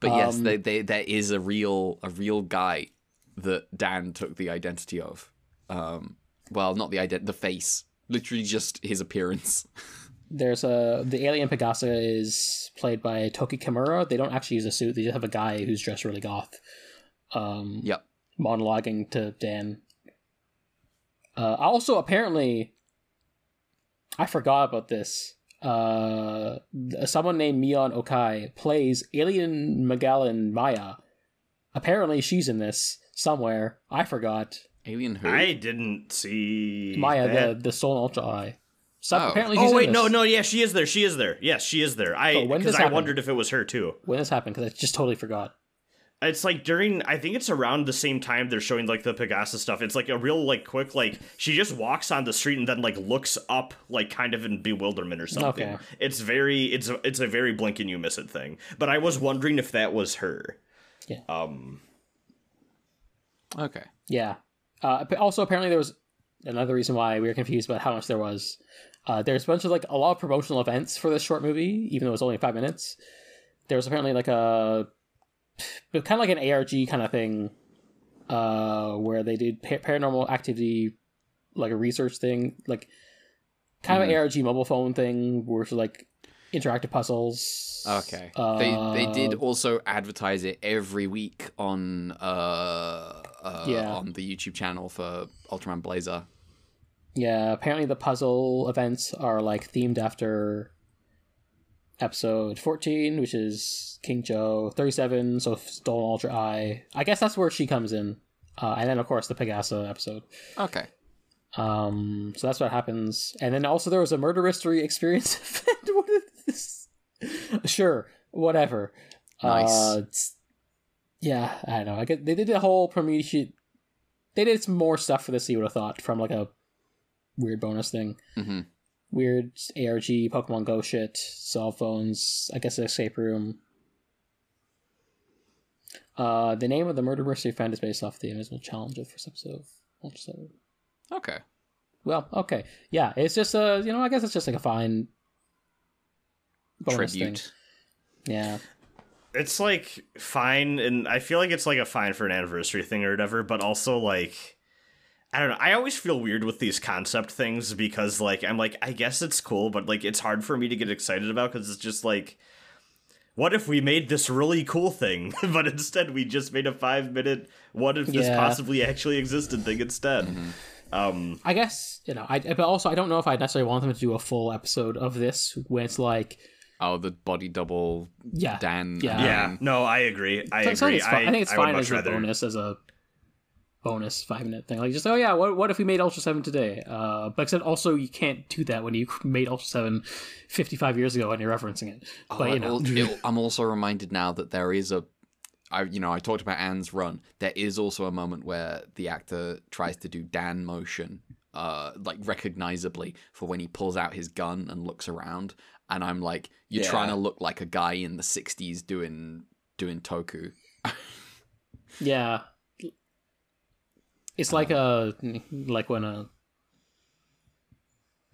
But yes, Um, they, they, there is a real a real guy that Dan took the identity of. Um, well, not the ident, the face, literally just his appearance. there's a the alien Pegasa is played by Toki Kimura. They don't actually use a suit. They just have a guy who's dressed really goth, um, Yep. monologuing to Dan. Uh, also, apparently, I forgot about this. Uh, someone named Mion Okai plays Alien Magellan Maya. Apparently, she's in this somewhere. I forgot. Alien who? I didn't see Maya, the that. the Stolen Ultra Eye. So Oh. apparently, she's Oh in wait, this. no, no, yeah, she is there. She is there. Yes, she is there. I Oh, when did because this I wondered if it was her too. When this happened, because I just totally forgot. It's like during I think it's around the same time they're showing like the Pegasus stuff. It's like a real like quick like she just walks on the street and then like looks up like kind of in bewilderment or something. Okay. It's very it's a, it's a very blink and you miss it thing. But I was wondering if that was her. Yeah. Um Okay. Yeah. Uh, also, apparently, there was another reason why we were confused about how much there was. Uh, there's a bunch of like a lot of promotional events for this short movie, even though it's only five minutes. There was apparently like a kind of like an ARG kind of thing, uh, where they did pa- paranormal activity, like a research thing, like kind of an ARG mobile phone thing, where it's like interactive puzzles. Okay. Uh, they they did also advertise it every week on uh, uh Yeah. on the YouTube channel for Ultraman Blazar. Yeah, apparently the puzzle events are like themed after episode 14, which is King Joe, 37, so Stolen Ultra Eye. I guess that's where she comes in. Uh, and then, of course, the Pegasa episode. Okay. Um, so that's what happens. And then also there was a murder mystery experience event. what is this? Sure, whatever. Nice. Uh, yeah, I don't know. I get they did a whole promotion. They did some more stuff for this. You would have thought from like a weird bonus thing, hmm weird ARG Pokemon Go shit, cell phones. I guess an escape room. Uh, the name of the murder mystery event is based off the Invisible Challenge of the first episode. of Ultra Okay. Well, okay, yeah, it's just a you know I guess it's just like a fine bonus Tribute. thing. Yeah, it's like fine and i feel like it's like a fine for an anniversary thing or whatever but also like i don't know i always feel weird with these concept things because like i'm like i guess it's cool but like it's hard for me to get excited about because it's just like what if we made this really cool thing but instead we just made a five minute what if this Yeah. possibly actually existed thing instead um I guess you know. I but also I don't know if I necessarily want them to do a full episode of this when it's like Oh, the body double yeah, Dan. Yeah. and yeah no i agree i So- so agree it's fine. I, think it's I fine much as a bonus as a bonus five minute thing. Like just oh yeah, what what if we made Ultra Seven today? Uh, but except also you can't do that when you made Ultra 7 55 years ago and you're referencing it. Oh, But you know, it'll- I'm also reminded now that there is a, I you know I talked about Anne's run. There is also a moment where the actor tries to do Dan motion, uh, like recognizably for when he pulls out his gun and looks around. And I'm like, you're Yeah. trying to look like a guy in the '60s doing doing toku. Yeah. It's like uh, a like when a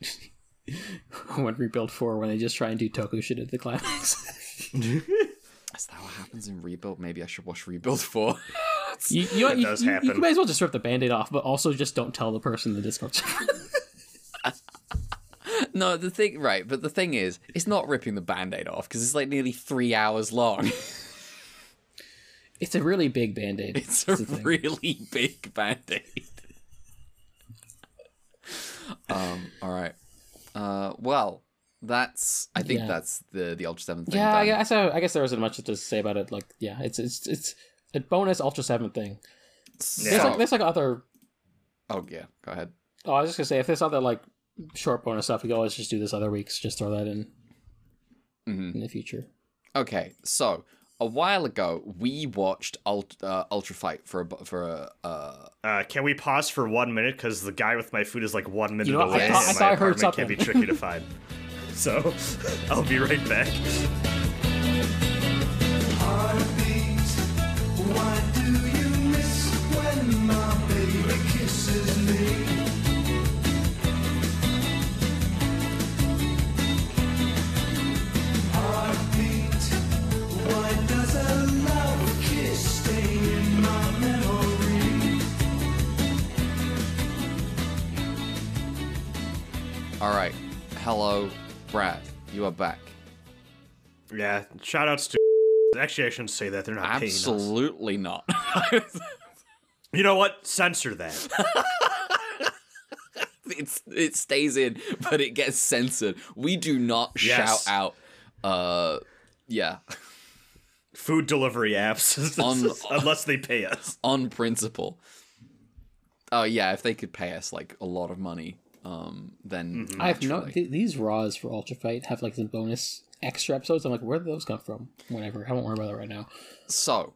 when Rebuild Four when they just try and do Toku shit at the climax. Is that what happens in Rebuild? Maybe I should watch Rebuild Four. you you, you, does you, you may as well just rip the band-aid off, but also just don't tell the person in the Discord server. no, the thing, right? But the thing is, it's not ripping the band-aid off because it's like nearly three hours long. It's a really big band-aid. It's a That's the thing. really big band-aid. um. All right. Uh. Well, that's. I think Yeah. that's the the Ultra Seven thing. Yeah, I guess I, I guess there wasn't much to say about it. Like, yeah, it's it's it's a bonus Ultra Seven thing. So- There's like there's like other. oh yeah. Go ahead. Oh, I was just gonna say if there's other like short bonus stuff, we can always just do this other weeks. Just throw that in Mhm. in the future. Okay. So a while ago, we watched Ult- uh, Ultra Fight for a for a. Uh, Uh, can we pause for one minute? Because the guy with my food is like one minute know what? I away. thought- I and I my heard apartment can be tricky to find. So, I'll be right back. All right. Hello, Brad. You are back. Yeah, shout outs to. Actually, I shouldn't say that. They're not paying us. Absolutely not. You know what? Censor that. it's it stays in, but it gets censored. We do not Yes. shout out. Uh, yeah, Food delivery apps, On- unless they pay us. on principle. Oh yeah, if they could pay us like a lot of money, um, then Mm-hmm. I have no th- these raws for Ultra Fight have like some bonus extra episodes. I'm like, where did those come from? Whatever. I won't worry about that right now. So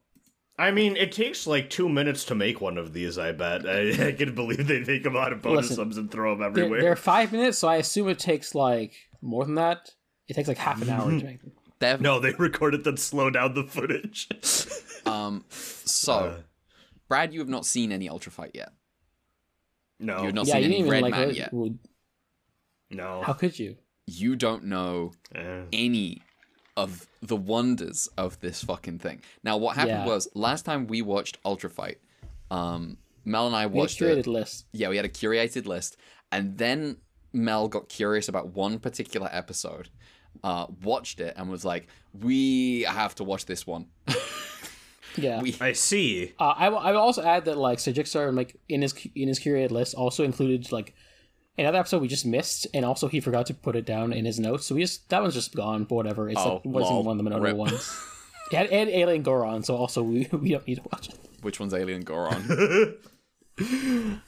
I mean, it takes like two minutes to make one of these. I bet. I, I can believe they make a lot of bonus Listen, subs and throw them They're, everywhere. they're five minutes, so I assume it takes like more than that. It takes like half an hour to make them. they've No, they recorded then slow down the footage. um, so Uh, Brad, you have not seen any Ultra Fight yet. No. You have not yeah, seen you any Red like. Man what- yet. would- No. How could you? You don't know Eh. any of the wonders of this fucking thing. Now, what happened Yeah. was last time we watched Ultra Fight, um, Mel and I watched We had a watched curated it. list. Yeah, we had a curated list, and then Mel got curious about one particular episode, uh, watched it, and was like, "We have to watch this one." Yeah. we I see. Uh, I will. I will also add that like so Jigsaw like in his in his curated list also included like another episode we just missed, and also he forgot to put it down in his notes. So we just that one's just gone. But whatever. It's Oh, like wasn't lol. one of the notable ones. It had, and Alien Goron, so also we, we don't need to watch it. which one's Alien Goron?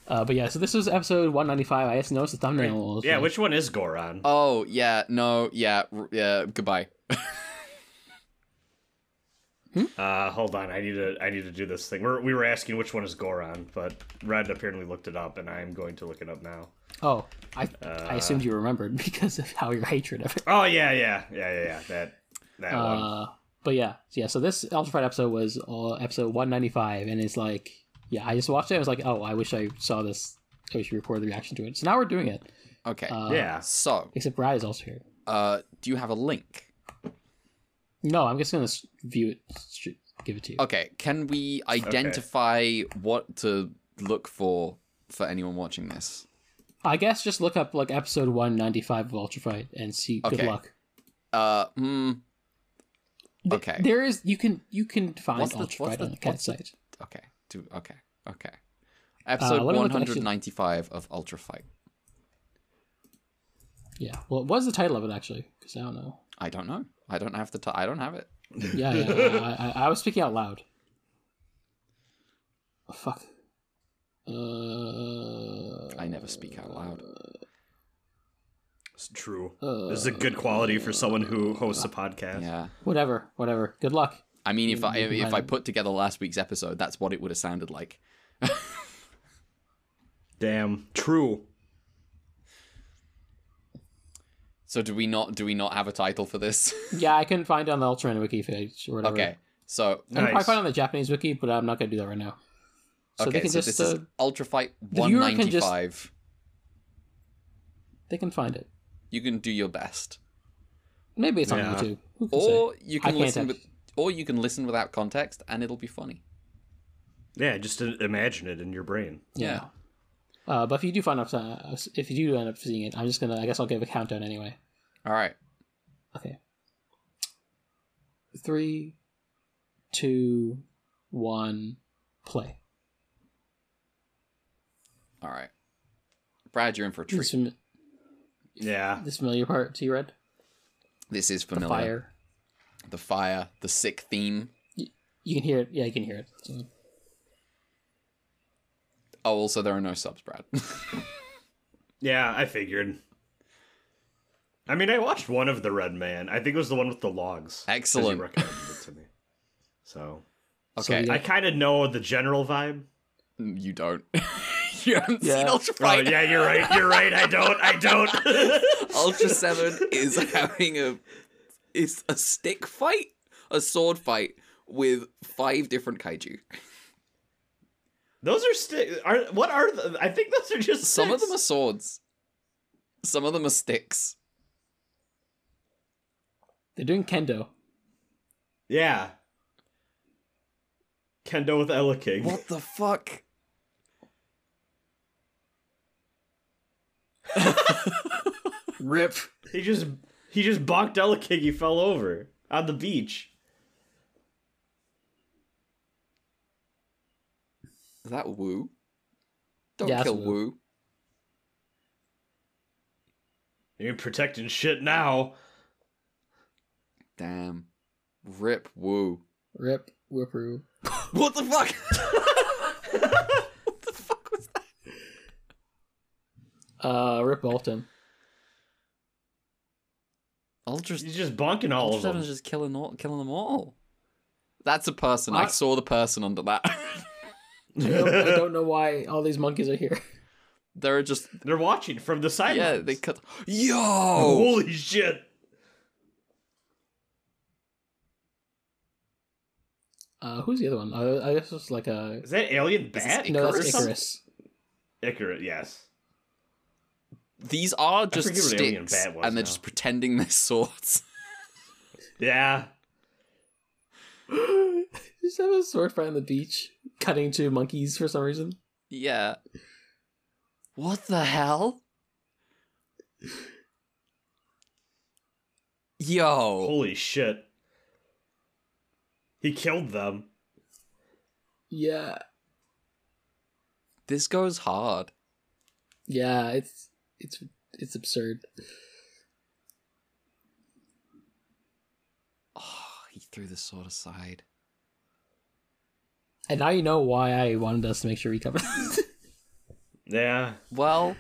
Uh, but yeah, so this was episode one ninety five. I just noticed the thumbnail. was, Yeah, like, which one is Goron? oh yeah, no, yeah, r- yeah. Goodbye. Uh, hold on, I need to I need to do this thing. We're, we were asking which one is Goron, but Red apparently looked it up, and I'm going to look it up now. Oh, I I assumed you remembered because of how your hatred of it. Oh yeah, yeah, yeah, yeah, yeah. That that one. Uh, but yeah, yeah. So this Ultra Fight episode was uh, episode one ninety five, and it's like, yeah, I just watched it. I was like, oh, I wish I saw this. I wish we recorded the reaction to it. So now we're doing it. Okay. Uh, Yeah. so, Except Brad is also here. uh, do you have a link? No, I'm just gonna view it. Give it to you. Okay. Can we identify what to look for for anyone watching this? I guess just look up like episode one ninety five of Ultra Fight and see. Good Okay. luck. Uh, hmm. Th- Okay. There is you can you can find What's the- Ultra what's Fight on the- the cat what's the- site. Okay. Do okay. Okay. Episode let me one look at- hundred ninety-five of Ultra Fight. Yeah. Well, what's the title of it actually? Because I don't know. I don't know. I don't have the. T- I don't have it. Yeah, yeah. I, I, I was speaking out loud. Oh, fuck. Uh, I never speak out loud. It's true. uh, this is a good quality for someone who hosts a podcast. Yeah. whatever, whatever. Good luck. I mean, if I you if I put together last week's episode, that's what it would have sounded like. Damn. True. So do we not do we not have a title for this? Yeah, I couldn't find it on the Ultraman wiki page or whatever. okay. So I can probably find it on the Japanese wiki, but I'm not gonna do that right now. So okay, they can so just this uh, is Ultra Fight the just- 195. they can find it. You can do your best. Maybe it's on Yeah. YouTube. Who can say? Or you can can't listen with or you can listen without context and it'll be funny. Yeah, just imagine it in your brain. Yeah. Uh, but if you do find out, uh, if you do end up seeing it, I'm just gonna. I guess I'll give a countdown anyway. All right. Okay. Three, two, one, play. All right. Brad, you're in for a treat. This, fam- Yeah. this familiar part to you, Red? This is familiar. The familiar. fire. The fire, the sick theme. You can hear it. Yeah, you can hear it. So, Oh, also there are no subs, Brad. Yeah, I figured. I mean, I watched one of the Red Man. I think it was the one with the logs. 'cause you Excellent. recommended it to me. So okay. you I kind of know the general vibe. you don't. you haven't seen Yeah. Ultra Oh Fight. yeah, you're right. You're right. I don't. I don't. Ultra Seven is having a it's a stick fight, a sword fight with five different kaiju. those are stick. Are what are? The, I think those are just. Some of them are swords. Some of them are sticks. They're doing kendo. Yeah. Kendo with Eleking. What the fuck? Rip. He just he just bonked Eleking. He fell over on the beach. Is that Woo? Don't Yeah, kill Wu. Woo. You're protecting shit now. Damn. Rip Woo. Rip. Whipperoo. What the fuck? what the fuck was that? Uh, Rip Baltan. Ultra He's just bonking all Ultra of them. Seven's just killing all, killing them all. That's a person. I I- saw the person under that. I don't, I don't know why all these monkeys are here. They're just They're watching from the sidelines. yeah. They cut. Yo. Holy shit! Uh, who's the other one? Uh, I guess it's like a. Is that alien this bat? Icarus? No, or that's something? Icarus. Icarus, yes. these are just forget Alien sticks, Bat was and they're now. just pretending they're swords. Yeah. Just have a sword fight on the beach, cutting to monkeys for some reason. yeah. What the hell? Yo. Holy shit. He killed them. Yeah, This goes hard. yeah, it's it's it's absurd. Oh, he threw the sword aside. And now you know why I wanted us to make sure we cover. Yeah. Well,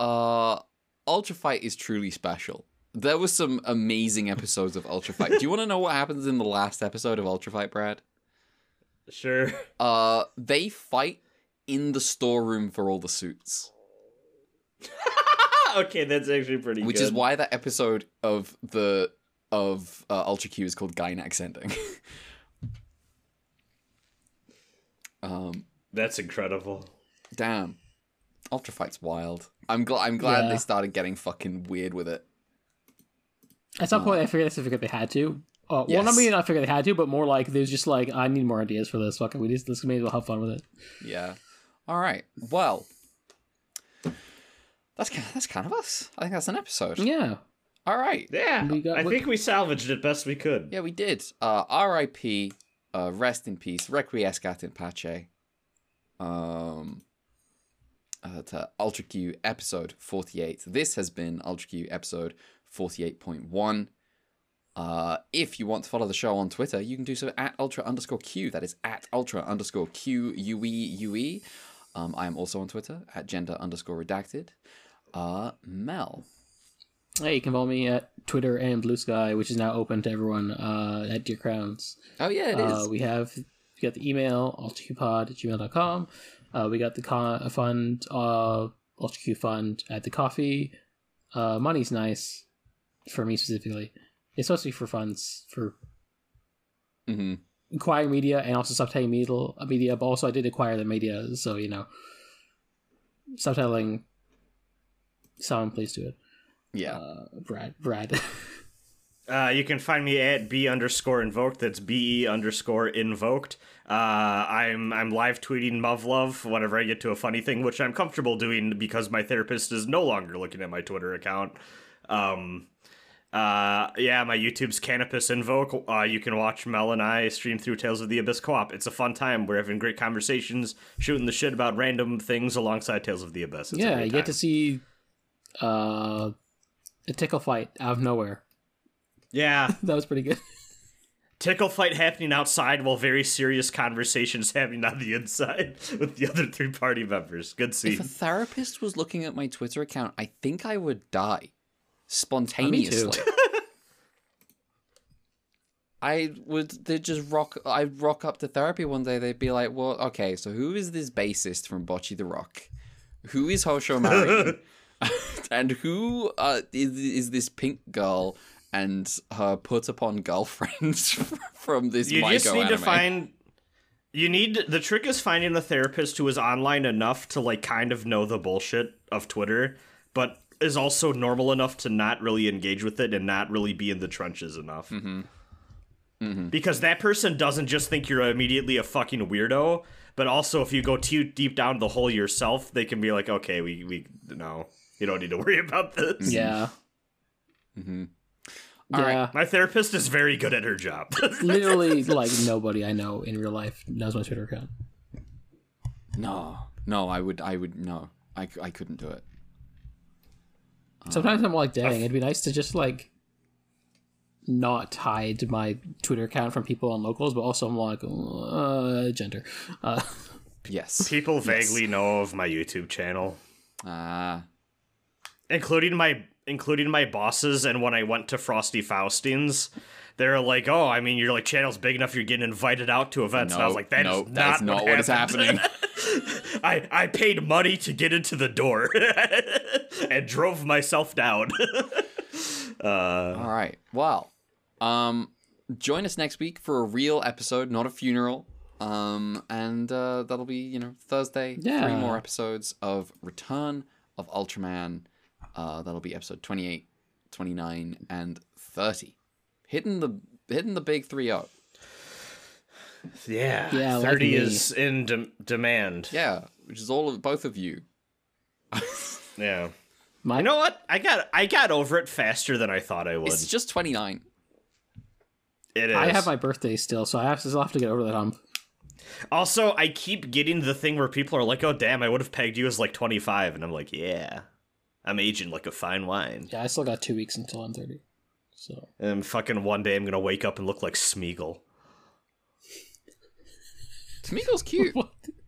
uh Ultra Fight is truly special. There were some amazing episodes of Ultra Fight. Do you want to know what happens in the last episode of Ultra Fight, Brad? Sure. Uh they fight in the storeroom for all the suits. okay, that's actually pretty Which good. is why that episode of the of uh, Ultra Q is called Gainax ending. um That's incredible. damn. Ultra Fight's wild. I'm glad I'm glad Yeah. they started getting fucking weird with it. At some point, I figured I figured they had to. Uh, Well, Yes. not meaning I figured they had to, but more like there's just like I need more ideas for this. Fucking, we just let's maybe we'll have fun with it. Yeah. All right. Well, that's kind that's kind of us. I think that's an episode. Yeah, All right. Yeah. We got- I what- think we salvaged it best we could. Yeah, we did. Uh, R.I.P. Uh, rest in peace. Requiescat in pace. Um. Uh, to Ultra Q episode 48. This has been Ultra Q episode 48.1. Uh, if you want to follow the show on Twitter, you can do so at ultra underscore Q. That is at ultra underscore Q U E U E. Um, I am also on Twitter at gender underscore redacted. Uh, Mel. hey, you can follow me at Twitter and Bluesky, which is now open to everyone uh, at Dear Crowns. Oh yeah, it is. Uh, we have we got the email ultraqpod at gmail.com. Uh, we got the con- fund uh, ultraq fund at the Ko-fi. Uh, money's nice for me specifically. It's supposed to be for funds for hmm acquiring media and also subtitling media, media. But also, I did acquire the media, so you know, subtitling. Someone please do it. Yeah. Uh, Brad, Brad. Uh, you can find me at b underscore invoked. That's b e underscore invoked. Uh, I'm I'm live tweeting Muv whenever I get to a funny thing, which I'm comfortable doing because my therapist is no longer looking at my Twitter account. Um, uh, yeah, my YouTube's Canopus Invoke. Uh, you can watch Mel and I stream through Tales of the Abyss co-op. It's a fun time. We're having great conversations, shooting the shit about random things alongside Tales of the Abyss. It's yeah, you get to see uh, a tickle fight out of nowhere. Yeah, That was pretty good. tickle fight happening outside while very serious conversations happening on the inside with the other three party members. Good scene. If a therapist was looking at my Twitter account, I think I would die spontaneously. I would they just rock I'd rock up to therapy one day, they'd be like, Well, okay, so who is this bassist from Bocchi the Rock? Who is Houshou Marine? and who uh, is, is this pink girl and her put upon girlfriend from this You just need to find. You need the trick is finding a therapist who is online enough to like kind of know the bullshit of Twitter, but is also normal enough to not really engage with it and not really be in the trenches enough. Mm-hmm. Because that person doesn't just think you're immediately a fucking weirdo, but also if you go too deep down the hole yourself, they can be like, okay, we we no, you don't need to worry about this. Yeah. Mhm. Yeah. My therapist is very good at her job. Literally, like nobody I know in real life knows my Twitter account. No. No, I would I would no. I, I couldn't do it. Sometimes I'm like, dang, it'd be nice to just like not hide my Twitter account from people on locals, but also I'm like, uh, gender. Uh, Yes. People vaguely know of my YouTube channel. Ah. including my including my bosses and when I went to Frosty Faustings, they're like, "Oh, I mean, your like channel's big enough. You're getting invited out to events." and I was No, like, "That is no, not, that's not what is happening. I I paid money to get into the door and drove myself down. uh, All right. Well, um, join us next week for a real episode, not a funeral. Um, and uh, that'll be you know Thursday. Yeah. Three more episodes of Return of Ultraman. Uh, that'll be episode 28, 29, and 30. Hitting the hitting the big three up. Yeah, Yeah, thirty me. is in de- demand. Yeah, which is all of both of you. yeah. My, You know what? I got I got over it faster than I thought I would. It's just 29. It is. I have my birthday still, so I have to, still have to get over that hump. Also, I keep getting the thing where people are like, "Oh, damn, I would have pegged you as like 25," and I'm like, "Yeah, I'm aging like a fine wine." Yeah, I still got two weeks until I'm 30. So And fucking one day I'm gonna wake up and look like Smeagol. Smeagol's cute.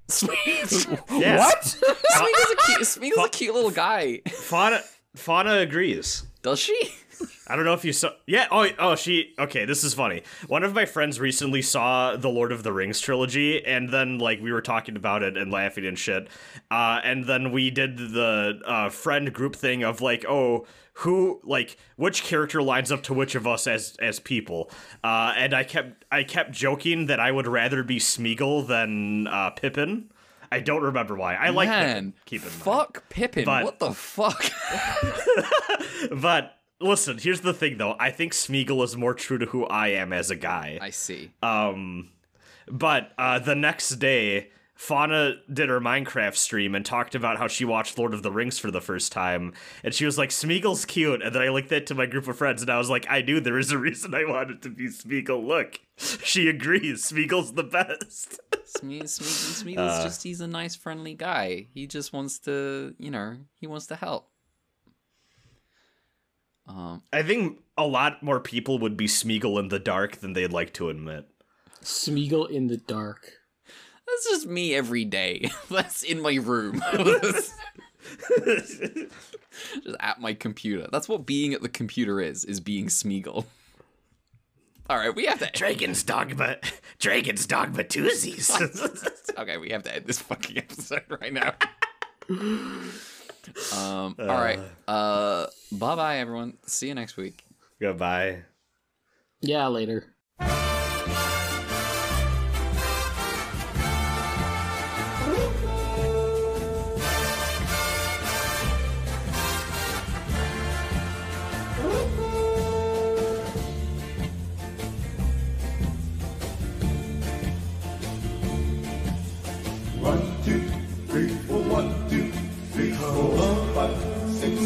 Sweet. What? Smeagol's Yeah. what? a cute. Smeagol's a cute little guy. Fauna Fauna agrees. Does she? I don't know if you saw. Yeah. Oh. Oh. She. Okay. This is funny. One of my friends recently saw the Lord of the Rings trilogy, and then like we were talking about it and laughing and shit. Uh, and then we did the uh, friend group thing of like, oh, who like which character lines up to which of us as as people. Uh, and I kept I kept joking that I would rather be Smeagol than uh, Pippin. I don't remember why. I like Man, Pippin. Keep in mind. fuck Pippin. But- what the fuck? But listen, here's the thing though. I think Smeagol is more true to who I am as a guy. I see. Um, but uh, the next day, Fauna did her Minecraft stream and talked about how she watched Lord of the Rings for the first time, and she was like, "Smeagol's cute." And then I linked that to my group of friends, and I was like, "I knew there is a reason I wanted to be Smeagol. Look, she agrees. Smeagol's the best." Sme- Sme- Smeagol's Uh. just he's a nice, friendly guy. He just wants to, you know, he wants to help. Um, I think a lot more people would be Smeagol in the dark than they'd like to admit. Smeagol in the dark. That's just me every day. that's in my room. just at my computer. That's what being at the computer is, is being Smeagol. All right, we have to. Dragon's dogma, Dragon's dogma twosies. okay, we have to end this fucking episode right now. um. all right. Uh. Bye bye, everyone. See you next week. Goodbye. Yeah, later.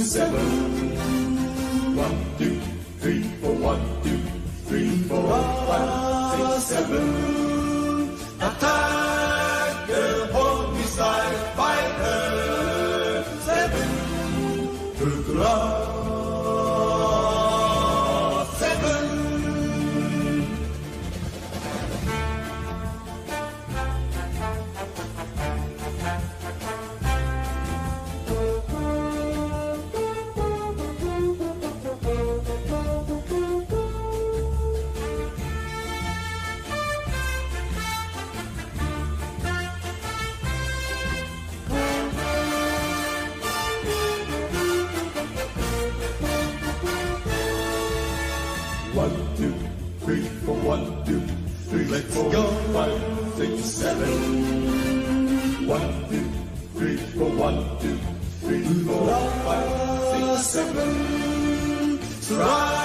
Seven. Five, six,